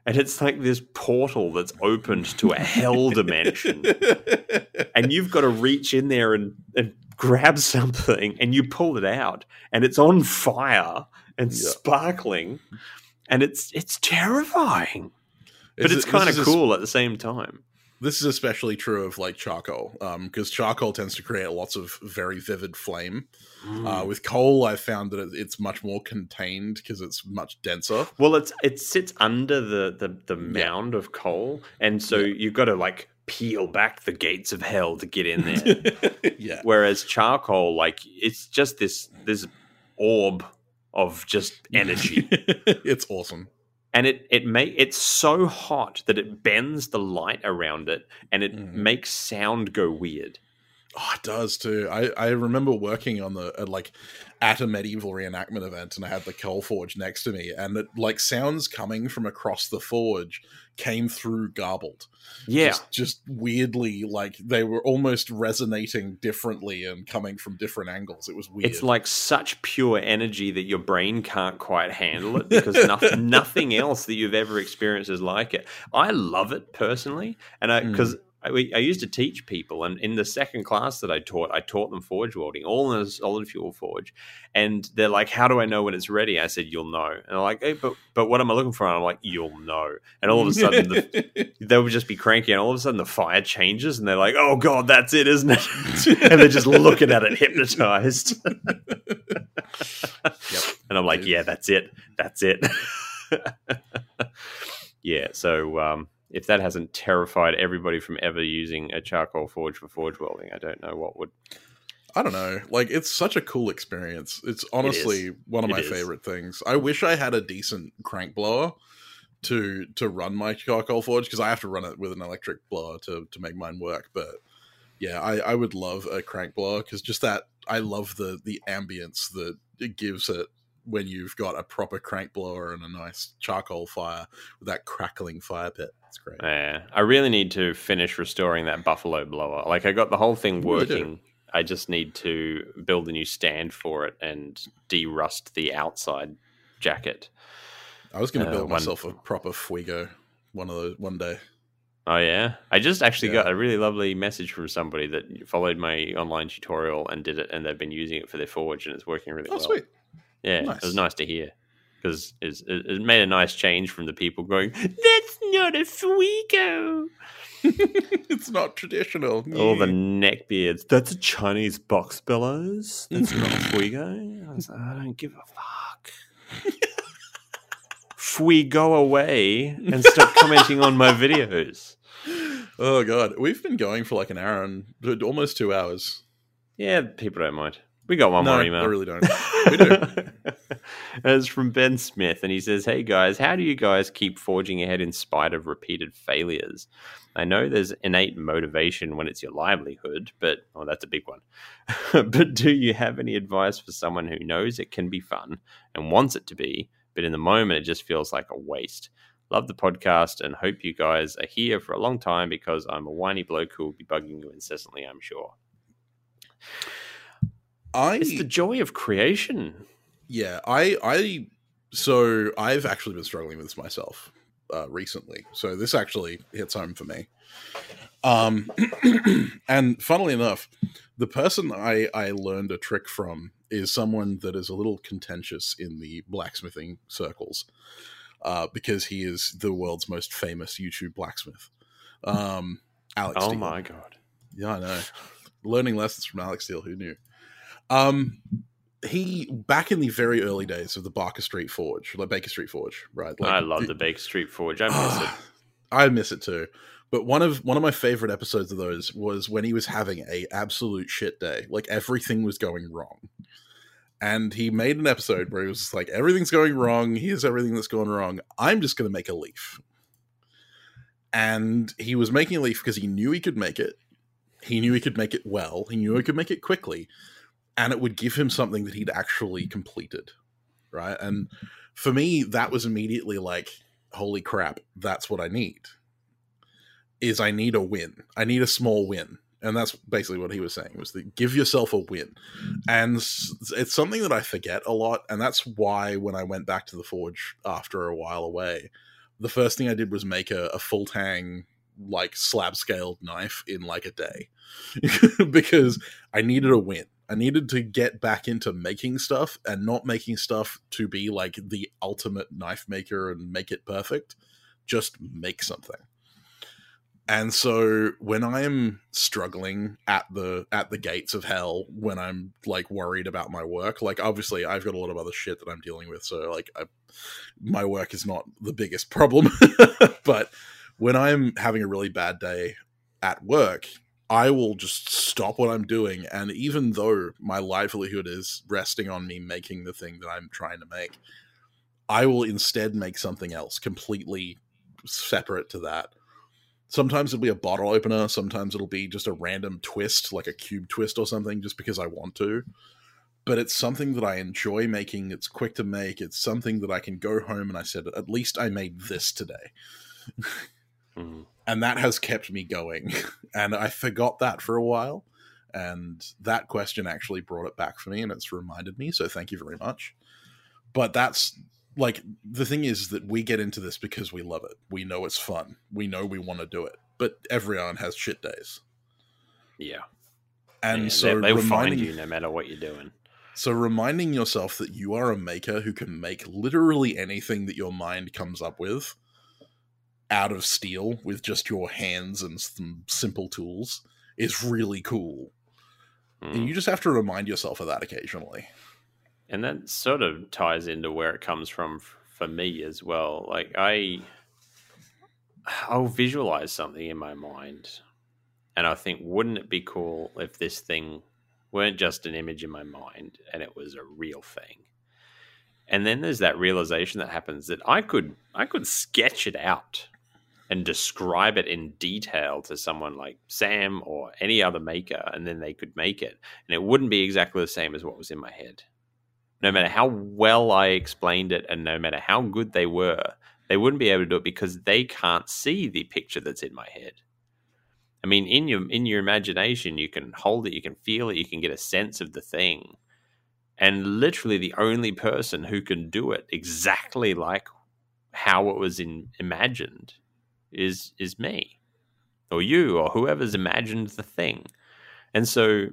And it's like this portal that's opened to a hell dimension [laughs] and you've got to reach in there and, and grab something and you pull it out and it's on fire and Yeah. sparkling and it's it's terrifying but it's it- kind of cool at the same time This is especially true of like charcoal, because charcoal tends to create lots of very vivid flame. Hmm. Uh, with coal, I've found that it's much more contained because it's much denser. well it's it sits under the the, the mound of coal and so Yeah. you've got to like peel back the gates of hell to get in there [laughs] yeah, whereas charcoal like it's just this this orb of just energy [laughs] it's awesome. and it it may it's so hot that it bends the light around it and it Mhm. makes sound go weird Oh, it does too. I, I remember working on the at like at a medieval reenactment event, and I had the coal forge next to me, and it, like sounds coming from across the forge came through garbled. Yeah, just, just weirdly, like they were almost resonating differently and coming from different angles. It was weird. it's like such pure energy that your brain can't quite handle it [laughs] because nothing, nothing else that you've ever experienced is like it. I love it personally, and I Mm. because. I, we- I used to teach people, and in the second class that I taught, I taught them forge welding, all in a solid fuel forge. And they're like, "How do I know when it's ready?" I said, "You'll know." And they're like, "Hey, but but what am I looking for?" And I'm like, "You'll know." And all of a sudden, the, [laughs] they would just be cranky, and all of a sudden the fire changes, and they're like, "Oh god, that's it, isn't it?" [laughs] and they're just looking at it, hypnotized. [laughs] And I'm like, "Yeah, that's it, that's it." yeah. So um, if that hasn't terrified everybody from ever using a charcoal forge for forge welding, I don't know what would. I don't know. Like it's such a cool experience. It's honestly one of It my is. favorite things. I wish I had a decent crank blower to to run my charcoal forge because I have to run it with an electric blower to to make mine work. But yeah, I I would love a crank blower because just that I love the the ambience that it gives it when you've got a proper crank blower and a nice charcoal fire with that crackling fire pit. It's great. Yeah, I really need to finish restoring that buffalo blower. Like I got the whole thing You really do. working. I just need to build a new stand for it and de-rust the outside jacket. I was going to Uh, build one- myself a proper fuigo one of those one day. Oh yeah, I just actually Yeah. got a really lovely message from somebody that followed my online tutorial and did it, and they've been using it for their forge, and it's working really Oh, well. sweet. Yeah, Nice. it was nice to hear because it, it made a nice change from the people going, "That's not a fuigo." [laughs] it's not traditional. All the neckbeards. That's a Chinese box bellows. That's not a [laughs] fuigo. I was like, I don't give a fuck. [laughs] Fuego away and stop commenting on my videos. Oh god, we've been going for like an hour and almost two hours. Yeah, people don't mind. We got one no, more email. I really don't. [laughs] We do. [laughs] it's from Ben Smith, and he says, Hey guys, how do you guys keep forging ahead in spite of repeated failures? I know there's innate motivation when it's your livelihood, but oh, that's a big one. [laughs] but do you have any advice for someone who knows it can be fun and wants it to be, but in the moment it just feels like a waste? Love the podcast and hope you guys are here for a long time because I'm a whiny bloke who will be bugging you incessantly, I'm sure. I It's the joy of creation. yeah, I I so I've actually been struggling with this myself uh, recently. So this actually hits home for me. Um, [clears throat] and funnily enough, the person I I learned a trick from is someone that is a little contentious in the blacksmithing circles, uh, because he is the world's most famous YouTube blacksmith. Um, Alec. Oh Steele. my god. Yeah, I know. Learning lessons from Alec Steele. Who knew? Um, he back in the very early days of the Barker Street Forge, like Baker Street Forge, right? Like I love the Baker Street Forge. I miss it. [sighs] I miss it too. But one of one of my favorite episodes of those was when he was having a absolute shit day. Like everything was going wrong. And he made an episode where he was like, everything's going wrong. Here's everything that's going wrong. I'm just going to make a leaf. And he was making a leaf because he knew he could make it. He knew he could make it well. He knew he could make it quickly. And it would give him something that he'd actually completed. Right. And for me, that was immediately like, holy crap, that's what I need. Is I need a win. I need a small win. And that's basically what he was saying was that give yourself a win. And it's something that I forget a lot. And that's why when I went back to the forge after a while away, the first thing I did was make a, a full tang, like slab scaled knife in like a day [laughs] because I needed a win. I needed to get back into making stuff and not making stuff to be like the ultimate knife maker and make it perfect. Just make something. And so when I'm struggling at the at the gates of hell, when I'm like worried about my work, like obviously I've got a lot of other shit that I'm dealing with, so like I, my work is not the biggest [laughs] problem. but when I'm having a really bad day at work, I will just stop what I'm doing. And even though my livelihood is resting on me making the thing that I'm trying to make, I will instead make something else completely separate to that. Sometimes it'll be a bottle opener, sometimes it'll be just a random twist, like a cube twist or something, just because I want to. But it's something that I enjoy making. It's quick to make. It's something that I can go home and I said, at least I made this today. [laughs] Mhm. and that has kept me going. [laughs] and I forgot that for a while. And that question actually brought it back for me and it's reminded me. So thank you very much. But that's like the thing is that we get into this because we love it. We know it's fun. We know we want to do it. But everyone has shit days. Yeah. And Yeah, so they, will find you no matter what you're doing. so reminding yourself that you are a maker who can make literally anything that your mind comes up with out of steel with just your hands and some simple tools is really cool. Mm. And you just have to remind yourself of that occasionally. and that sort of ties into where it comes from for me as well like i i'll visualize something in my mind and i think wouldn't it be cool if this thing weren't just an image in my mind and it was a real thing and then there's that realization that happens that i could i could sketch it out and describe it in detail to someone like sam or any other maker and then they could make it and it wouldn't be exactly the same as what was in my head no matter how well I explained it and no matter how good they were, they wouldn't be able to do it because they can't see the picture that's in my head. I mean, in your in your imagination, you can hold it, you can feel it, you can get a sense of the thing. And literally the only person who can do it exactly like how it was in imagined is is me or you or whoever's imagined the thing. And so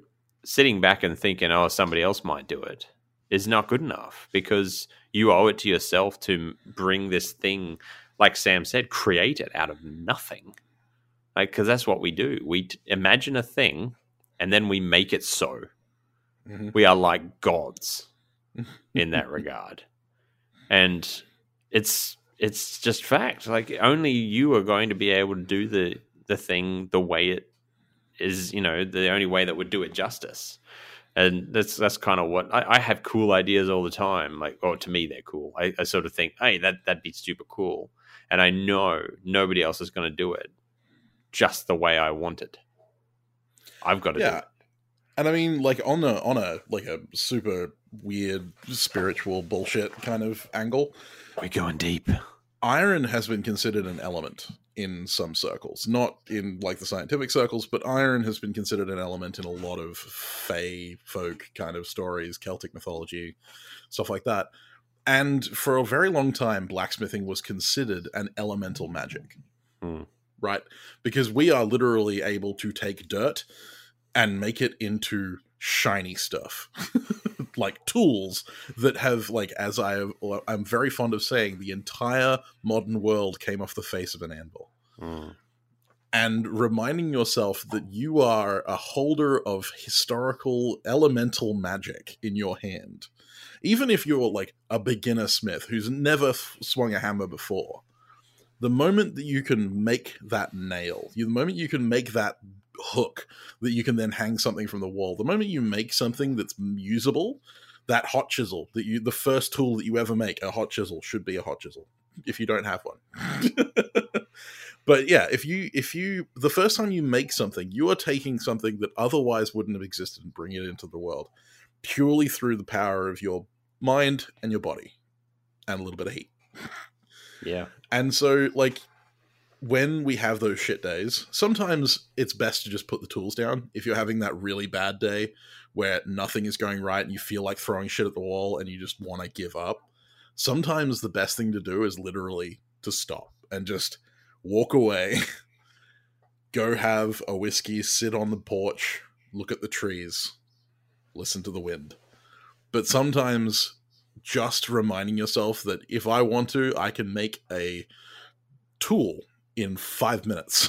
sitting back and thinking, oh, somebody else might do it is not good enough because you owe it to yourself to bring this thing, like Sam said, create it out of nothing. Like, because that's what we do. We t- imagine a thing and then we make it so. Mhm. We are like gods [laughs] in that regard. And it's it's just fact. Like only you are going to be able to do the the thing the way it is, you know, the only way that would do it justice. And that's that's kind of what I, I have cool ideas all the time. Like or to me they're cool. I, I sort of think hey that that'd be super cool. And i know nobody else is going to do it just the way i want it. I've got to do it And I mean, like on a on a like a super weird spiritual bullshit kind of angle, we're going deep. iron has been considered an element in some circles. Not in like the scientific circles but iron has been considered an element in a lot of fey folk kind of stories celtic mythology stuff like that. And for a very long time blacksmithing was considered an elemental magic. Hmm. right? Because we are literally able to take dirt and make it into shiny stuff. [laughs] Like tools that have like as i have, i'm very fond of saying the entire modern world came off the face of an anvil. Mm. and reminding yourself that you are a holder of historical elemental magic in your hand. Even if you're like a beginner smith who's never f- swung a hammer before the moment that you can make that nail the moment you can make that hook that you can then hang something from the wall. The moment you make something that's usable that hot chisel that you the first tool that you ever make a hot chisel should be a hot chisel if you don't have one. [laughs] But yeah if you if you the first time you make something you are taking something that otherwise wouldn't have existed and bringing it into the world purely through the power of your mind and your body and a little bit of heat. Yeah. And so, like, when we have those shit days, sometimes it's best to just put the tools down. If you're having that really bad day where nothing is going right and you feel like throwing shit at the wall and you just want to give up, sometimes the best thing to do is literally to stop and just walk away, [laughs] go have a whiskey, sit on the porch, look at the trees, listen to the wind. But sometimes just reminding yourself that if I want to, I can make a tool in five minutes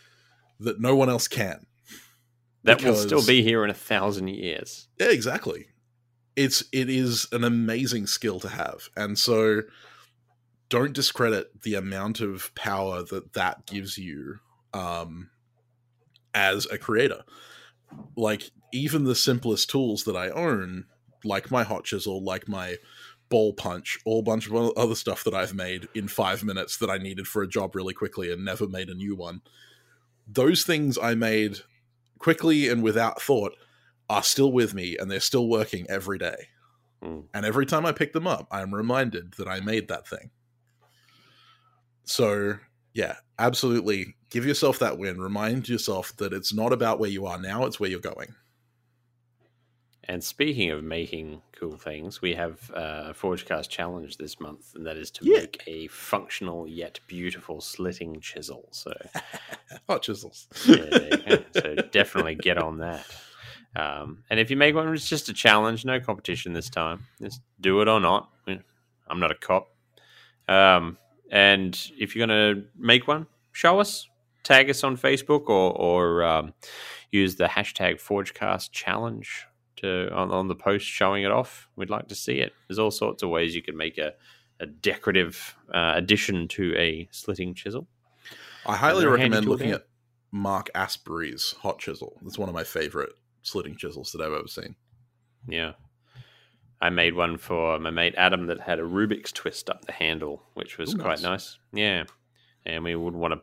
[laughs] that no one else can. that will still be here in a thousand years Yeah, exactly. It's it is an amazing skill to have, and so don't discredit the amount of power that that gives you um, as a creator. Like even the simplest tools that I own, like my hot chisel, like my ball punch, all bunch of other stuff that I've made in five minutes that I needed for a job really quickly and never made a new one. Those things I made quickly and without thought are still with me and they're still working every day. Mm. And every time I pick them up, I'm reminded that I made that thing. So, yeah, absolutely give yourself that win. Remind yourself that it's not about where you are now, it's where you're going. And speaking of making cool things, we have uh, a Forgecast challenge this month, and that is to Yeah. make a functional yet beautiful slitting chisel. So, [laughs] Hot chisels. yeah, [laughs] so definitely get on that. Um, and if you make one, it's just a challenge, no competition this time. Just do it or not. I'm not a cop. Um, and if you're going to make one, show us, tag us on Facebook, or, or um, use the hashtag ForgeCast challenge to on, on the post showing it off. We'd like to see it. There's all sorts of ways you can make a, a decorative uh, addition to a slitting chisel. I highly recommend looking at Mark Aspery's hot chisel. It's one of my favorite slitting chisels that I've ever seen. Yeah. I made one for my mate Adam that had a Rubik's twist up the handle, which was Ooh, quite nice. nice. Yeah. And we would want to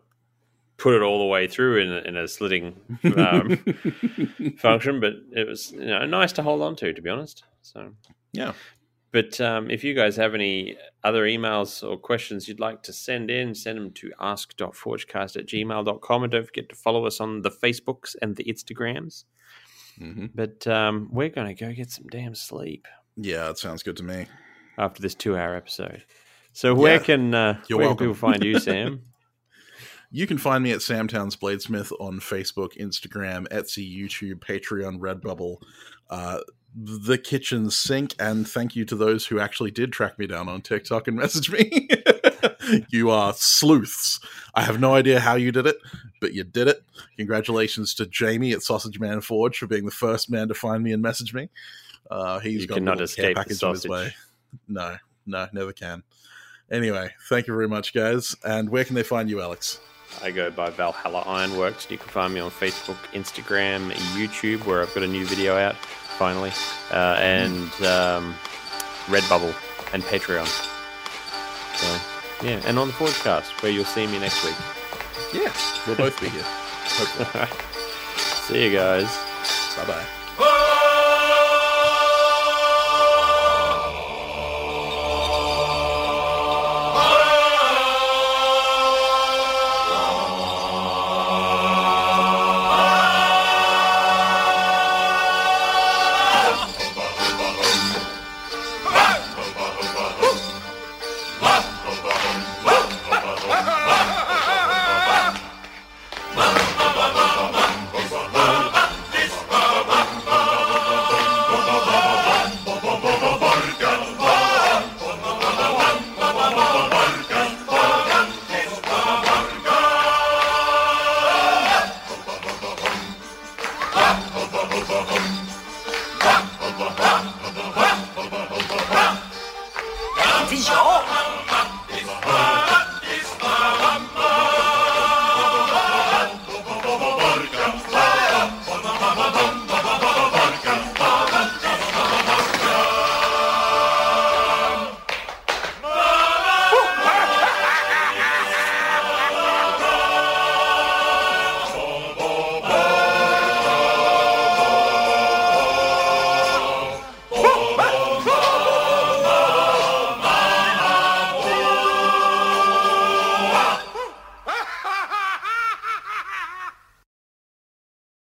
put it all the way through in a, in a slitting um, [laughs] function, but it was you know, nice to hold on to, to be honest. So, yeah. but um, if you guys have any other emails or questions you'd like to send in, send them to ask.forgecast at gmail.com. And don't forget to follow us on the Facebooks and the Instagrams. hmm But um, we're going to go get some damn sleep. Yeah, that sounds good to me. after this two hour episode. So where Yeah. can uh, where welcome. can people find you, Sam? [laughs] You can find me at Sam Towns Bladesmith on Facebook, Instagram, Etsy, YouTube, Patreon, Redbubble, uh, the kitchen sink, and thank you to those who actually did track me down on TikTok and [laughs] message me. [laughs] you are sleuths. I have no idea how you did it, but you did it. Congratulations to Jamie at Sausage Man Forge for being the first man to find me and message me. Uh, he's You got a cannot care escape the package on his way. No, no, never can. Anyway, thank you very much, guys. And where can they find you, Alex? I go by Valhalla Ironworks. You can find me on Facebook, Instagram, YouTube, where I've got a new video out finally, uh, and um, Redbubble and Patreon. So yeah, and on the podcast where you'll see me next week. Yeah, we'll both be here. [laughs] Hopefully. See you guys. Bye bye.